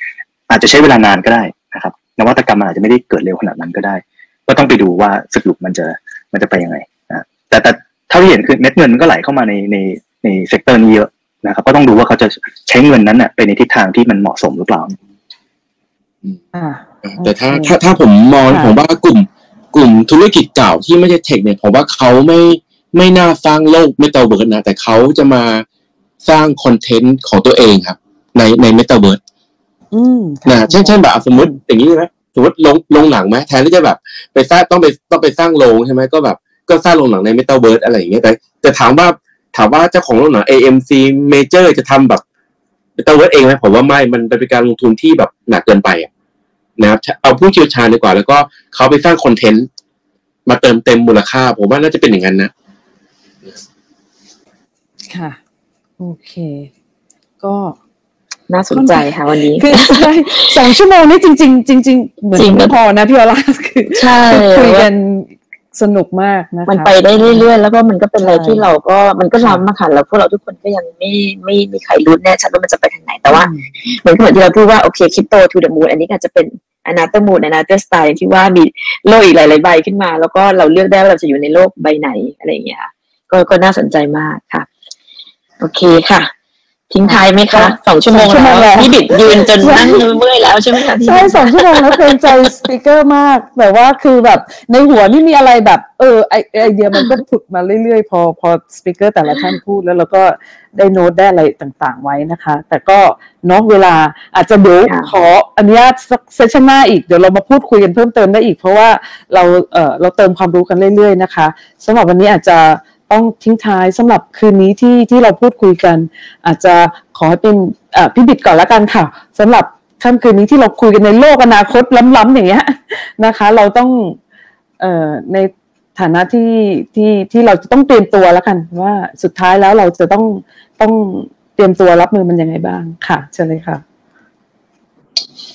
อาจจะใช้เวลานานก็ได้นะครับนวัตกรรมมันอาจจะไม่ได้เกิดเร็วขนาดนั้นก็ได้ ก็ต้องไปดูว่าสรุปมันจะมันจะไปยังไงนะแต่แต่เท่าที่เห็นคือเม็ดเงินมันก็ไหลเข้ามาในในใน sector นี้เยอะนะครับ ก็ต้องดูว่าเขาจะใช้เงินนั้นน่ะไปในทิศทางที่มันเหมาะสมหรือเปล่าแต่ถ้าถ้าถ้าผมมองผมว่ากลุ่ม กลุ่มธุรกิจเก่าที่ไม่ใช่ tech เนี่ยผมว่าเขาไม่ ไม่น่าสร้างโลกเมตาเวิร์สนะแต่เขาจะมาสร้างคอนเทนต์ของตัวเองครับ ในในเมตาเวิร์สนะเช่นเช่นแบบสมมติอย่างนี้ใช่ไหมสมมติลงลงหนังไหมแทนที่จะแบบ ไปสร้างต้องไปต้องไปสร้างโรงใช่ไหมก็แบบ ก็สร้างโรงหนังในเมตาเวิร์สอะไรอย่างเงี้ยแต่แต่ถามว่าถามว่าเจ้าของโรงหนัง AMC Major จะทำแบบเมตาเวิร์สเองไหมผมว่าไม่มันเป็นการลงทุนที่แบบหนักเกินไปนะครับเอาผู้เชี่ยวชาญดีกว่า แล้วก็เขาไปสร้างคอนเทนต์มาเติมเต็มมูลค่า ผมว่าน่าจะเป็นอย่างนั้นนะ ค่ะ โอเค ก็น่าสนใจค่ะวันนี้คือใช่สองชั่วโมงนี้จริงๆจริงๆเหมือนไม่พอนะพี่อลาคือใช่คุยกันสนุกมากนะคะมันไปได้เรื่อยๆ แล้วก็มันก็เป็นอะไรที่เราก็มันก็ล้ำมาค่ะแล้วพวกเราทุกคนก็ยังไม่ไม่มีใครรู้แน่ชัดว่ามันจะไปทางไหนแต่ว่าเหมือนเหมือนที่เราพูดว่าโอเค crypto to the moon อันนี้อาจจะเป็น another moon another style ที่ว่ามีโลกอีกหลายๆใบขึ้นมา แล้วก็เราเลือกได้ว่าเราจะอยู่ในโลกใบไหนอะไรอย่างเงี้ยก็ก็น่าสนใจมากค่ะ โอเคค่ะ ทิ้งท้ายไหมคะสองชั่วโมงแล้วพี่บิดยืนจนนั่งเมื่อยแล้วใช่ไหมคะใช่สองชั่วโมงแล้วเกรงใจ speaker มากแบบว่าคือแบบในหัวนี่มีอะไรแบบ เออไอไอเดียมันก็ผุดมาเรื่อยๆ พอพอ speaker แต่ละท่านพูดแล้วเราก็ได้โน้ตได้อะไรต่างๆไว้นะคะ แต่ก็เนาะเวลาอาจจะเดี๋ยวขออนุญาตสักเซสชันหน้าอีกเดี๋ยวเรามาพูดคุยกันเพิ่มเติมได้อีก เพราะว่าเราเออเราเติมความรู้กันเรื่อยๆนะคะสำหรับวันนี้อาจจะ ต้องทิ้งท้ายสำหรับคืนนี้ที่ที่เราพูดคุยกัน อาจจะขอให้เป็นพี่บิดก่อนละกันค่ะสำหรับค่ำคืนนี้ที่เราคุยกันในโลกอนาคตล้ำๆอย่างเงี้ยนะคะ เราต้องเอ่อในฐานะที่ที่ที่เราจะต้องเตรียมตัวแล้วกัน ว่าสุดท้ายแล้วเราจะต้องต้องเตรียมตัวรับมือมันยังไงบ้างค่ะเชิญเลยค่ะ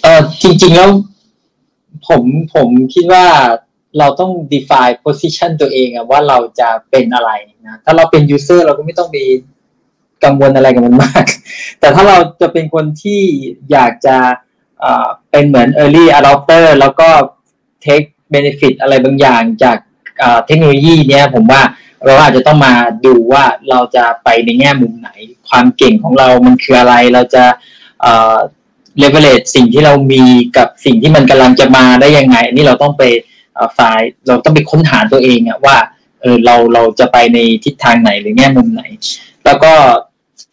เออจริง ๆแล้วผมผมคิดว่า เราต้อง define position ตัวเองอะว่าเราจะเป็นอะไรนะถ้าเราเป็น user เราก็ไม่ต้องไปกังวลอะไรกับมันมาก แต่ถ้าเราจะเป็นคนที่อยากจะเป็นเหมือน early adopter แล้วก็ take benefit อะไรบางอย่างจากเทคโนโลยีเนี้ยผมว่าเราอาจจะต้องมาดูว่าเราจะไปในแง่มุมไหน ความเก่งของเรามันคืออะไร เราจะเอ่อ leverage สิ่งที่เรามีกับสิ่งที่มันกำลังจะมาได้ยังไง อันนี้เราต้องไป ฝ่ายเราต้องไปค้นหาตัวเองอะว่าเออเราเราจะไปในทิศทางไหนหรือแง่มุมไหน แล้วก็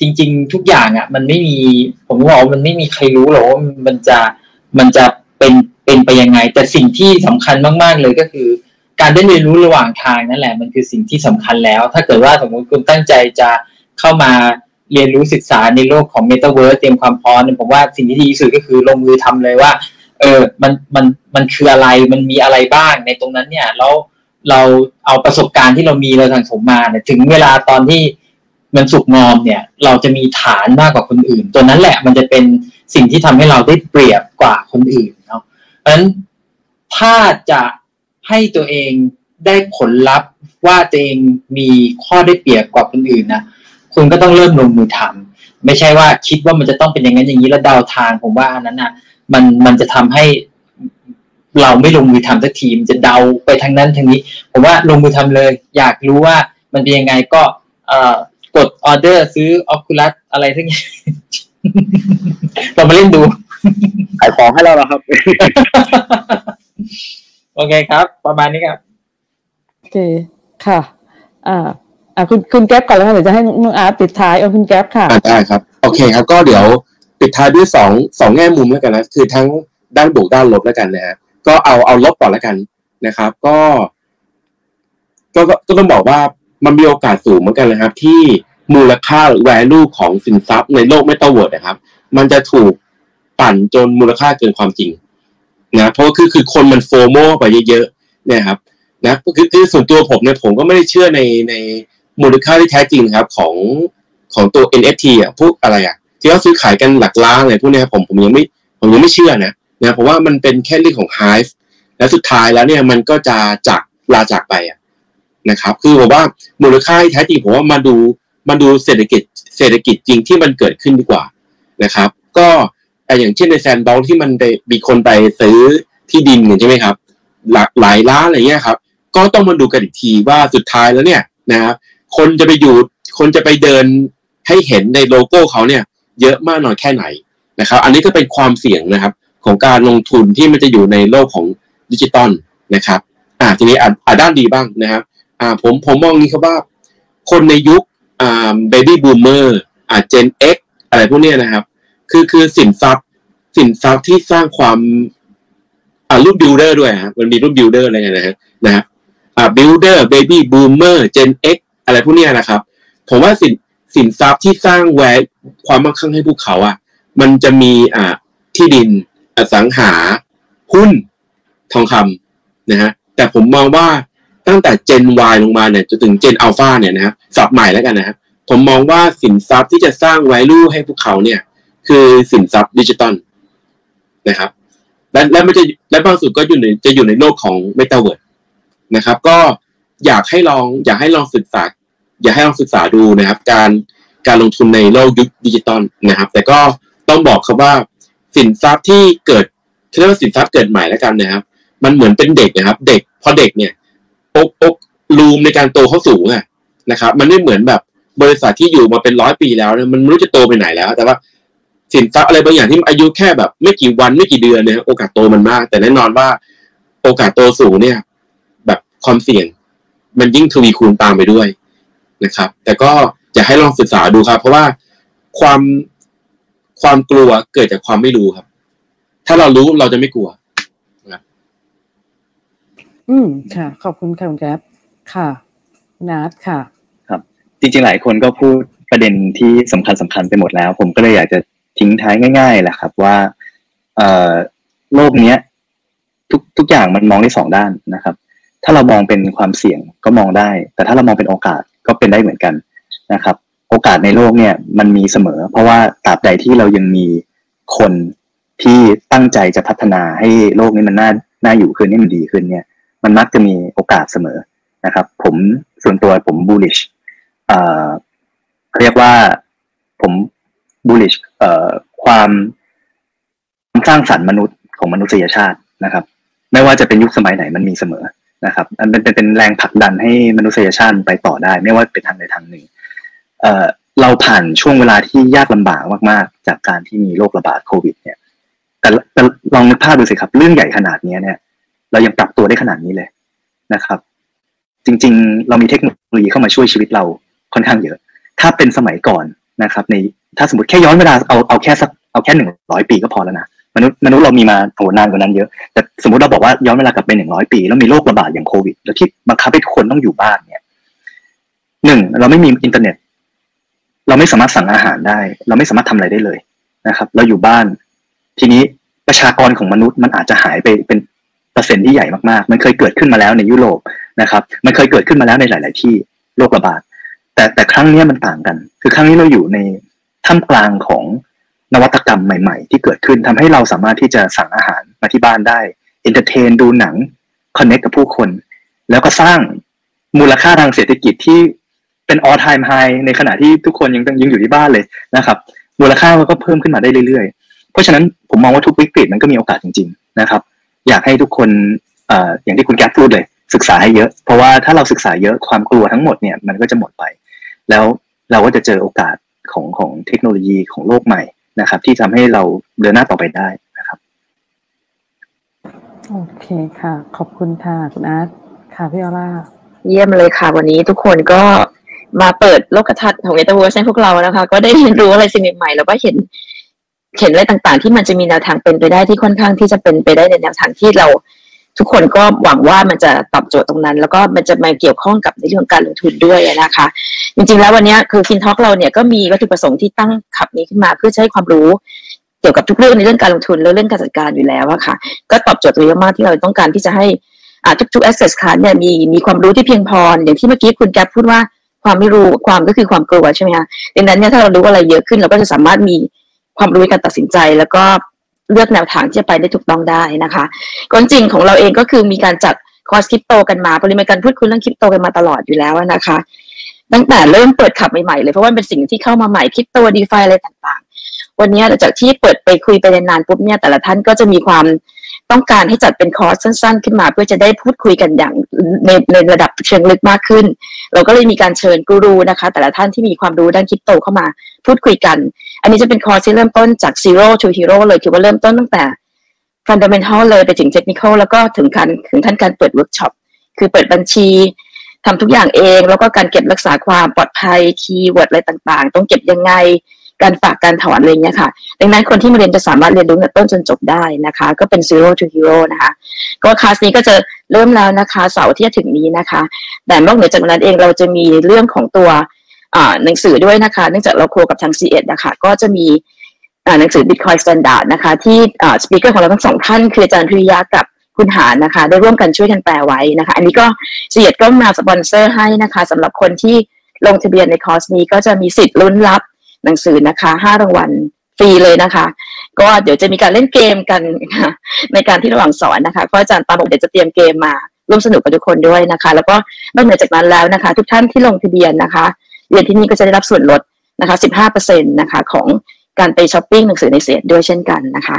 จริง ๆ ทุกอย่างอะมันไม่มีผมบอกว่ามันไม่มีใครรู้หรอกว่ามันจะมันจะเป็นเป็นไปยังไง แต่สิ่งที่สำคัญมาก ๆ เลยก็คือ การได้เรียนรู้ระหว่างทางนั่นแหละมันคือสิ่งที่สำคัญแล้ว ถ้าเกิดว่าสมมติคุณตั้งใจจะเข้ามาเรียนรู้ศึกษาในโลกของเมตาเวิร์สเตรียมความพร้อมผมว่าสิ่งที่ดีที่สุดก็คือลงมือทำเลยว่า เออมันมันมันคืออะไรมันมีอะไรบ้างในตรงนั้นเนี่ยแล้วเราเอาประสบการณ์ที่เรามีเราสั่งสมมาเนี่ยถึงเวลาตอนที่มันสุกงอมเนี่ย เราจะมีฐานมากกว่าคนอื่น ตัวนั้นแหละมันจะเป็นสิ่งที่ทำให้เราได้เปรียบกว่าคนอื่นเนาะเพราะฉะนั้นถ้าจะให้ตัวเองได้ผลลัพธ์ว่าตัวเองมีข้อได้เปรียบกว่าคนอื่นนะคุณก็ต้องเริ่มลงมือทำไม่ใช่ว่าคิดว่ามันจะต้องเป็นอย่างนั้นอย่างนี้แล้วเดาทางผมว่าอันนั้นอะ มันมันจะทำให้เราไม่ลงมือทำสักทีมจะเดาไปทางนั้นทางนี้ ผมว่าลงมือทำเลย อยากรู้ว่ามันเป็นยังไงก็เอ่อกดออเดอร์ซื้อออคูลัสอะไรทั้งอย่างเรามาเล่นดูขายของให้เราแล้วครับ โอเคครับ ประมาณนี้ครับ โอเค ค่ะ อ่าอ่าคุณคุณแก๊ปก่อนแล้วเดี๋ยวจะให้น้องอาร์ตปิดท้ายเอาคุณแก๊ปค่ะได้ครับ โอเคครับ ก็เดี๋ยว ปิดท้ายด้วยสองสองแง่มุมแล้วกันนะคือทั้งด้านบวกด้านลบแล้วกันนะฮะก็เอาเอาลบก่อนแล้วกันนะครับ ก็ก็ก็ต้องบอกว่ามันมีโอกาสสูงเหมือนกันนะครับ ที่มูลค่าหรือ value ของสินทรัพย์ในโลกไม่ต้เวิร์ดนะครับ มันจะถูกปั่นจนมูลค่าเกินความจริงนะเพราะคือคือคนมันโฟโมไปเยอะๆเนี่ยครับนะคือคือส่วนตัวผมเนี่ยผมก็ไม่ได้เชื่อในในมูลค่าที่แท้จริงครับของของตัว NFT อะพวกอะไรอะ ที่เขาซื้อขายกันหลักล้านอะไรพวกนี้ผมผมยังไม่ผมยังไม่เชื่อนะนะเพราะว่ามันเป็นแค่เรื่องของไฮฟ์และสุดท้ายแล้วเนี่ยมันก็จะจากลาจากไปอะนะครับ คือผมว่ามูลค่าแท้จริงผมว่ามาดูมาดูเศรษฐกิจเศรษฐกิจจริงที่มันเกิดขึ้นดีกว่านะครับ ก็อย่างเช่นในแซนบ็อกที่มันไปมีคนไปซื้อที่ดินใช่ไหมครับ หลากหลายล้านอะไรเงี้ยครับ ก็ต้องมาดูกันอีกทีว่าสุดท้ายแล้วเนี่ยนะครับคนจะไปอยู่คนจะไปเดินให้เห็นในโลโก้เขาเนี่ย เยอะมากน้อยแค่ไหนนะครับ อันนี้ก็เป็นความเสี่ยงนะครับ ของการลงทุนที่มันจะอยู่ในโลกของดิจิตอลนะครับอ่าทีนี้อ่าด้านดีบ้างนะครับอ่าผมผมมองนี้ครับว่า คนในยุคอ่า Baby Boomer อ่า Gen X อะไรพวกนี้นะครับ คือคือสินทรัพย์สินทรัพย์ที่สร้างความอ่ารูป Builder ด้วยครับมันมีรูป Builder อะไรเงี้ยนะฮะนะฮะอ่า Builder Baby Boomer Gen X อะไรพวกนี้นะครับ ผมว่าสิน สินทรัพย์ที่สร้าง wealth ความมั่งคั่งให้พวกเขาอะ มันจะมีอ่าที่ดินอสังหา หุ้นทองคำนะฮะแต่ผมมองว่าตั้งแต่ Gen Y ลงมาเนี่ยจนถึง Gen Alpha เนี่ยนะครับสับใหม่แล้วกันนะครับผมมองว่าสินทรัพย์ที่จะสร้าง value ให้พวกเขาเนี่ย คือสินทรัพย์ดิจิตอลนะครับ และและไม่จะและบางสุดก็อยู่ในจะอยู่ในโลกของเมตาเวิร์สนะครับ ก็อยากให้ลองอยากให้ลองศึกษา อยากให้ลองศึกษาดูนะครับ การการลงทุนในโลกยุคดิจิตอลนะครับ แต่ก็ต้องบอกครับว่าสินทรัพย์ที่เกิดเรียกว่าสินทรัพย์เกิดใหม่แล้วกันนะครับ มันเหมือนเป็นเด็กนะครับ เด็กพอเด็กเนี่ยอกอกรูมในการโตเขาสูงอะนะครับ มันไม่เหมือนแบบบริษัทที่อยู่มาเป็นร้อยปีแล้วเนี่ยมันไม่รู้จะโตไปไหนแล้ว แต่ว่าสินทรัพย์อะไรบางอย่างที่อายุแค่แบบ ไม่กี่วันไม่กี่เดือนเนี่ยโอกาสโตมันมาก แต่แน่นอนว่า โอกาสโตสูงเนี่ย แบบความเสี่ยง มันยิ่งทวีคูณตามไปด้วย นะครับ แต่ก็จะให้ลองศึกษาดูครับ เพราะว่าความความกลัวเกิดจากความไม่รู้ครับ ถ้าเรารู้เราจะไม่กลัวนะอืมค่ะ ขอบคุณค่ะคุณแก๊ปค่ะนัดค่ะ ครับ จริงๆหลายคนก็พูดประเด็นที่สำคัญสำคัญไปหมดแล้ว ผมก็เลยอยากจะทิ้งท้ายง่ายๆแหละครับ ว่า เอ่อโลกเนี้ย ทุกทุกอย่างมันมองได้สองด้านนะครับ ถ้าเรามองเป็นความเสี่ยงก็มองได้ แต่ถ้าเรามองเป็นโอกาส ก็เป็นได้เหมือนกันนะครับ โอกาสในโลกเนี่ยมันมีเสมอ เพราะว่าตราบใดที่เรายังมีคนที่ตั้งใจจะพัฒนาให้โลกนี้มันน่าน่าอยู่ขึ้นให้มันดีขึ้นเนี่ย มันมักจะมีโอกาสเสมอนะครับ ผมส่วนตัวผม bullish เอ่อเรียกว่าผมบูลลิชเอ่อความสร้างสรรค์มนุษย์ของมนุษยชาตินะครับ ไม่ว่าจะเป็นยุคสมัยไหนมันมีเสมอ นะครับมันเป็นเป็นแรงผลักดันให้มนุษยชาติไปต่อได้ ไม่ว่าเป็นทางใดทางหนึ่งเอ่อเราผ่านช่วงเวลาที่ยากลำบากมากๆ จากการที่มีโรคระบาดโควิด เนี่ยแต่แต่ลองนึกภาพดูสิครับ เรื่องใหญ่ขนาดนี้เนี่ย เรายังปรับตัวได้ขนาดนี้เลยนะครับ จริง ๆ เรามีเทคโนโลยีเข้ามาช่วยชีวิตเราค่อนข้างเยอะ ถ้าเป็นสมัยก่อนนะครับ ในถ้าสมมติแค่ย้อนเวลาเอาเอาแค่สักเอาแค่หนึ่งร้อยปีก็พอแล้วนะ มนุษย์มนุษย์เรามีมาโหนานกว่านั้นเยอะ แต่สมมติเราบอกว่าย้อนเวลากลับไปหนึ่งร้อยปี แล้วมีโรคระบาดอย่างโควิด แล้วที่บังคับให้ทุกคนต้องอยู่บ้านเนี่ยหนึ่งเราไม่มีอินเทอร์เน็ต เราไม่สามารถสั่งอาหารได้ เราไม่สามารถทำอะไรได้เลยนะครับ เราอยู่บ้าน ทีนี้ประชากรของมนุษย์มันอาจจะหายไปเป็นเปอร์เซ็นต์ที่ใหญ่มากๆ มันเคยเกิดขึ้นมาแล้วในยุโรปนะครับ มันเคยเกิดขึ้นมาแล้วในหลาย ๆ ที่โรคระบาด แต่แต่ครั้งนี้มันต่างกัน คือครั้งนี้เราอยู่ในท่ามกลางของ นวัตกรรมใหม่ ๆ ที่เกิดขึ้นทำให้เราสามารถที่จะสั่งอาหารมาที่บ้านได้ entertain ดูหนัง connect กับผู้คน แล้วก็สร้างมูลค่าทางเศรษฐกิจที่เป็น all time high ในขณะที่ทุกคนยังยังอยู่ที่บ้านเลยนะครับ มูลค่ามันก็เพิ่มขึ้นมาได้เรื่อยๆ เพราะฉะนั้นผมมองว่าทุกวิกฤตมันก็มีโอกาสจริง ๆนะครับ อยากให้ทุกคนเอ่ออย่างที่คุณแก๊ปพูดเลย ศึกษาให้เยอะ เพราะว่าถ้าเราศึกษาเยอะความกลัวทั้งหมดเนี่ยมันก็จะหมดไป แล้วเราก็จะเจอโอกาสของของเทคโนโลยีของโลกใหม่ นะครับ ที่ทำให้เราเดินหน้าต่อไปได้นะครับ โอเคค่ะ ขอบคุณค่ะคุณอาร์ตค่ะพี่ออร่าเยี่ยมเลยค่ะ วันนี้ทุกคนก็มาเปิดโลกทัศน์ของเมตาเวิร์สให้พวกเรานะคะ ก็ได้เรียนรู้อะไรสิ่งใหม่ๆแล้วก็เห็นเห็นอะไรต่างๆ ที่มันจะมีแนวทางเป็นไปได้ที่ค่อนข้างที่จะเป็นไปได้ในแนวทางที่เรา ทุกคนก็หวังว่ามันจะตอบโจทย์ตรงนั้น แล้วก็มันจะมาเกี่ยวข้องกับในเรื่องการลงทุนด้วยนะคะ จริงๆ แล้ววันนี้คือ FINTALK เราเนี่ยก็มีวัตถุประสงค์ที่ตั้งคลับนี้ขึ้นมาเพื่อให้ความรู้เกี่ยวกับทุกเรื่องในเรื่องการลงทุนและเรื่องการจัดการอยู่แล้วอะค่ะ ก็ตอบโจทย์ตัวเยอะมากที่เราต้องการที่จะให้อาทุกๆ asset class เนี่ยมีมีความรู้ที่เพียงพออย่างที่เมื่อกี้คุณแกพูดว่าความไม่รู้ความก็คือความกลัวใช่ไหมคะดังนั้นเนี่ยถ้าเรารู้อะไรเยอะขึ้นเราก็จะสามารถมีความรู้ในการตัดสินใจ แล้วก็ เลือกแนวทางที่จะไปได้ถูกต้องได้นะคะก้อนจริงของเราเองก็คือมีการจัดคอร์สคริปโตกันมา ปริมาณการพูดคุยเรื่องคริปโตกันมาตลอดอยู่แล้วนะคะ ตั้งแต่เริ่มเปิดคลับใหม่ๆเลยเพราะว่าเป็นสิ่งที่เข้ามาใหม่คริปโต DeFi อะไรต่างๆ วันนี้หลังจากที่เปิดไปคุยไปนานๆปุ๊บเนี่ยแต่ละท่านก็จะมีความ ต้องการให้จัดเป็นคอร์สสั้น ๆ ขึ้นมา เพื่อจะได้พูดคุยกันอย่างในในระดับเชิงลึกมากขึ้น เราก็เลยมีการเชิญกูรูนะคะ แต่ละท่านที่มีความรู้ด้านคริปโตเข้ามาพูดคุยกัน อันนี้จะเป็นคอร์สที่เริ่มต้นจาก zero to hero เลยคือว่าเริ่มต้นตั้งแต่ fundamental เลยไปถึง technical แล้วก็ถึงการถึงท่านการเปิดเวิร์กช็อปคือเปิดบัญชีทำทุกอย่างเอง แล้วก็การเก็บรักษาความปลอดภัย keyword อะไรต่างๆ ต้องเก็บยังไง การฝากการถอนอะไรเงี้ยค่ะ ดังนั้นคนที่มาเรียนจะสามารถเรียนรู้ตั้งแต่ต้นจนจบได้นะคะ ก็เป็น zero to hero นะคะ ก็คลาสนี้ก็จะเริ่มแล้วนะคะเสาร์ที่จะถึงนี้นะคะ แต่นอกเหนือจากนั้นเองเราจะมีเรื่องของตัวหนังสือด้วยนะคะ เนื่องจากเรา co กับทาง c ีเอ็ดนะคะก็จะมีหนังสือ Bitcoin Standard นะคะ ที่ speaker ของเราทั้งสองท่าน คืออาจารย์พิริยากับคุณหารนะคะ ได้ร่วมกันช่วยกันแปลไว้นะคะ อันนี้ก็ซีเอ็ดก็มาสปอนเซอร์ให้นะคะสำหรับคนที่ลงทะเบียนในคอร์สนี้ก็จะมีสิทธิ์ลุ้นรับ หนังสือนะคะห้ารางวัลฟรีเลยนะคะ ก็เดี๋ยวจะมีการเล่นเกมกันในการที่ระหว่างสอนนะคะเพราะอาจารย์ปาบอกเดี๋ยวจะเตรียมเกมมาร่วมสนุกกับทุกคนด้วยนะคะ แล้วก็นอกเหนือจากนั้นแล้วนะคะ ทุกท่านที่ลงทะเบียนนะคะเรียนที่นี่ก็จะได้รับส่วนลดนะคะ 15%นะคะของการไปช้อปปิ้งหนังสือในเศษด้วยเช่นกันนะคะ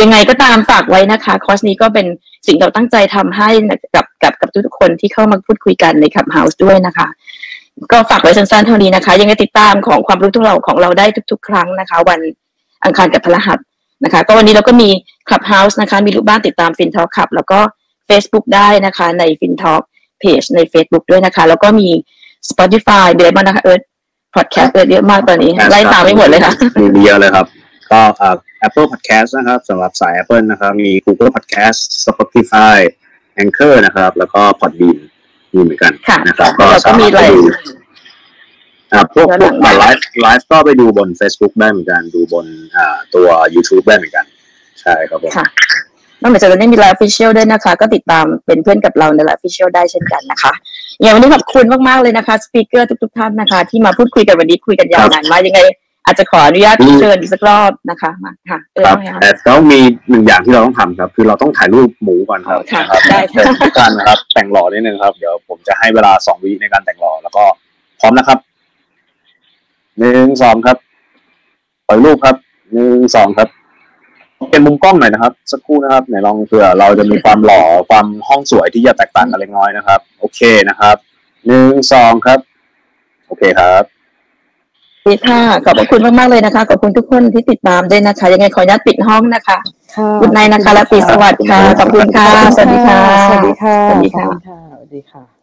ยังไงก็ตามฝากไว้นะคะ คอร์สนี้ก็เป็นสิ่งเราตั้งใจทำให้กับกับกับทุกคนที่เข้ามาพูดคุยกันในคับเฮาส์ด้วยนะคะ ก็ฝากไว้สั้นๆเท่านี้นะคะ ยังไงติดตามของความรู้ทุกเราของเราได้ทุก ๆ ครั้งนะคะ วันอังคารกับพฤหัสนะคะ ก็วันนี้เราก็มี Clubhouse นะคะ มีรูปบ้านติดตาม f i n t a l k Club แล้วก็ Facebook ได้นะคะ ใน f i n t a l k Page ใน Facebook ด้วยนะคะ แล้วก็มี Spotify มีอะไรบ้างนะคะ เอิร์ธพอดแคสต์เอิร์ธเยอะมากตอนนี้ ไล่ตามไม่หมดเลยค่ะมีเยอะเลยครับ ก็อ่า Apple Podcast นะครับสำหรับสาย Apple นะครับ มี Google Podcast Spotify Anchor นะครับ แล้วก็ Podbean มีเหมือนกันค่ะนะครับแล้วก็มีสาารถไลฟ์ดูอ่าพวกย้อนพหลัวกงได้ไลฟ์ไลฟ์ก็ไปดูบน Facebook ได้เหมือนกันดูบนอ่าตัว YouTube ได้เหมือนกัน ใช่ครับผมค่ะนอกจากนั้นมี LINE Official ด้วยนะคะ ก็ติดตามเป็นเพื่อนกับเราใน LINE Official ได้เช่นกันนะคะอย่างวันนี้ขอบคุณมากๆเลยนะคะ speaker ทุก ๆ ท่านนะคะ ที่มาพูดคุยกันวันนี้คุยกันยาวนานมากยังไง อาจจะขออนุญาตเชิญอีกสักรอบนะคะมาค่ะเออครับว่าไงคะแต่ต้องมีหนึ่งอย่างที่เราต้องทำครับ คือเราต้องถ่ายรูปหมู่ก่อนครับค่ะนะครับได้ค่ะเชิญทุกท่านนะครับแต่งหล่อนิดนึงครับ เดี๋ยวผมจะให้เวลาสองวิในการแต่งหล่อแล้วก็พร้อมนะครับหนึ่งสองครับปล่อยรูปครับหนึ่งสองครับ เป็นมุมกล้องหน่อยนะครับ สักครู่นะครับไหนลองเผื่อเราจะมีความหล่อความห้องสวยที่จะแตกต่างกันเล็กน้อยนะครับ โอเคนะครับหนึ่งสองครับ โอเคครับ ดีค่ะขอบพระคุณมากๆเลยนะคะ ขอบคุณทุกคนที่ติดตามด้วยนะคะ ยังไงขออนุญาตปิดห้องนะคะค่ะคุณนายนะคะและปีสวัสดิ์ค่ะ ขอบคุณค่ะ สวัสดีค่ะ สวัสดีค่ะ สวัสดีค่ะขอบณสวัสดีค่ะ